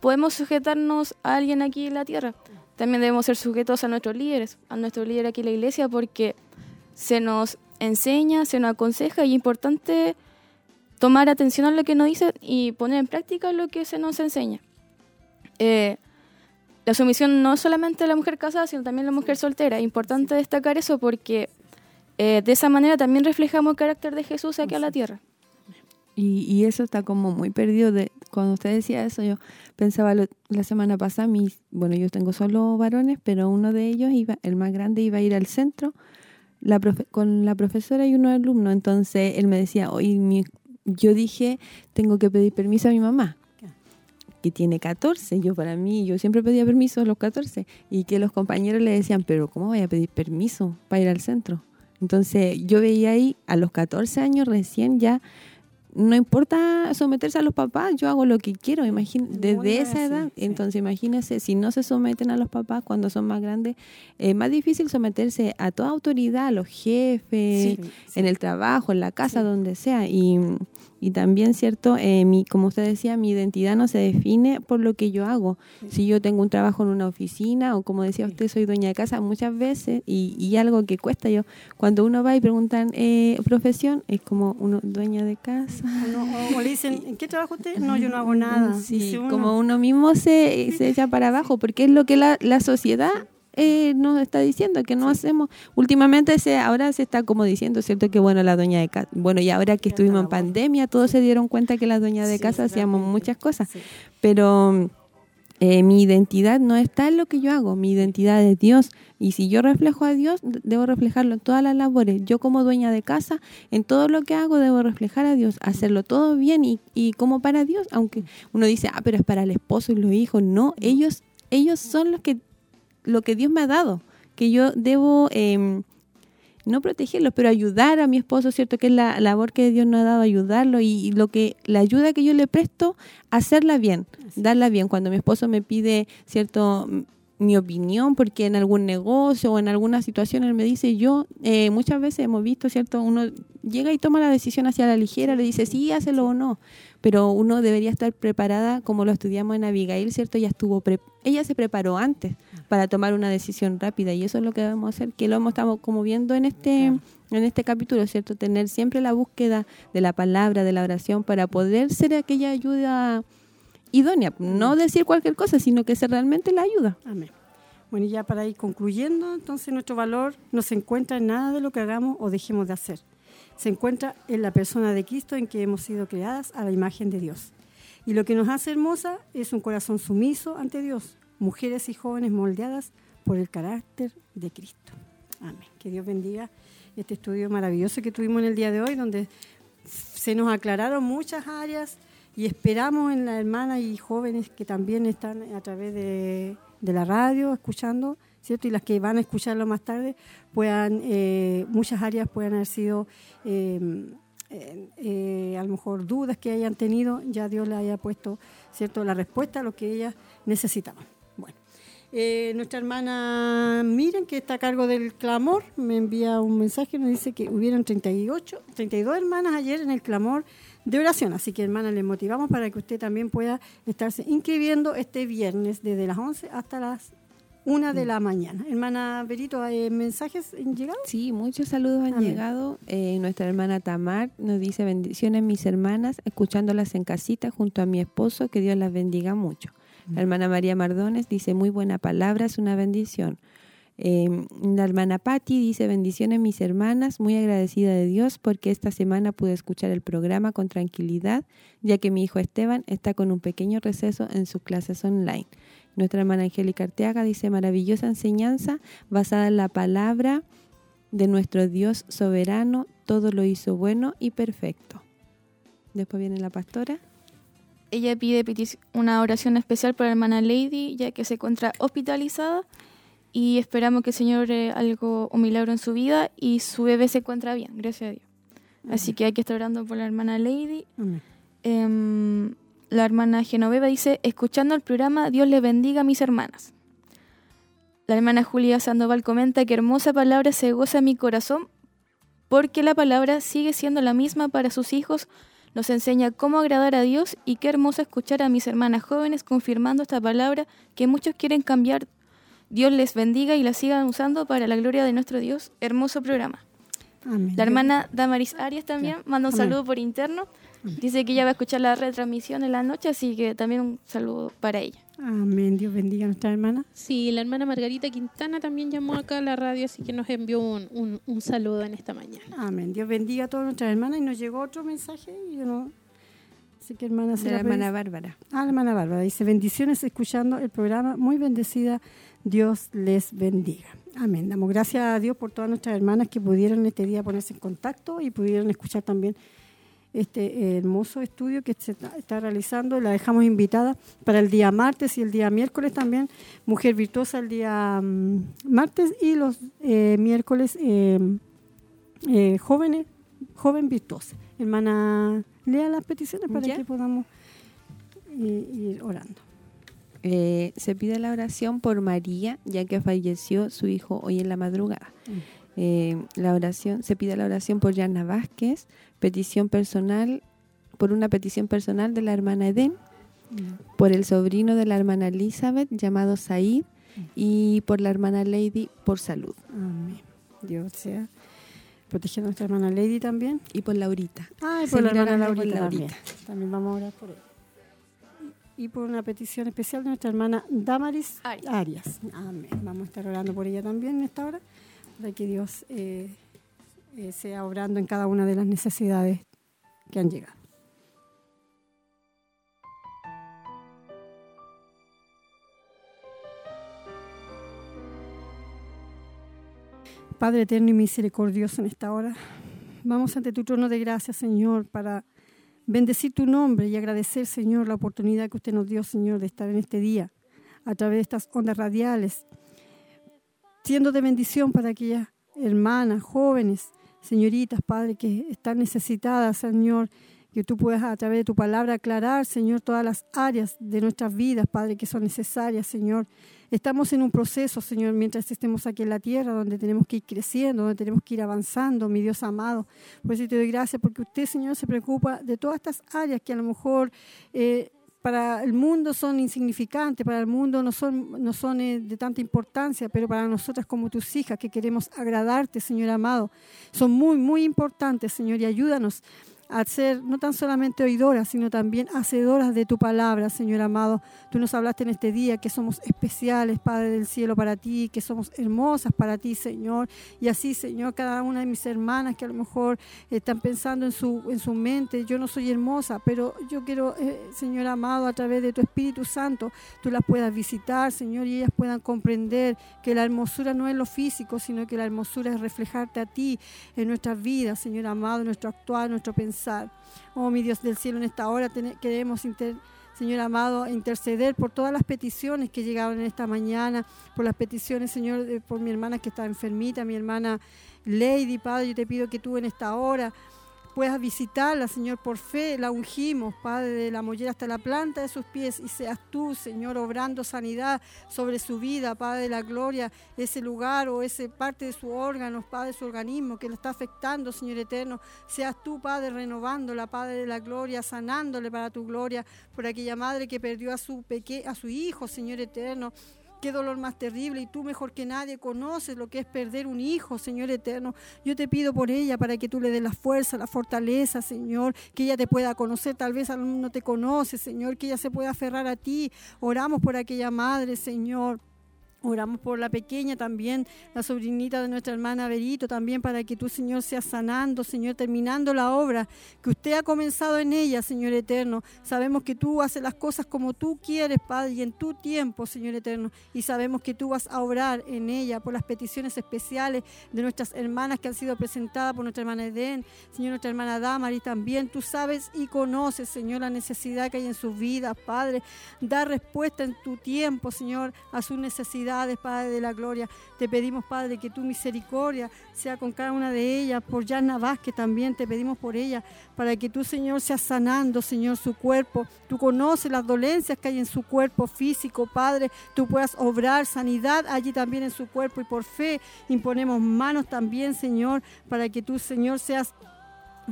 podemos sujetarnos a alguien aquí en la tierra. También debemos ser sujetos a nuestros líderes, a nuestro líder aquí en la iglesia, porque se nos enseña, se nos aconseja y es importante tomar atención a lo que nos dicen y poner en práctica lo que se nos enseña. Eh, la sumisión no solamente de la mujer casada, sino también la mujer soltera. Es importante destacar eso porque eh, de esa manera también reflejamos el carácter de Jesús aquí a la tierra. Y, eso está como muy perdido. De, cuando usted decía eso, yo pensaba la semana pasada, mis, bueno, yo tengo solo varones, pero uno de ellos, iba el más grande, iba a ir al centro la con la profesora y unos alumnos. Entonces él me decía, hoy yo dije, tengo que pedir permiso a mi mamá, que tiene 14. Yo para mí, yo siempre pedía permiso a los 14. Y que los compañeros le decían, pero ¿cómo voy a pedir permiso para ir al centro? Entonces yo veía ahí a los 14 años recién ya no importa someterse a los papás, yo hago lo que quiero, desde esa edad. Entonces, imagínese, si no se someten a los papás cuando son más grandes, es más difícil someterse a toda autoridad, a los jefes, en el trabajo, en la casa, donde sea. Y y también, ¿cierto? Eh, mi, como usted decía, mi identidad no se define por lo que yo hago. Si yo tengo un trabajo en una oficina o como decía usted, soy dueña de casa muchas veces y, y algo que cuesta yo. Cuando uno va y preguntan eh, profesión, es como uno dueña de casa. o le dicen, ¿en qué trabajo usted? No, yo no hago nada. Sí, como uno mismo se, se echa para abajo porque es lo que la, la sociedad eh, nos está diciendo que no hacemos. Últimamente se, ahora se está como diciendo, ¿cierto? Que bueno, la doña de casa, bueno, y ahora que estuvimos en pandemia, todos se dieron cuenta que las doñas de casa hacíamos muchas cosas, pero eh, mi identidad no está en lo que yo hago, mi identidad es Dios. Y si yo reflejo a Dios, debo reflejarlo en todas las labores. Yo como dueña de casa, en todo lo que hago, debo reflejar a Dios, hacerlo todo bien y, y como para Dios, aunque uno dice, ah, pero es para el esposo y los hijos. No, ellos, ellos son los que lo que Dios me ha dado, que yo debo em, no protegerlos, pero ayudar a mi esposo, ¿cierto? Que es la labor que Dios nos ha dado, ayudarlo y, lo que la ayuda que yo le presto, hacerla bien, darla bien. Cuando mi esposo me pide, ¿cierto? Mi opinión, porque en algún negocio o en alguna situación él me dice, yo eh, muchas veces hemos visto, ¿cierto? Uno llega y toma la decisión hacia la ligera, le dice, sí, hácelo o no, pero uno debería estar preparada, como lo estudiamos en Abigail, ¿cierto? Ella, estuvo ella se preparó antes para tomar una decisión rápida y eso es lo que debemos hacer, que lo hemos estado como viendo en este, en este capítulo, ¿cierto? Tener siempre la búsqueda de la palabra, de la oración, para poder ser aquella ayuda idónea, no decir cualquier cosa, sino que ser realmente la ayuda. Amén. Bueno, y ya para ir concluyendo, entonces nuestro valor no se encuentra en nada de lo que hagamos o dejemos de hacer. Se encuentra en la persona de Cristo en que hemos sido creadas a la imagen de Dios. Y lo que nos hace hermosa es un corazón sumiso ante Dios, mujeres y jóvenes moldeadas por el carácter de Cristo. Amén. Que Dios bendiga este estudio maravilloso que tuvimos en el día de hoy, donde se nos aclararon muchas áreas y esperamos en las hermanas y jóvenes que también están a través de, la radio escuchando, ¿cierto? Y las que van a escucharlo más tarde, puedan, eh, muchas áreas puedan haber sido, em, eh, a lo mejor dudas que hayan tenido, ya Dios le haya puesto, ¿cierto? La respuesta a lo que ellas necesitaban. Bueno, eh, nuestra hermana Miren, que está a cargo del clamor, me envía un mensaje, nos dice que hubieron 38, 32 hermanas ayer en el clamor de oración. Así que, hermana, le motivamos para que usted también pueda estarse inscribiendo este viernes desde las 11 hasta las 1 de la mañana. Hermana Berito, ¿hay mensajes han llegado? Sí, muchos saludos han llegado. Eh, nuestra hermana Tamar nos dice bendiciones mis hermanas, escuchándolas en casita junto a mi esposo, que Dios las bendiga mucho. La hermana María Mardones dice muy buena palabra, es una bendición. Eh, la hermana Patti dice, bendiciones mis hermanas, muy agradecida de Dios porque esta semana pude escuchar el programa con tranquilidad, ya que mi hijo Esteban está con un pequeño receso en sus clases online. Nuestra hermana Angélica Arteaga dice, maravillosa enseñanza basada en la palabra de nuestro Dios soberano, todo lo hizo bueno y perfecto. Después viene la pastora. Ella pide una oración especial para la hermana Lady, ya que se encuentra hospitalizada y esperamos que el Señor haga algo, un milagro en su vida y su bebé se encuentra bien, gracias a Dios. Así que hay que estar orando por la hermana Lady. Em, la hermana Genoveva dice, escuchando el programa, Dios le bendiga a mis hermanas. La hermana Julia Sandoval comenta que hermosa palabra se goza en mi corazón porque la palabra sigue siendo la misma para sus hijos, nos enseña cómo agradar a Dios y qué hermoso escuchar a mis hermanas jóvenes confirmando esta palabra que muchos quieren cambiar Dios les bendiga y la sigan usando para la gloria de nuestro Dios. Hermoso programa. La hermana Damaris Arias también manda un saludo por interno. Dice que ella va a escuchar la retransmisión en la noche, así que también un saludo para ella. Amén. Dios bendiga a nuestra hermana. Sí, la hermana Margarita Quintana también llamó acá a la radio, así que nos envió un, un, saludo en esta mañana. Amén. Dios bendiga a todas nuestras hermanas. Y nos llegó otro mensaje y no, Así que hermana, de la hermana Bárbara. Ah, la hermana Bárbara. Dice, bendiciones escuchando el programa. Muy bendecida. Dios les bendiga. Amén. Damos gracias a Dios por todas nuestras hermanas que pudieron este día ponerse en contacto y pudieron escuchar también este hermoso estudio que se está realizando. La dejamos invitada para el día martes y el día miércoles también. Mujer Virtuosa el día mm, martes y los eh, miércoles eh, eh, jóvenes, joven virtuosa. Hermana, lea las peticiones para que podamos ir orando. Se pide la oración por María, ya que falleció su hijo hoy en la madrugada. Mm. la oración se pide la oración por Yana Vázquez, petición personal, por una petición personal de la hermana Eden, mm. por el sobrino de la hermana Elizabeth llamado Said mm. y por la hermana Lady por salud. Amén. Dios sea protegiendo a nuestra hermana Lady también. Y por Laurita. Ah, y por la hermana Laurita, También. vamos a orar por él. Y por una petición especial de nuestra hermana Damaris Arias. Amén. Vamos a estar orando por ella también en esta hora, para que Dios eh, eh, sea obrando en cada una de las necesidades que han llegado. Padre eterno y misericordioso en esta hora, vamos ante tu trono de gracia, Señor, para bendecir tu nombre y agradecer, Señor, la oportunidad que usted nos dio, Señor, de estar en este día a través de estas ondas radiales, siendo de bendición para aquellas hermanas, jóvenes, señoritas, Padre, que están necesitadas, Señor, que tú puedas a través de tu palabra aclarar, Señor, todas las áreas de nuestras vidas, Padre, que son necesarias, Señor. Estamos en un proceso, Señor, mientras estemos aquí en la tierra, donde tenemos que ir creciendo, donde tenemos que ir avanzando, mi Dios amado. Pues te doy gracias porque usted, Señor, se preocupa de todas estas áreas que a lo mejor... Eh, para el mundo son insignificantes, para el mundo no son, no son eh, de tanta importancia, pero para nosotras como tus hijas que queremos agradarte, Señor amado, son muy, muy importantes, Señor, y ayúdanos a ser no tan solamente oidoras, sino también hacedoras de tu palabra, Señor amado. Tú nos hablaste en este día que somos especiales, Padre del cielo, para ti, que somos hermosas para ti, Señor. Y así, Señor, cada una de mis hermanas que a lo mejor están pensando en su, en su mente, yo no soy hermosa, pero yo quiero, eh, Señor amado, a través de tu Espíritu Santo, tú las puedas visitar, Señor, y ellas puedan comprender que la hermosura no es lo físico, sino que la hermosura es reflejarte a ti en nuestras vidas, Señor amado, en nuestro actuar, nuestro pensar Oh, mi Dios del cielo, en esta hora queremos, Señor amado, interceder por todas las peticiones que llegaron en esta mañana, por las peticiones, Señor, por mi hermana que está enfermita, mi hermana Lady, Padre, yo te pido que tú en esta hora puedas visitarla, Señor, por fe. La ungimos, Padre, de la mollera hasta la planta de sus pies y seas tú, Señor, obrando sanidad sobre su vida, Padre de la gloria, ese lugar o ese parte de su órgano, Padre, de su organismo que lo está afectando, Señor eterno. Seas tú, Padre, renovándola, Padre de la gloria, sanándole para tu gloria, por aquella madre que perdió a su, peque a su hijo, Señor eterno. Qué dolor más terrible y tú mejor que nadie conoces lo que es perder un hijo, Señor eterno. Yo te pido por ella para que tú le des la fuerza, la fortaleza, Señor, que ella te pueda conocer. Tal vez aún no te conoce, Señor, que ella se pueda aferrar a ti. Oramos por aquella madre, Señor. Oramos por la pequeña también, la sobrinita de nuestra hermana Berito, también para que tú, Señor, seas sanando, Señor, terminando la obra que usted ha comenzado en ella, Señor eterno. Sabemos que tú haces las cosas como tú quieres, Padre, y en tu tiempo, Señor eterno. Y sabemos que tú vas a obrar en ella por las peticiones especiales de nuestras hermanas que han sido presentadas por nuestra hermana Edén, Señor, nuestra hermana Damari también. Tú sabes y conoces, Señor, la necesidad que hay en sus vidas, Padre. Da respuesta en tu tiempo, Señor, a sus necesidades Padre de la gloria. Te pedimos, Padre, que tu misericordia sea con cada una de ellas, por Yana Vázquez también, te pedimos por ella, para que tú, Señor, seas sanando, Señor, su cuerpo. Tú conoces las dolencias que hay en su cuerpo físico, Padre. Tú puedas obrar sanidad allí también en su cuerpo y por fe imponemos manos también, Señor, para que tú, Señor, seas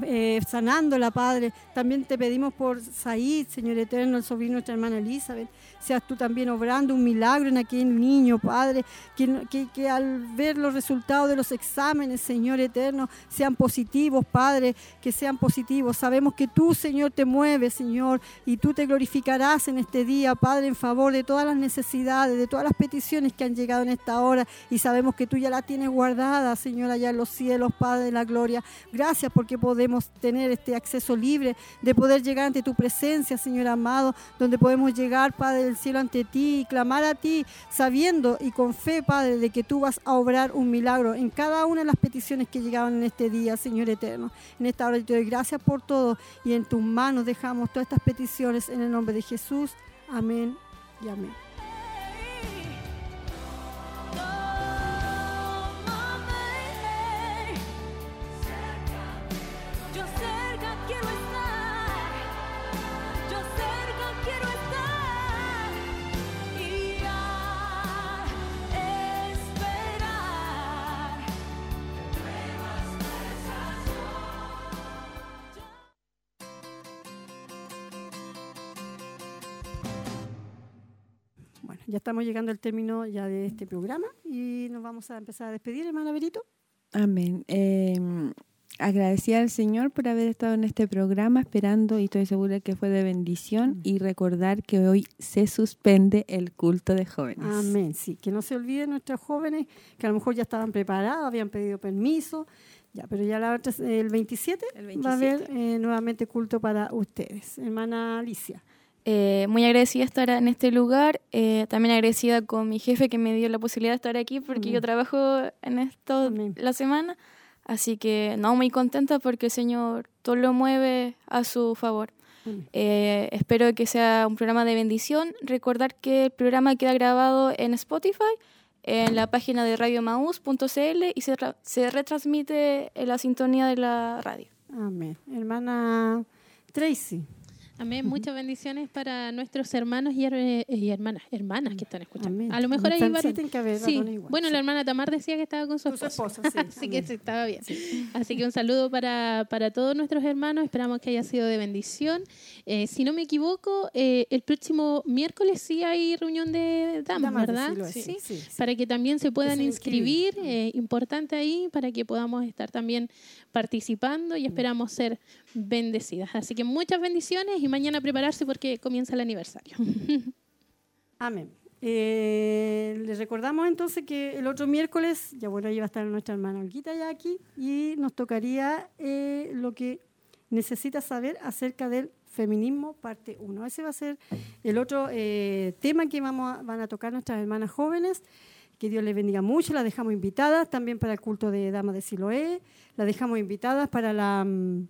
eh, sanándola, Padre. También te pedimos por Said, Señor eterno, el sobrino de nuestra hermana Elizabeth. Seas tú también obrando un milagro en aquel niño, Padre. Que, que, al ver los resultados de los exámenes, Señor eterno, sean positivos, Padre. Que sean positivos. Sabemos que tú, Señor, te mueves, Señor. Y tú te glorificarás en este día, Padre, en favor de todas las necesidades, de todas las peticiones que han llegado en esta hora. Y sabemos que tú ya la tienes guardada, Señor, allá en los cielos, Padre de la gloria. Gracias porque podemos queremos tener este acceso libre, de poder llegar ante tu presencia, Señor amado, donde podemos llegar, Padre del cielo, ante ti y clamar a ti, sabiendo y con fe, Padre, de que tú vas a obrar un milagro en cada una de las peticiones que llegaban en este día, Señor eterno. En esta hora te doy gracias por todo y en tus manos dejamos todas estas peticiones en el nombre de Jesús. Amén y amén. Ya estamos llegando al término ya de este programa y nos vamos a empezar a despedir, hermana Berito. Amén. Eh, agradecida al Señor por haber estado en este programa, esperando y estoy segura que fue de bendición y recordar que hoy se suspende el culto de jóvenes. Amén, sí, que no se olviden nuestros jóvenes que a lo mejor ya estaban preparados, habían pedido permiso, ya, pero ya la el 27, va a haber eh, nuevamente culto para ustedes. Hermana Alicia. Eh, muy agradecida de estar en este lugar, eh, también agradecida con mi jefe que me dio la posibilidad de estar aquí porque yo trabajo en esto la semana, así que no, muy contenta porque el Señor todo lo mueve a su favor. Eh, espero que sea un programa de bendición. Recordar que el programa queda grabado en Spotify, en la página de radiomaus.cl y se, se retransmite en la sintonía de la radio. Amén. Hermana Tracy. Amén. Muchas bendiciones para nuestros hermanos y, eh, hermanas, hermanas que están escuchando. A lo mejor ahí va. Sí. Bueno, la hermana Tamar decía que estaba con su esposa. Así que estaba bien. Así que un saludo para, para todos nuestros hermanos. Esperamos que haya sido de bendición. Eh, si no me equivoco, eh, el próximo miércoles sí hay reunión de damas, ¿verdad? Sí, sí, Para que también se puedan inscribir. importante ahí para que podamos estar también participando y esperamos ser bendecidas. Así que muchas bendiciones y mañana prepararse porque comienza el aniversario. Amén. Eh, les recordamos entonces que el otro miércoles, ya bueno, ahí va a estar nuestra hermana Olguita ya aquí, y nos tocaría eh, lo que necesita saber acerca del feminismo, parte 1. Ese va a ser el otro eh, tema que vamos van a tocar nuestras hermanas jóvenes. Que Dios les bendiga mucho. Las dejamos invitadas también para el culto de Dama de Siloé. Las dejamos invitadas para la, mm,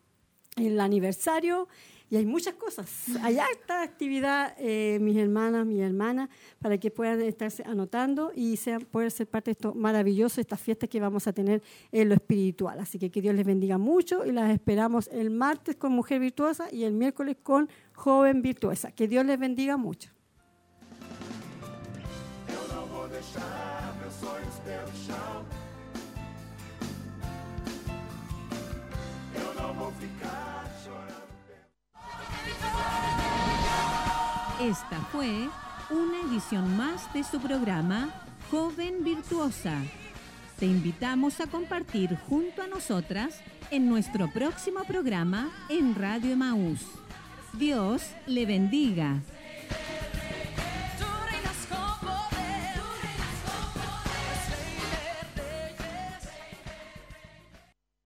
el aniversario. Y hay muchas cosas. Hay harta actividad, eh, mis hermanas, mis hermanas, para que puedan estarse anotando y sean, poder ser parte de esto maravilloso, estas fiestas que vamos a tener en lo espiritual. Así que que Dios les bendiga mucho y las esperamos el martes con Mujer Virtuosa y el miércoles con Joven Virtuosa. Que Dios les bendiga mucho. Esta fue una edición más de su programa Joven Virtuosa. Te invitamos a compartir junto a nosotras en nuestro próximo programa en Radio Emaús. Dios le bendiga.